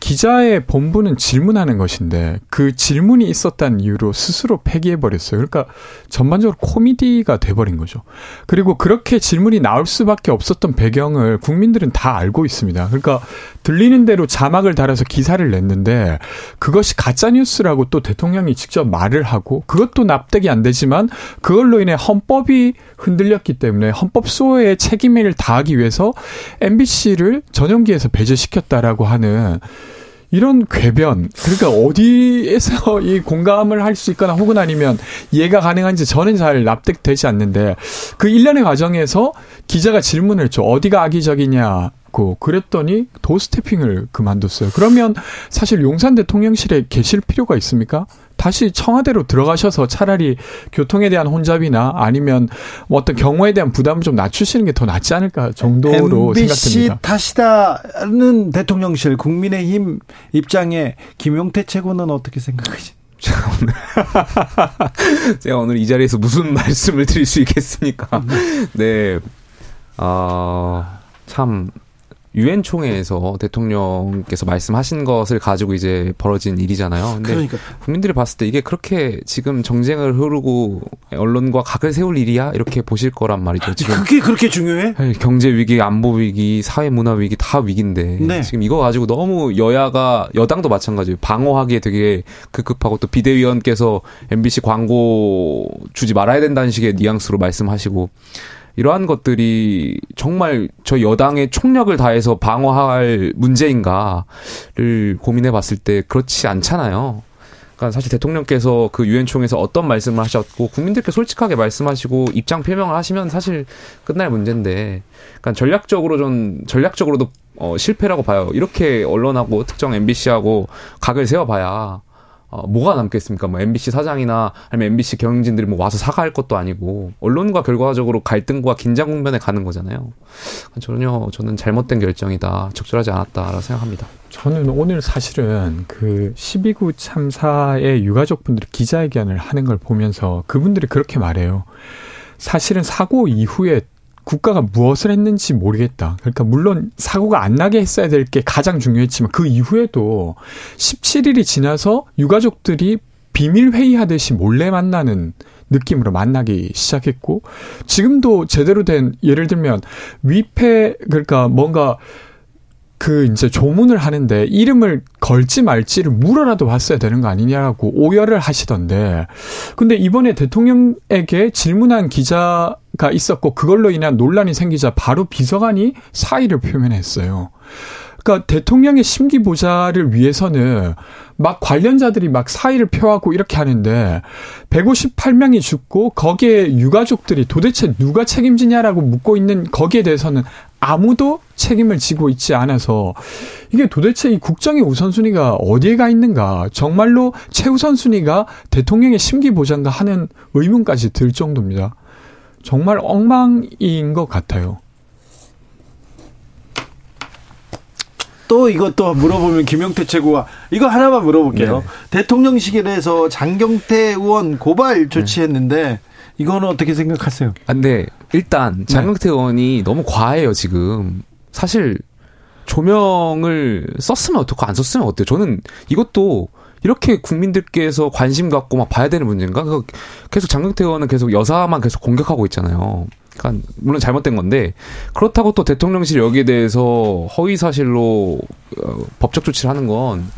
기자의 본부는 질문하는 것인데 그 질문이 있었다는 이유로 스스로 폐기해 버렸어요. 그러니까 전반적으로 코미디가 돼 버린 거죠. 그리고 그렇게 질문이 나올 수밖에 없었던 배경을 국민들은 다 알고 있습니다. 그러니까 들리는 대로 자막을 달아서 기사를 냈는데 그것이 가짜 뉴스라고 또 대통령이 직접 말을 하고 그것도 납득이 안 되지만 그걸로 인해 헌법이 흔들렸기 때문에 헌법 수호의 책임을 다하기 위해서 MBC를 전용기에서 배제시켰다라고 하는 이런 궤변 그러니까 어디에서 이 공감을 할 수 있거나 혹은 아니면 이해가 가능한지 저는 잘 납득되지 않는데 그 일련의 과정에서 기자가 질문을 줘 어디가 악의적이냐 고 그랬더니 도스태핑을 그만뒀어요. 그러면 사실 용산 대통령실에 계실 필요가 있습니까? 다시 청와대로 들어가셔서 차라리 교통에 대한 혼잡이나 아니면 뭐 어떤 경우에 대한 부담을 좀 낮추시는 게 더 낫지 않을까 정도로 MBC 생각됩니다. 탓이다는 대통령실 국민의힘 입장에 김용태 최고는 어떻게 생각하십니까? 제가 오늘 제가 오늘 이 자리에서 무슨 말씀을 드릴 수 있겠습니까? 네, 아참 유엔 총회에서 대통령께서 말씀하신 것을 가지고 이제 벌어진 일이잖아요. 근데 그러니까. 국민들이 봤을 때 이게 그렇게 지금 정쟁을 흐르고 언론과 각을 세울 일이야 이렇게 보실 거란 말이죠. 지금 그게 그렇게 중요해? 네, 경제 위기, 안보 위기, 사회 문화 위기 다 위기인데 네. 지금 이거 가지고 너무 여야가 여당도 마찬가지예요. 방어하기에 되게 급급하고 또 비대위원께서 MBC 광고 주지 말아야 된다는 식의 뉘앙스로 말씀하시고 이러한 것들이 정말 저 여당의 총력을 다해서 방어할 문제인가를 고민해 봤을 때 그렇지 않잖아요. 그러니까 사실 대통령께서 그 유엔 총에서 어떤 말씀을 하셨고 국민들께 솔직하게 말씀하시고 입장 표명을 하시면 사실 끝날 문제인데 그러니까 전략적으로 좀 전략적으로도 어 실패라고 봐요. 이렇게 언론하고 특정 MBC하고 각을 세워 봐야 어, 뭐가 남겠습니까? 뭐 MBC 사장이나 아니면 MBC 경영진들이 뭐 와서 사과할 것도 아니고 언론과 결과적으로 갈등과 긴장 국면에 가는 거잖아요. 전혀 저는 잘못된 결정이다, 적절하지 않았다라고 생각합니다. 저는 오늘 사실은 그 12구 참사의 유가족분들이 기자회견을 하는 걸 보면서 그분들이 그렇게 말해요. 사실은 사고 이후에 국가가 무엇을 했는지 모르겠다. 그러니까 물론 사고가 안 나게 했어야 될 게 가장 중요했지만 그 이후에도 17일이 지나서 유가족들이 비밀 회의하듯이 몰래 만나는 느낌으로 만나기 시작했고 지금도 제대로 된 예를 들면 위패 그러니까 뭔가 그 이제 조문을 하는데 이름을 걸지 말지를 물어라도 봤어야 되는 거 아니냐라고 오열을 하시던데 근데 이번에 대통령에게 질문한 기자 가 있었고 그걸로 인한 논란이 생기자 바로 비서관이 사의를 표명했어요. 그러니까 대통령의 심기 보좌를 위해서는 막 관련자들이 막 사의를 표하고 이렇게 하는데 158명이 죽고 거기에 유가족들이 도대체 누가 책임지냐라고 묻고 있는 거기에 대해서는 아무도 책임을 지고 있지 않아서 이게 도대체 이 국정의 우선순위가 어디에 가 있는가 정말로 최우선순위가 대통령의 심기 보장가 하는 의문까지 들 정도입니다. 정말 엉망인 것 같아요. 또 이것도 물어보면 김영태 최고가 이거 하나만 물어볼게요. 네. 대통령실에서 장경태 의원 고발 조치했는데 네. 이거는 어떻게 생각하세요? 아, 근데 일단 네. 장경태 네. 의원이 너무 과해요 지금. 사실 조명을 썼으면 어떻고 안 썼으면 어때요? 저는 이것도 이렇게 국민들께서 관심 갖고 막 봐야 되는 문제인가? 계속 장경태 의원은 계속 여사만 계속 공격하고 있잖아요. 그러니까 물론 잘못된 건데 그렇다고 또 대통령실 여기에 대해서 허위 사실로 어, 법적 조치를 하는 건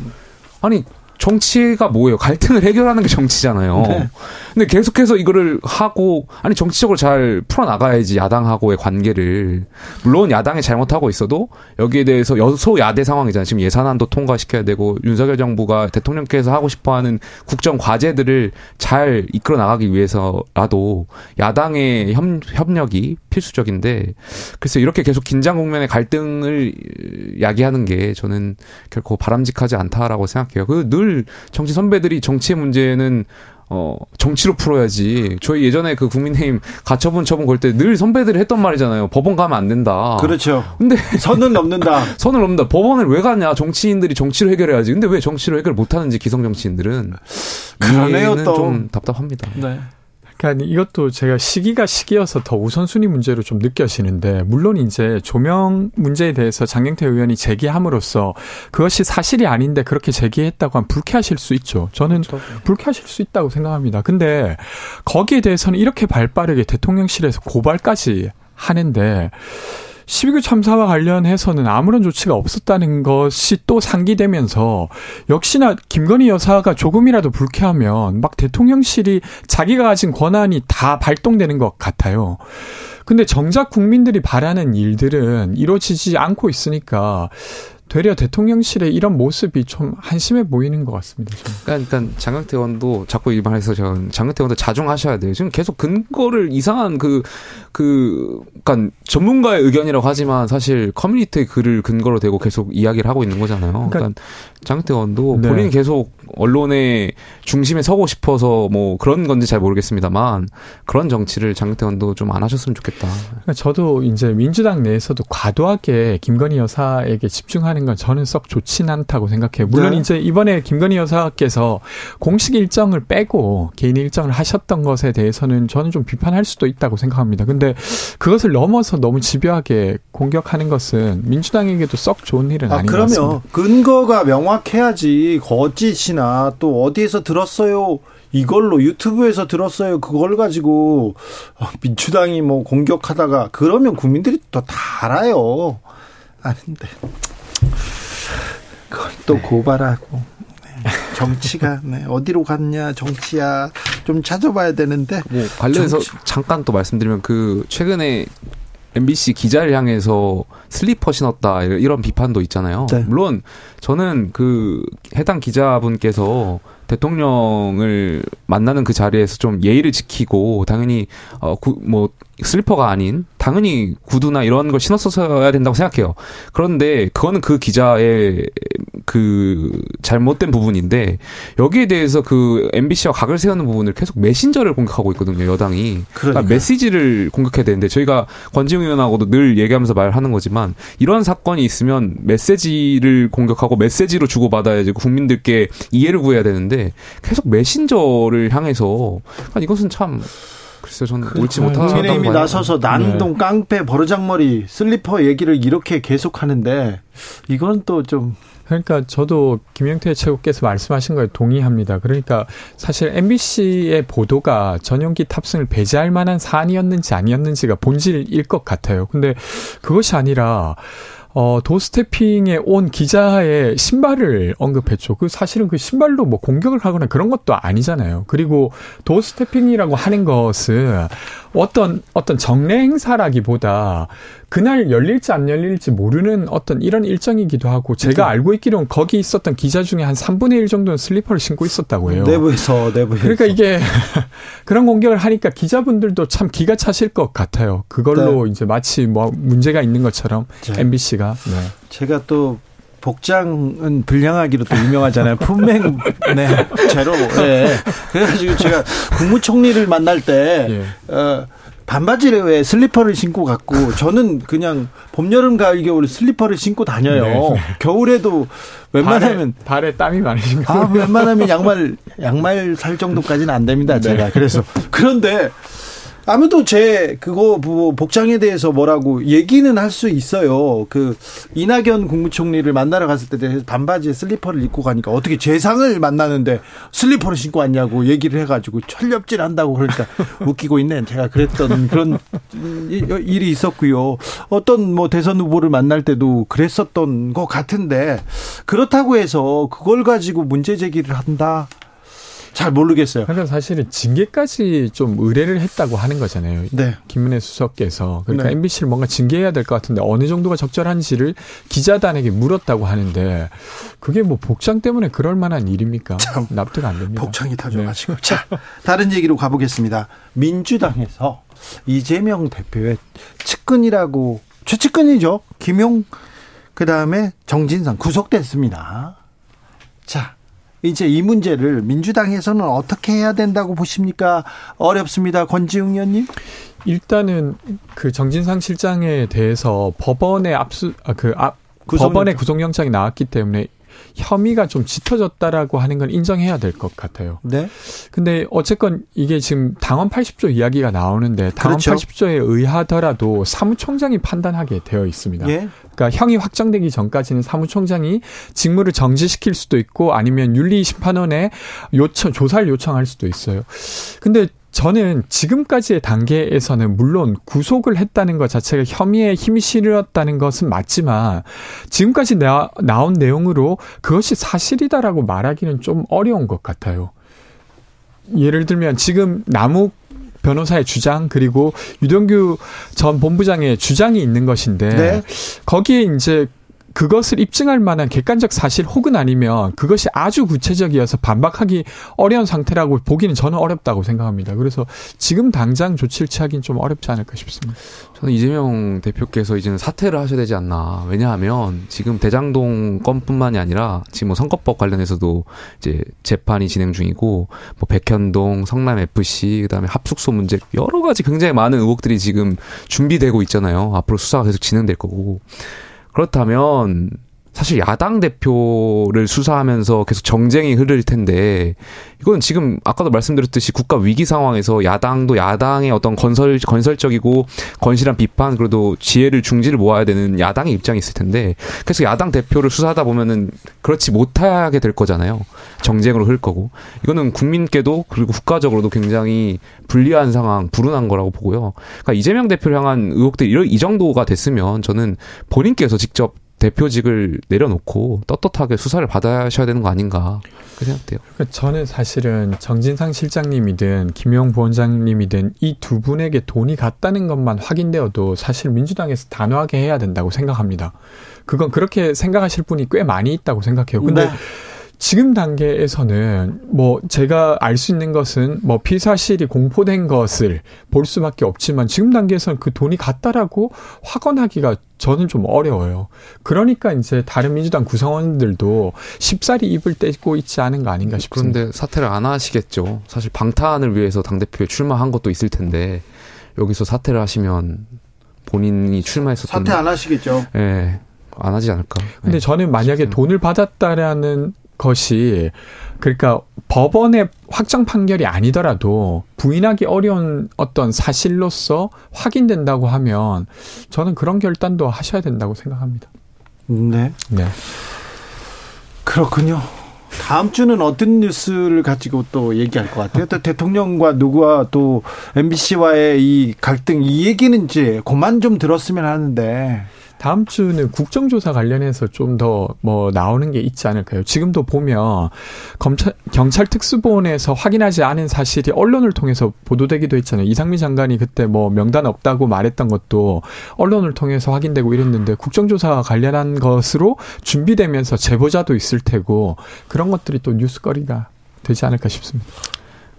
아니 정치가 뭐예요? 갈등을 해결하는 게 정치잖아요. 네. 근데 계속해서 이거를 하고 아니 정치적으로 잘 풀어 나가야지 야당하고의 관계를 물론 야당이 잘못하고 있어도 여기에 대해서 여소 야대 상황이잖아요. 지금 예산안도 통과시켜야 되고 윤석열 정부가 대통령께서 하고 싶어하는 국정 과제들을 잘 이끌어 나가기 위해서라도 야당의 협, 협력이 필수적인데 글쎄 이렇게 계속 긴장 국면의 갈등을 야기하는 게 저는 결코 바람직하지 않다라고 생각해요. 그늘 정치 선배들이 정치의 문제는 어, 정치로 풀어야지. 저희 예전에 그 국민의힘 가처분 처분 걸 때 늘 선배들이 했던 말이잖아요. 법원 가면 안 된다. 그렇죠. 근데 선은 넘는다. 선을 넘는다. 법원을 왜 가냐? 정치인들이 정치로 해결해야지. 근데 왜 정치로 해결 못 하는지 기성 정치인들은 그러네요. 좀 답답합니다. 네. 그러니까 이것도 제가 시기가 시기여서 더 우선순위 문제로 좀 느껴지는데 물론 이제 조명 문제에 대해서 장경태 의원이 제기함으로써 그것이 사실이 아닌데 그렇게 제기했다고 하면 불쾌하실 수 있죠. 저는 그렇죠. 불쾌하실 수 있다고 생각합니다. 근데 거기에 대해서는 이렇게 발빠르게 대통령실에서 고발까지 하는데 12구 참사와 관련해서는 아무런 조치가 없었다는 것이 또 상기되면서 역시나 김건희 여사가 조금이라도 불쾌하면 막 대통령실이 자기가 가진 권한이 다 발동되는 것 같아요. 근데 정작 국민들이 바라는 일들은 이루어지지 않고 있으니까 되려 대통령실의 이런 모습이 좀 한심해 보이는 것 같습니다. 저는. 그러니까 일단 장경태 의원도 자꾸 이 말해서 저 장경태 의원도 자중하셔야 돼요. 지금 계속 근거를 이상한 그, 그, 그러니까 전문가의 의견이라고 하지만 사실 커뮤니티의 글을 근거로 대고 계속 이야기를 하고 있는 거잖아요. 그러니까, 그러니까 장경태 의원도 네. 본인이 계속 언론의 중심에 서고 싶어서 뭐 그런 건지 잘 모르겠습니다만 그런 정치를 장경태 의원도 좀 안 하셨으면 좋겠다. 그러니까 저도 이제 민주당 내에서도 과도하게 김건희 여사에게 집중하는 하는 건 저는 썩 좋진 않다고 생각해요. 물론 네. 이제 이번에 김건희 여사께서 공식 일정을 빼고 개인 일정을 하셨던 것에 대해서는 저는 좀 비판할 수도 있다고 생각합니다. 근데 그것을 넘어서 너무 집요하게 공격하는 것은 민주당에게도 썩 좋은 일은 아, 아닌 그러면 것 같습니다. 근거가 명확해야지 거짓이나 또 어디에서 들었어요. 이걸로 유튜브에서 들었어요. 그걸 가지고 민주당이 뭐 공격하다가 그러면 국민들이 또 다 알아요. 아는데 그걸 또 네. 고발하고 네. 정치가 네. 어디로 갔냐 정치야 좀 찾아봐야 되는데 뭐 관련해서 정치. 잠깐 또 말씀드리면 그 최근에 MBC 기자를 향해서 슬리퍼 신었다 이런 비판도 있잖아요. 네. 물론 저는 그 해당 기자분께서 대통령을 만나는 그 자리에서 좀 예의를 지키고 당연히 어뭐 슬리퍼가 아닌 당연히 구두나 이런 걸 신었어야 된다고 생각해요. 그런데 그거는 그 기자의 그 잘못된 부분인데 여기에 대해서 그 MBC와 각을 세우는 부분을 계속 메신저를 공격하고 있거든요. 여당이 그러니까 메시지를 공격해야 되는데 저희가 권지웅 의원하고도 늘 얘기하면서 말하는 거지만 이런 사건이 있으면 메시지를 공격하고 메시지로 주고받아야지 국민들께 이해를 구해야 되는데 계속 메신저를 향해서 그러니까 이것은 참 글쎄요, 저는 그, 옳지 못한 국민의힘이 나서서 난동, 네. 깡패, 버르장머리, 슬리퍼 얘기를 이렇게 계속하는데 이건 또 좀. 그러니까 저도 김영태 최고께서 말씀하신 거에 동의합니다. 그러니까 사실 MBC의 보도가 전용기 탑승을 배제할 만한 사안이었는지 아니었는지가 본질일 것 같아요. 근데 그것이 아니라 어, 도스태핑에 온 기자의 신발을 언급했죠. 그 사실은 그 신발로 뭐 공격을 하거나 그런 것도 아니잖아요. 그리고 도스태핑이라고 하는 것은 어떤 어떤 정례 행사라기보다 그날 열릴지 안 열릴지 모르는 어떤 이런 일정이기도 하고 제가 그렇죠. 알고 있기로는 거기 있었던 기자 중에 한 3분의 1 정도는 슬리퍼를 신고 있었다고 해요. 내부에서 내부에서. 그러니까 이게 그런 공격을 하니까 기자분들도 참 기가 차실 것 같아요. 그걸로 네. 이제 마치 뭐 문제가 있는 것처럼 네. MBC가. 네. 제가 또 복장은 불량하기로 또 유명하잖아요. 품행, 네, 제로. 네. 그래가지고 제가 국무총리를 만날 때, 예. 어, 반바지를 왜 슬리퍼를 신고 갔고 저는 그냥 봄 여름 가을 겨울 슬리퍼를 신고 다녀요. 네. 겨울에도 웬만하면 발에, 발에 땀이 많으신가? 아, 웬만하면 양말 양말 살 정도까지는 안 됩니다. 제가 네. 그래서 그런데 아무도 제 그거 뭐 복장에 대해서 뭐라고 얘기는 할 수 있어요. 그 이낙연 국무총리를 만나러 갔을 때 반바지에 슬리퍼를 입고 가니까 어떻게 재상을 만나는데 슬리퍼를 신고 왔냐고 얘기를 해가지고 철렵질 한다고 그러니까 웃기고 있네. 제가 그랬던 그런 일이 있었고요. 어떤 뭐 대선 후보를 만날 때도 그랬었던 것 같은데 그렇다고 해서 그걸 가지고 문제 제기를 한다. 잘 모르겠어요. 그러니까 사실은 징계까지 좀 의뢰를 했다고 하는 거잖아요. 네. 김은혜 수석께서 그러니까 네. MBC를 뭔가 징계해야 될 것 같은데 어느 정도가 적절한지를 기자단에게 물었다고 하는데 그게 뭐 복장 때문에 그럴 만한 일입니까? 참 납득 안 됩니다. 복장이 다져가지고. 네. 자, 다른 얘기로 가보겠습니다. 민주당에서 이재명 대표의 측근이라고 최측근이죠. 김용 그 다음에 정진상 구속됐습니다. 자, 이제 이 문제를 민주당에서는 어떻게 해야 된다고 보십니까? 어렵습니다. 권지웅 의원님. 일단은 그 정진상 실장에 대해서 법원의 압수 아, 그 앞, 법원의 구속영장이 나왔기 때문에 혐의가 좀 짙어졌다라고 하는 건 인정해야 될 것 같아요. 네. 근데 어쨌건 이게 지금 당원 80조 이야기가 나오는데 당원 그렇죠. 80조에 의하더라도 사무총장이 판단하게 되어 있습니다. 예. 그러니까 형이 확정되기 전까지는 사무총장이 직무를 정지시킬 수도 있고 아니면 윤리심판원에 요청 조사를 요청할 수도 있어요. 근데 저는 지금까지의 단계에서는 물론 구속을 했다는 것 자체가 혐의에 힘이 실렸다는 것은 맞지만 지금까지 나, 나온 내용으로 그것이 사실이다라고 말하기는 좀 어려운 것 같아요. 예를 들면 지금 남욱 변호사의 주장 그리고 유동규 전 본부장의 주장이 있는 것인데 네. 거기에 이제 그것을 입증할 만한 객관적 사실 혹은 아니면 그것이 아주 구체적이어서 반박하기 어려운 상태라고 보기는 저는 어렵다고 생각합니다. 그래서 지금 당장 조치를 취하기는 좀 어렵지 않을까 싶습니다. 저는 이재명 대표께서 이제는 사퇴를 하셔야 되지 않나. 왜냐하면 지금 대장동 건뿐만이 아니라 지금 뭐 선거법 관련해서도 이제 재판이 진행 중이고 뭐 백현동, 성남 FC, 그다음에 합숙소 문제 여러 가지 굉장히 많은 의혹들이 지금 준비되고 있잖아요. 앞으로 수사가 계속 진행될 거고. 그렇다면 사실 야당 대표를 수사하면서 계속 정쟁이 흐를 텐데 이건 지금 아까도 말씀드렸듯이 국가 위기 상황에서 야당도 야당의 어떤 건설 건설적이고 건실한 비판 그래도 지혜를 중지를 모아야 되는 야당의 입장이 있을 텐데 그래서 야당 대표를 수사하다 보면은 그렇지 못하게 될 거잖아요. 정쟁으로 흐를 거고 이거는 국민께도 그리고 국가적으로도 굉장히 불리한 상황, 불운한 거라고 보고요. 그러니까 이재명 대표를 향한 의혹들이 이 정도가 됐으면 저는 본인께서 직접 대표직을 내려놓고 떳떳하게 수사를 받아셔야 되는 거 아닌가 그 생각돼요. 그러니까 저는 사실은 정진상 실장님이든 김용 부원장님이든 이 두 분에게 돈이 갔다는 것만 확인되어도 사실 민주당에서 단호하게 해야 된다고 생각합니다. 그건 그렇게 생각하실 분이 꽤 많이 있다고 생각해요. 근데 네. 지금 단계에서는 뭐 제가 알 수 있는 것은 뭐 피사실이 공포된 것을 볼 수밖에 없지만 지금 단계에서는 그 돈이 갔다라고 확언하기가 저는 좀 어려워요. 그러니까 이제 다른 민주당 구성원들도 쉽사리 입을 떼고 있지 않은 거 아닌가 싶습니다. 그런데 사퇴를 안 하시겠죠. 사실 방탄을 위해서 당대표에 출마한 것도 있을 텐데 여기서 사퇴를 하시면 본인이 출마했었던 사퇴 안 하시겠죠. 예. 네, 안 하지 않을까. 근데 네. 저는 만약에 돈을 받았다라는 것이 그러니까 법원의 확정 판결이 아니더라도 부인하기 어려운 어떤 사실로서 확인된다고 하면 저는 그런 결단도 하셔야 된다고 생각합니다. 네. 네. 그렇군요. 다음 주는 어떤 뉴스를 가지고 또 얘기할 것 같아요? 또 대통령과 누구와 또 MBC와의 이 갈등 이 얘기는 이제 그만 좀 들었으면 하는데 다음 주는 국정조사 관련해서 좀 더 뭐 나오는 게 있지 않을까요? 지금도 보면 검찰 경찰 특수본에서 확인하지 않은 사실이 언론을 통해서 보도되기도 했잖아요. 이상미 장관이 그때 뭐 명단 없다고 말했던 것도 언론을 통해서 확인되고 이랬는데 국정조사 관련한 것으로 준비되면서 제보자도 있을 테고 그런 것들이 또 뉴스거리가 되지 않을까 싶습니다.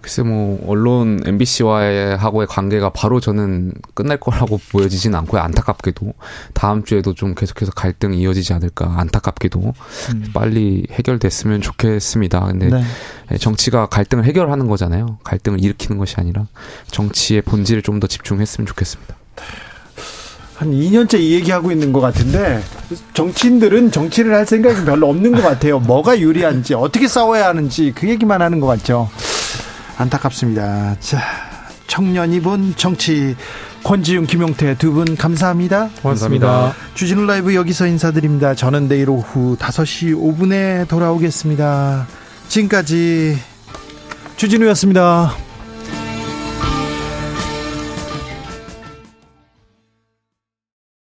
글쎄 뭐 언론 MBC와의 하고의 관계가 바로 저는 끝날 거라고 보여지진 않고요. 안타깝게도 다음 주에도 좀 계속해서 갈등이 이어지지 않을까 안타깝게도 음. 빨리 해결됐으면 좋겠습니다. 근데 네. 예, 정치가 갈등을 해결하는 거잖아요. 갈등을 일으키는 것이 아니라 정치의 본질을 좀더 집중했으면 좋겠습니다. 한 2년째 이 얘기하고 있는 것 같은데 정치인들은 정치를 할 생각이 별로 없는 것 같아요. 뭐가 유리한지 어떻게 싸워야 하는지 그 얘기만 하는 것 같죠. 안타깝습니다. 자, 청년이 본 정치 권지윤 김용태 두 분 감사합니다. 고맙습니다. 주진우 라이브 여기서 인사드립니다. 저는 내일 오후 5시 5분에 돌아오겠습니다. 지금까지 주진우였습니다.